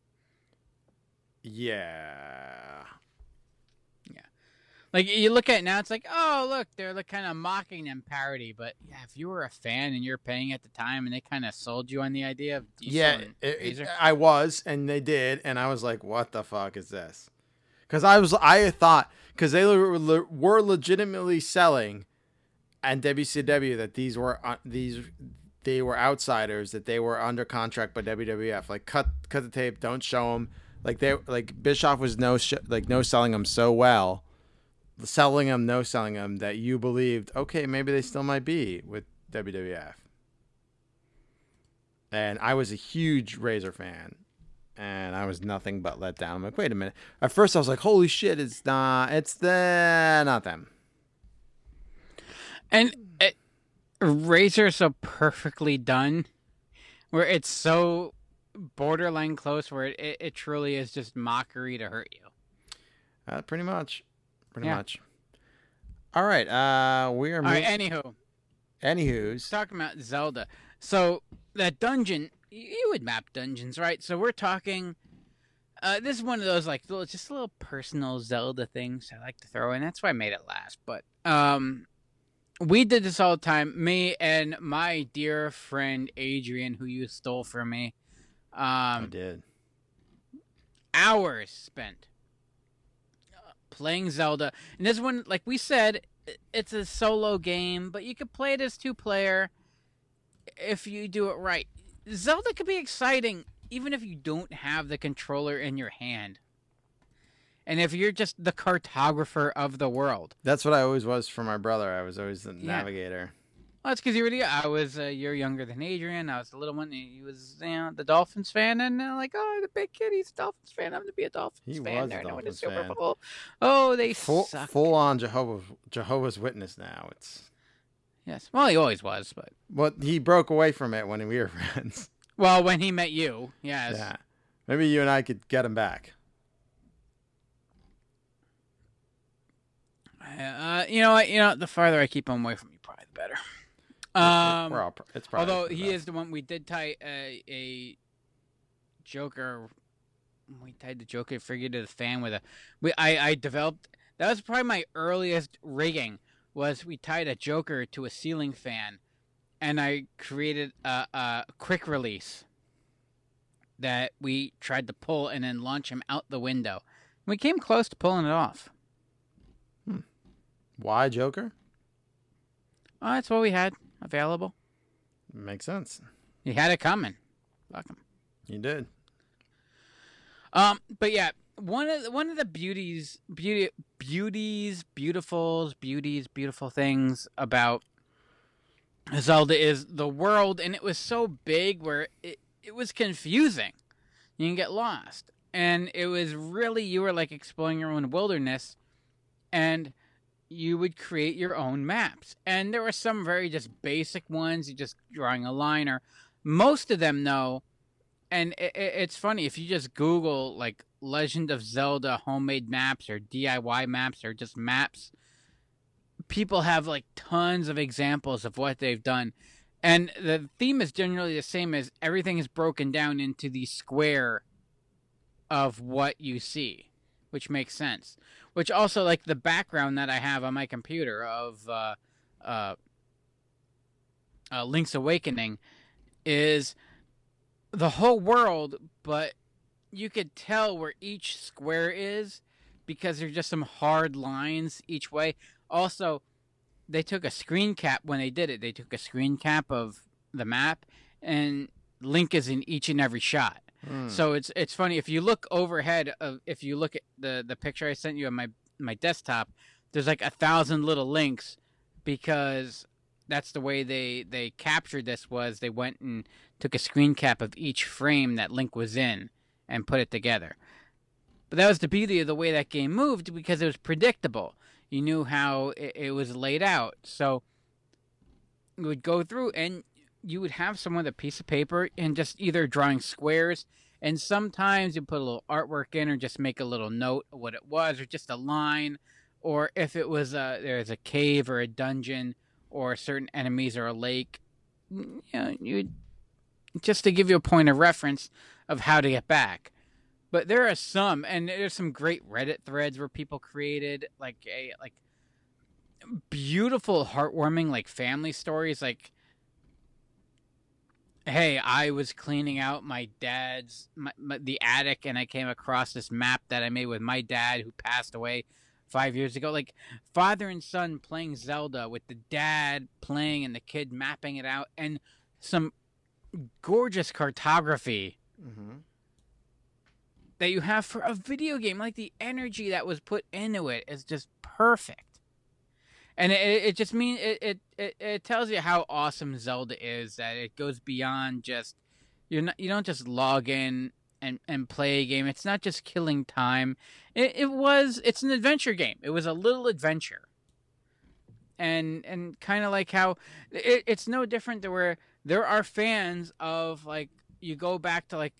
Yeah. Like you look at it now, it's like, oh look, they're like kind of mocking them parody. But yeah, if you were a fan and you're paying at the time, and they kind of sold you on the idea of Diesel Yeah, it- it- I was, and they did, and I was like, "What the fuck is this?" Because I was, I thought, because they were, le- were legitimately selling, and WCW that these were uh, these they were outsiders that they were under contract by WWF. Like cut cut the tape, don't show them. Like they like Bischoff was no sh- like no selling them so well, selling them no selling them that you believed okay maybe they still might be with WWF and I was a huge Razor fan, and I was nothing but let down. I'm like, wait a minute. At first, I was like, holy shit, it's not, it's the not them. And it, Razor is so perfectly done, where it's so borderline close, where it, it, it truly is just mockery to hurt you. Uh, pretty much, pretty Yeah. much. All right, uh, we are. All right, mov- anywho, Anywho's, talking about Zelda. So that dungeon, you would map dungeons, right? So we're talking. Uh, this is one of those like little, just a little personal Zelda things I like to throw in. That's why I made it last. But um, we did this all the time. Me and my dear friend Adrian, who you stole from me. I Um, did. hours spent playing Zelda. And this one, like we said, it's a solo game, but you could play it as two player if you do it right. Zelda could be exciting even if you don't have the controller in your hand. And if you're just the cartographer of the world. That's what I always was for my brother. I was always the Yeah. navigator. Well, that's because you were. I was a year younger than Adrian. I was the little one. He was, you know, the Dolphins fan, and uh, like, oh, the big kid, he's a Dolphins fan. I'm gonna be a Dolphins He fan. was They're the Dolphins Super. Bowl. Oh, they Full suck. full on Jehovah's Jehovah's Witness now. It's Yes. Well, he always was, but well he broke away from it when we were [LAUGHS] friends. well, when he met you, yes. Yeah. Maybe you and I could get him back. Uh, you know what? You know, the farther I keep him away from you, probably the better. Um, We're all, it's probably although he is the one we did tie a, a Joker. We tied the Joker figure to the fan with a. We I I developed that was probably my earliest rigging was we tied a Joker to a ceiling fan, and I created a, a quick release that we tried to pull and then launch him out the window. We came close to pulling it off. Hmm. Why Joker? Uh, oh, that's what we had available. Makes sense. He had it coming. Fuck him. You did. Um, but yeah, one of the, one of the beauties, beauty, beauties, beautifuls, beauties, beautiful things about Zelda is the world, and it was so big where it it was confusing. You can get lost, and it was really you were like exploring your own wilderness, and you would create your own maps. And there were some very just basic ones, you just drawing a line, or most of them though and i i it's funny if you just Google like Legend of Zelda homemade maps or DIY maps or just maps. People have like tons of examples of what they've done, and the theme is generally the same as everything is broken down into the square of what you see, which makes sense. Which also like the background that I have on my computer of uh, uh, uh, Link's Awakening is the whole world, but you could tell where each square is because there's just some hard lines each way. Also, they took a screen cap when they did it. They took a screen cap of the map, and Link is in each and every shot. Hmm. So it's it's funny if you look overhead of if you look at the the picture I sent you on my my desktop, there's like a thousand little links because that's the way they they captured this was they went and took a screen cap of each frame that Link was in and put it together. But that was the beauty of the way that game moved because it was predictable. You knew how it, it was laid out. So you would go through and you would have someone with a piece of paper and just either drawing squares and sometimes you put a little artwork in or just make a little note of what it was or just a line or if it was a there's a cave or a dungeon or certain enemies or a lake mm, you know you just to give you a point of reference of how to get back. But there are some and there's some great reddit threads where people created like a like beautiful heartwarming like family stories like hey i was cleaning out my dad's my, my, the attic and i came across this map that i made with my dad who passed away five years ago. Like father and son playing zelda with the dad playing and the kid mapping it out and some gorgeous cartography Mm-hmm. that you have for a video game. Like the energy that was put into it is just perfect and it, it just means it, it, it, it tells you how awesome zelda is that it goes beyond just you're not you don't just log in and, and play a game. It's not just killing time. It, it was it's an adventure game. It was a little adventure. And and kind of like how it, it's no different to where there are fans of like you go back to like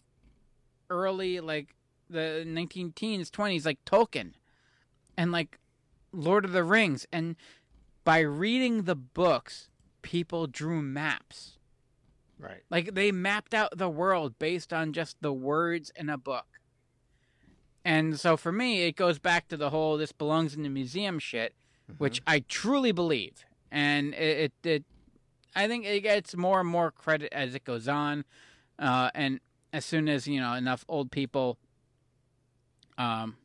early like the 19 teens 20s like tolkien and like lord of the rings. And by reading the books people drew maps Right. like they mapped out the world based on just the words in a book and so for me it goes back to the whole this belongs in the museum shit which i truly believe and it, it, it i think it gets more and more credit as it goes on uh, and as soon as you know enough old people um,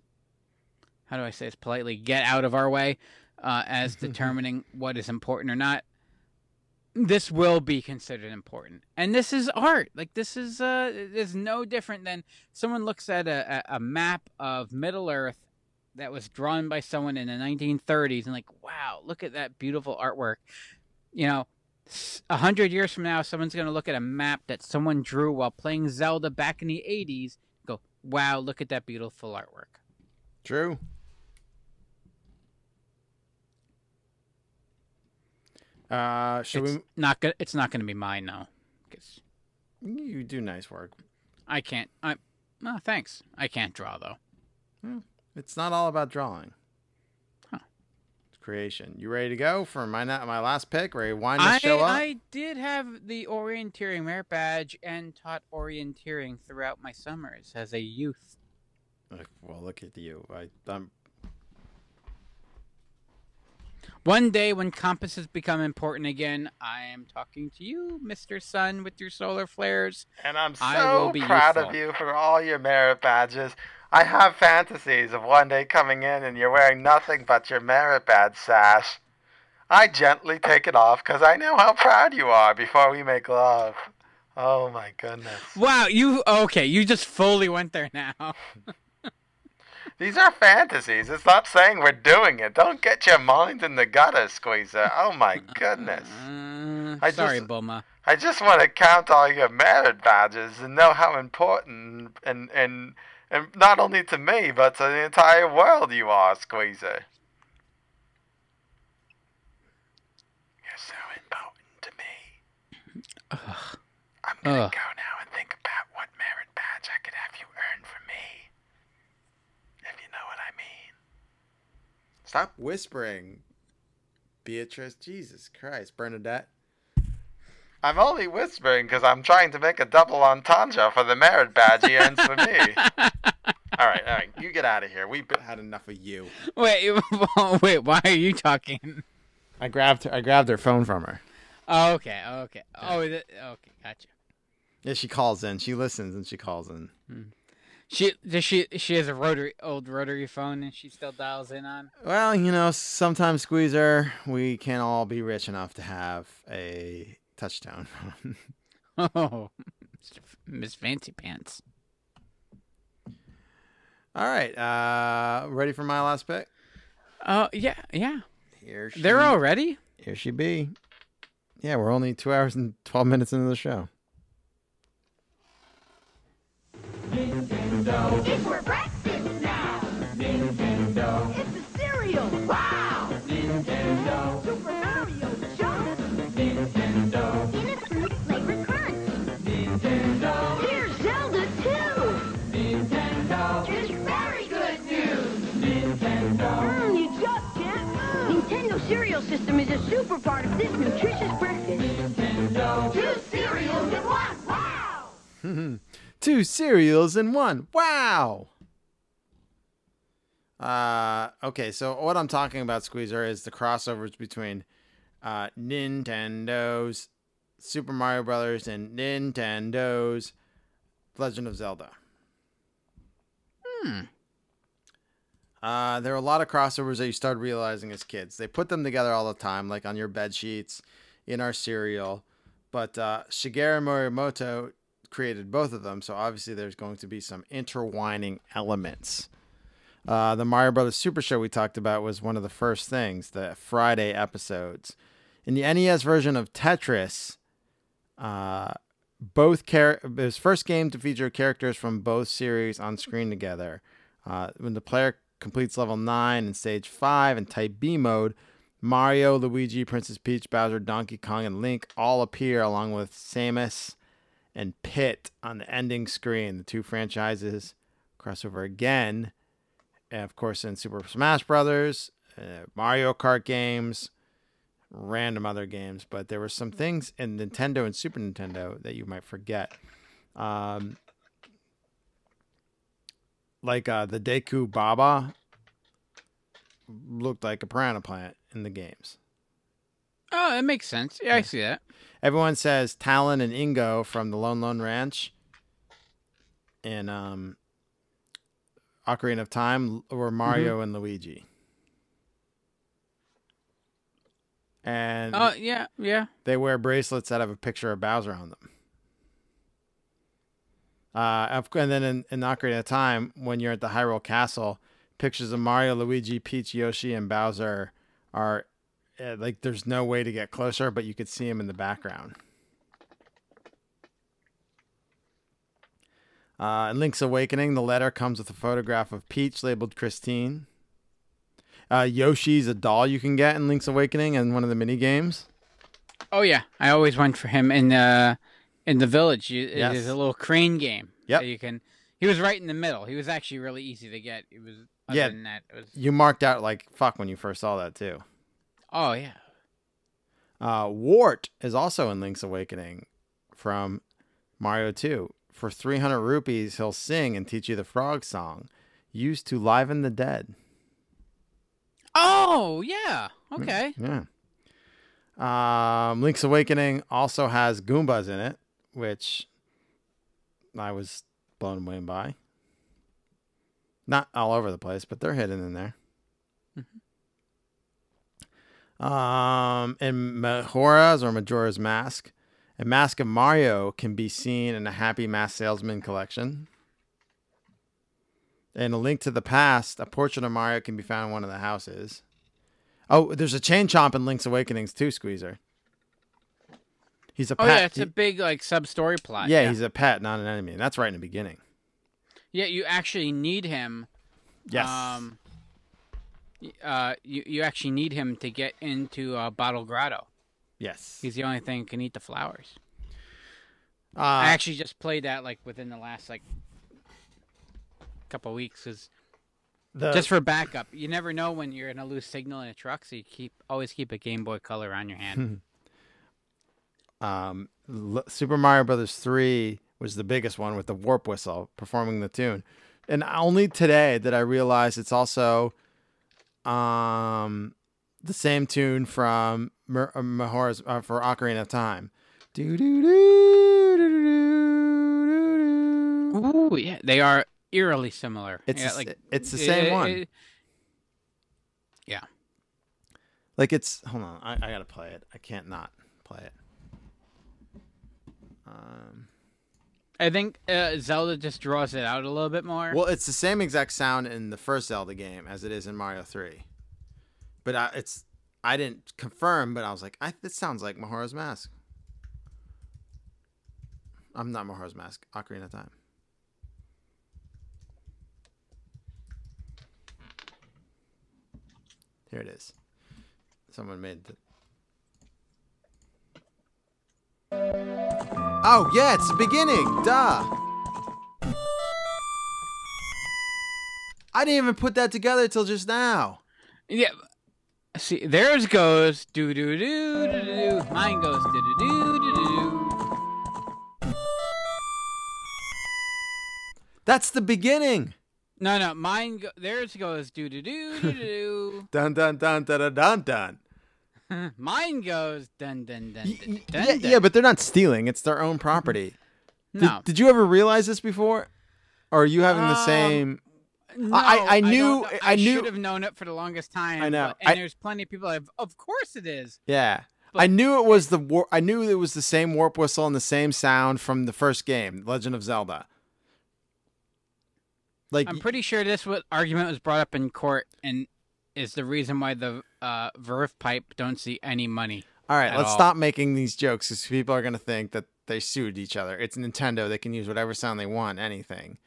how do I say this politely? Get out of our way uh, as [LAUGHS] determining what is important or not. This will be considered important, and this is art. Like this is uh, is no different than someone looks at a, a a map of Middle Earth that was drawn by someone in the 1930s and like, wow, look at that beautiful artwork. You know, a hundred years from now, someone's going to look at a map that someone drew while playing Zelda back in the 80s. Go, wow, look at that beautiful artwork. True. Uh, should It's not good. It's not going to be mine now, because? You do nice work. I can't. I. Oh, thanks. I can't draw though. It's not all about drawing. Huh. It's creation. You ready to go for my na- my last pick? Ready to wind I, show up? I did have the orienteering merit badge and taught orienteering throughout my summers as a youth. Well, look at you. I, I'm One day when compasses become important again, I am talking to you, Mr. Sun, with your solar flares. And I'm so proud useful. of you for all your merit badges. I have fantasies of one day coming in and you're wearing nothing but your merit badge sash. I gently take it off because I know how proud you are before we make love. Oh my goodness. Wow, you okay? You just fully went there now. [LAUGHS] These are fantasies. It's not saying we're doing it. Don't get your mind in the gutter, Squeezer. Oh my goodness. Uh, I sorry, just- Bulma. I just want to count all your merit badges and know how important and and and not only to me but to the entire world you are, Squeezer. You're so important to me. I'm gonna Ugh. go now and think about what merit badge I could have you earn for me. If you know what I mean. Stop whispering, Beatrice. Jesus Christ, Bernadette. I'm only whispering because I'm trying to make a double entendre for the merit badge he earns for me. [LAUGHS] all right, all right, you get out of here. We've been. Had enough of you. Wait, [LAUGHS] wait. Why are you talking? I grabbed her. I grabbed her phone from her. Oh, okay, okay. Oh, okay, gotcha. Yeah, she calls in. She listens and she calls in. Hmm. She does she she has a rotary old rotary phone and she still dials in on. Well, you know, sometimes Squeezer, we can't all be rich enough to have a touchstone phone. [LAUGHS] Oh, [LAUGHS] Miss Fancy Pants. all right, uh, ready for my last pick? Oh yeah, yeah. Here she, They're already. Here she be. Yeah, we're only two hours and twelve minutes into the show. It's for breakfast now. Nintendo. It's a cereal. Wow. Nintendo. Super Mario Jump. Nintendo. In a fruit flavored crunch. Nintendo. Here's Zelda 2. Nintendo. It's very good news. Nintendo. Mm, you just can't move. Nintendo cereal system is a super part of this nutritious breakfast. Nintendo. Two Two cereals in one. Wow. Uh, okay, so what I'm talking about, Squeezer, is the crossovers between uh, Nintendo's Super Mario Brothers and Nintendo's Legend of Zelda. Hmm. Uh, there are a lot of crossovers that you start realizing as kids. They put them together all the time, like on your bed sheets, in our cereal. But uh, Shigeru Miyamoto created both of them, so obviously there's going to be some intertwining elements. Uh, the Mario Brothers Super Show we talked about was one of the first things, the Friday episodes. In the NES version of Tetris, uh, both char- it was first game to feature characters from both series on screen together. Uh, when the player completes level 9 and stage 5 in Type B mode, Mario, Luigi, Princess Peach, Bowser, Donkey Kong, and Link all appear along with Samus and Pit on the ending screen. The two franchises crossover again. And of course, in Super Smash Brothers, uh, Mario Kart games, random other games. But there were some things in Nintendo and Super Nintendo that you might forget. Um, like uh, the Deku Baba looked like a piranha plant in the games. Oh, that makes sense. Yeah, I see that. Everyone says Talon and Ingo from the Lon Lon Ranch. And um Ocarina of Time were Mario and Luigi. And Oh yeah, yeah. they wear bracelets that have a picture of Bowser on them. Uh, and then in, in Ocarina of Time, when you're at the Hyrule Castle, pictures of Mario, Luigi, Peach, Yoshi, and Bowser are uh, like there's no way to get closer, but you could see him in the background. Uh, in Link's Awakening, the letter comes with a photograph of Peach labeled Christine. Uh, Yoshi's a doll you can get in Link's Awakening and one of the mini games. Oh yeah, I always went for him in the in the village. You, Yes. There's a little crane game. Yeah, you can. He was right in the middle. He was actually really easy to get. It was. Other Yeah. Than that, it was. You marked out like fuck when you first saw that too. Oh yeah. Uh, Wart is also in Link's Awakening from Mario 2. For 300 rupees, he'll sing and teach you the frog song used to liven the dead. Oh yeah. Okay. Yeah. Um, Link's Awakening also has Goombas in it, which I was blown away by. Not all over the place, but they're hidden in there. Um, and Majora's or Majora's Mask, a mask of Mario can be seen in a Happy Mask Salesman collection. In A Link to the Past, a portrait of Mario can be found in one of the houses. Oh, there's a chain chomp in Link's Awakenings too, Squeezer. He's a Oh pet. yeah, it's He- a big like sub story plot. yeah, he's a pet, not an enemy. And that's right in the beginning. Yeah, you actually need him. Yes. Um. Uh, you you actually need him to get into uh, Bottle Grotto. yes. He's the only thing can eat the flowers. Uh, I actually just played that like within the last like couple weeks, cause the, just for backup. You never know when you're gonna lose signal in a truck, so you keep always keep a Game Boy Color on your hand. [LAUGHS] um, L- Super Mario Brothers 3 was the biggest one with the warp whistle performing the tune. And only today did I realize it's also um, the same tune from uh, uh, for Ocarina of Time. Do do do do do do. Ooh, yeah, they are eerily similar. It's yeah, like it's the same eh, one. eh, yeah. Like it's hold on, I, I gotta play it. I can't not play it. Um, I think uh, Zelda just draws it out a little bit more. well, it's the same exact sound in the first Zelda game as it is in Mario Three, but I, it's I didn't confirm, but I was like, I this sounds like Majora's Mask. I'm not Majora's Mask. Ocarina of Time. Here it is. Someone made the. Oh yeah, it's the beginning. Duh. I didn't even put that together till just now. Yeah. See, theirs goes do do do do do. Mine goes do do do do do. That's the beginning. No, no, mine. Go- theirs goes do do do do do. Dun dun dun dun dun dun dun. [LAUGHS] Mine goes dun dun dun dun dun. Yeah, yeah, but they're not stealing. It's their own property. Did, no, did you ever realize this before? Or are you having the Um, same? no, I- I knew- know. I knew- should have known it for the longest time. I know. but- and I- there's plenty of people that have. Of course it is. Yeah. But- I knew it was the war- I knew it was the same warp whistle and the same sound from the first game, Legend of Zelda. Like I'm pretty sure this what argument was brought up in court and is the reason why the uh, Verve pipe don't see any money. All right, let's all. stop making these jokes because people are going to think that they sued each other. It's Nintendo; they can use whatever sound they want, anything.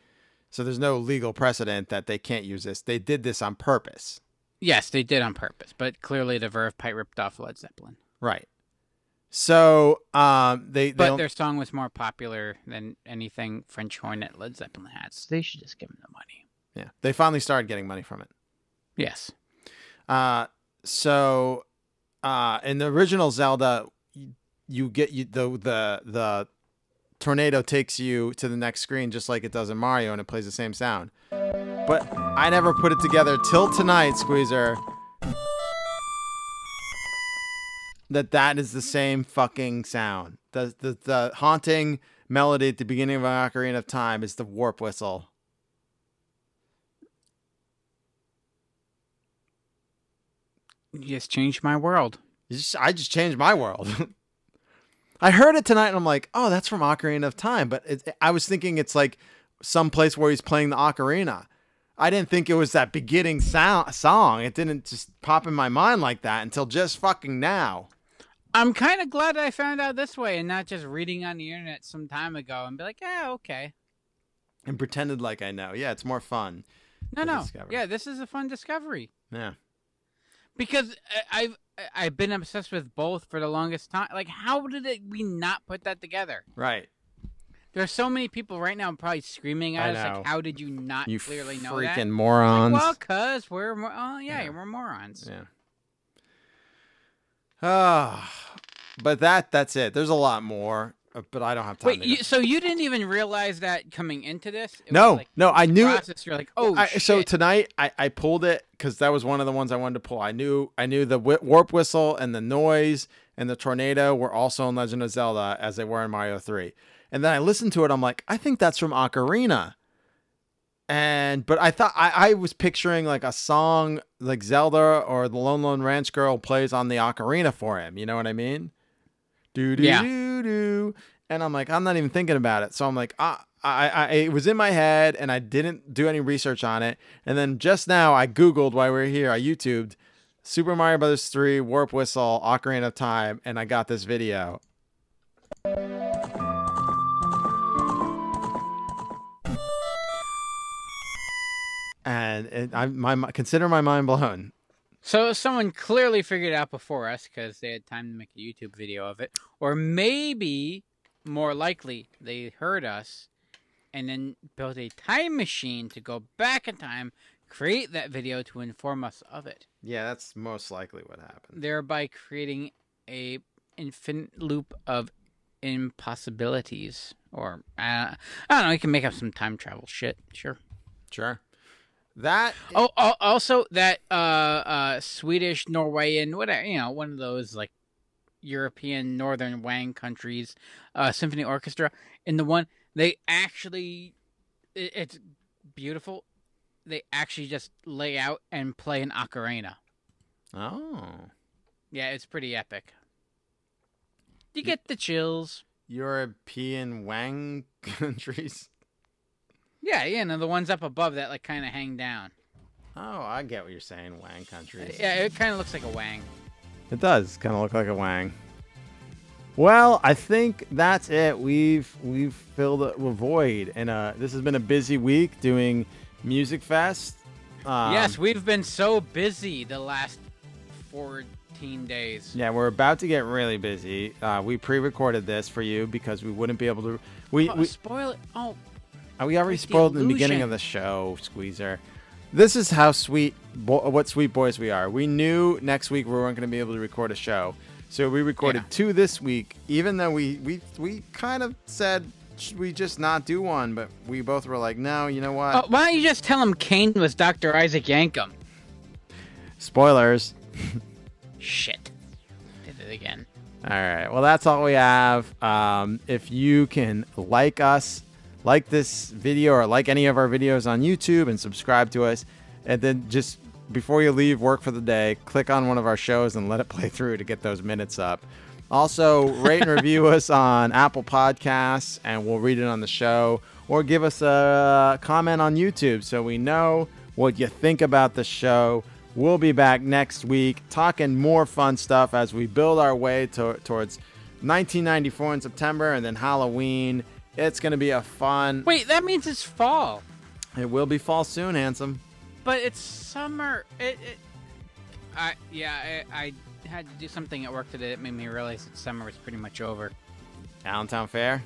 So there's no legal precedent that they can't use this. They did this on purpose, Yes, they did on purpose, but clearly the Verve pipe ripped off Led Zeppelin. right? So um, they they But don't- their song was more popular than anything French horn Hornet Led Zeppelin had, so they should just give them the money. yeah they finally started getting money from it. Yes. Uh, so uh, in the original Zelda, you, you get you the the the tornado takes you to the next screen just like it does in Mario, and it plays the same sound. But I never put it together till tonight, Squeezer. That that is the same fucking sound. The the the haunting melody at the beginning of Ocarina of Time is the warp whistle. You just changed my world. Just, I just changed my world. [LAUGHS] I heard it tonight and I'm like, oh, that's from Ocarina of Time. But it, I was thinking it's like some place where he's playing the ocarina. I didn't think it was that beginning sound, song. It didn't just pop in my mind like that until just fucking now. I'm kind of glad I found out this way and not just reading on the internet some time ago and be like, yeah, okay. And pretended like I know. Yeah, it's more fun. No, no. discover. Yeah, this is a fun discovery Yeah. Because I- I've I've been obsessed with both for the longest time. Like, how did it, we not put that together? Right. There's so many people right now probably screaming I at us know. like, how did you not You clearly know freaking morons. Like, well, cause we're oh yeah, Yeah. we're morons. Yeah. Ah, but that that's it. There's a lot more, uh, Uh, but I don't have time. Wait, you, so you didn't even realize that coming into this? It was no, like no, I knew it. process, You're like, oh I, shit. so tonight I, I pulled it because that was one of the ones I wanted to pull. I knew I knew the warp whistle and the noise and the tornado were also in Legend of Zelda as they were in Mario Three. And then I listened to it. I'm like, I think that's from Ocarina. And but I thought I, I was picturing like a song like Zelda or the Lon Lon Ranch Girl plays on the ocarina for him. You know what I mean? Do do Yeah. do do. And I'm like, I'm not even thinking about it. So I'm like, ah, I, I, it was in my head, and I didn't do any research on it. And then just now, I googled while we are here. I YouTubed Super Mario Brothers 3 Warp Whistle Ocarina of Time, and I got this video. And it, I, my mi- consider my mind blown. So someone clearly figured it out before us because they had time to make a YouTube video of it, or maybe more likely they heard us and then built a time machine to go back in time, create that video to inform us of it, Yeah, that's most likely what happened. thereby creating a infinite loop of impossibilities. Or uh, I don't know, you can make up some time travel shit. Sure. Sure. That Oh, al- also that uh, uh, Swedish, Norwegian, whatever you know, one of those like European Northern Wang countries, uh, symphony orchestra. In the one, they actually, it, it's beautiful. They actually just lay out and play an ocarina. oh, Yeah, it's pretty epic. You get the chills. European Wang [LAUGHS] countries. Yeah, yeah, no, the ones up above that like kind of hang down. Oh, I get what you're saying, Wang countries. Yeah, it kind of looks like a wang. It does kind of look like a wang. Well, I think that's it. We've we've filled a, void, and uh, this has been a busy week doing Music Fest. Um, yes, we've been so busy the last 14 days. Yeah, we're about to get really busy. Uh, we pre-recorded this for you because we wouldn't be able to. We Oh, we, spoil it. Oh, uh, we already break the spoiled in the beginning of the show, Squeezer. This is how sweet, bo- what sweet boys we are. We knew next week we weren't going to be able to record a show, so we recorded Yeah. two this week. Even though we we we kind of said should we just not do one, but we both were like, no, you know what? Oh, why don't you just tell him Kane was Dr. Isaac Yankem? Spoilers. Shit. Did it again. All right. Well, that's all we have. Um, if you can like us, like this video, or like any of our videos on YouTube and subscribe to us, and then just before you leave work for the day, click on one of our shows and let it [LAUGHS] play through to get those minutes up. Also, rate and review [LAUGHS] us on Apple Podcasts, and we'll read it on the show, or give us a comment on YouTube so we know what you think about the show. We'll be back next week talking more fun stuff as we build our way to- towards 1994 in September and then Halloween. It's going to be a fun. Wait, that means it's fall. It will be fall soon, handsome. But it's summer. It, it I yeah, I, I had to do something at work today that made me realize that summer was pretty much over. Allentown Fair.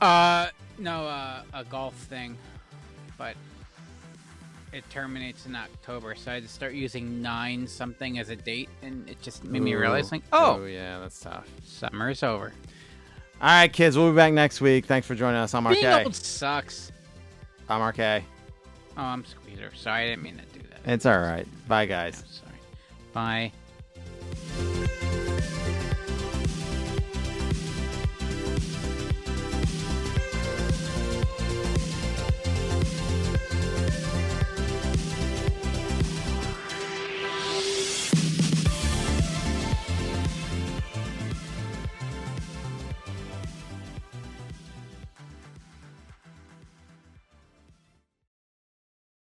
Uh no, uh a golf thing. But it terminates in October, so I had to start using nine something as a date and it just made me realize like, oh, yeah, that's tough. summer is over. All right, kids, we'll be back next week. Thanks for joining us. I'm RK. Being old sucks. I'm RK. Oh, I'm Squeezer. Sorry, I didn't mean to do that. It's all right. Bye, guys. Sorry. Bye.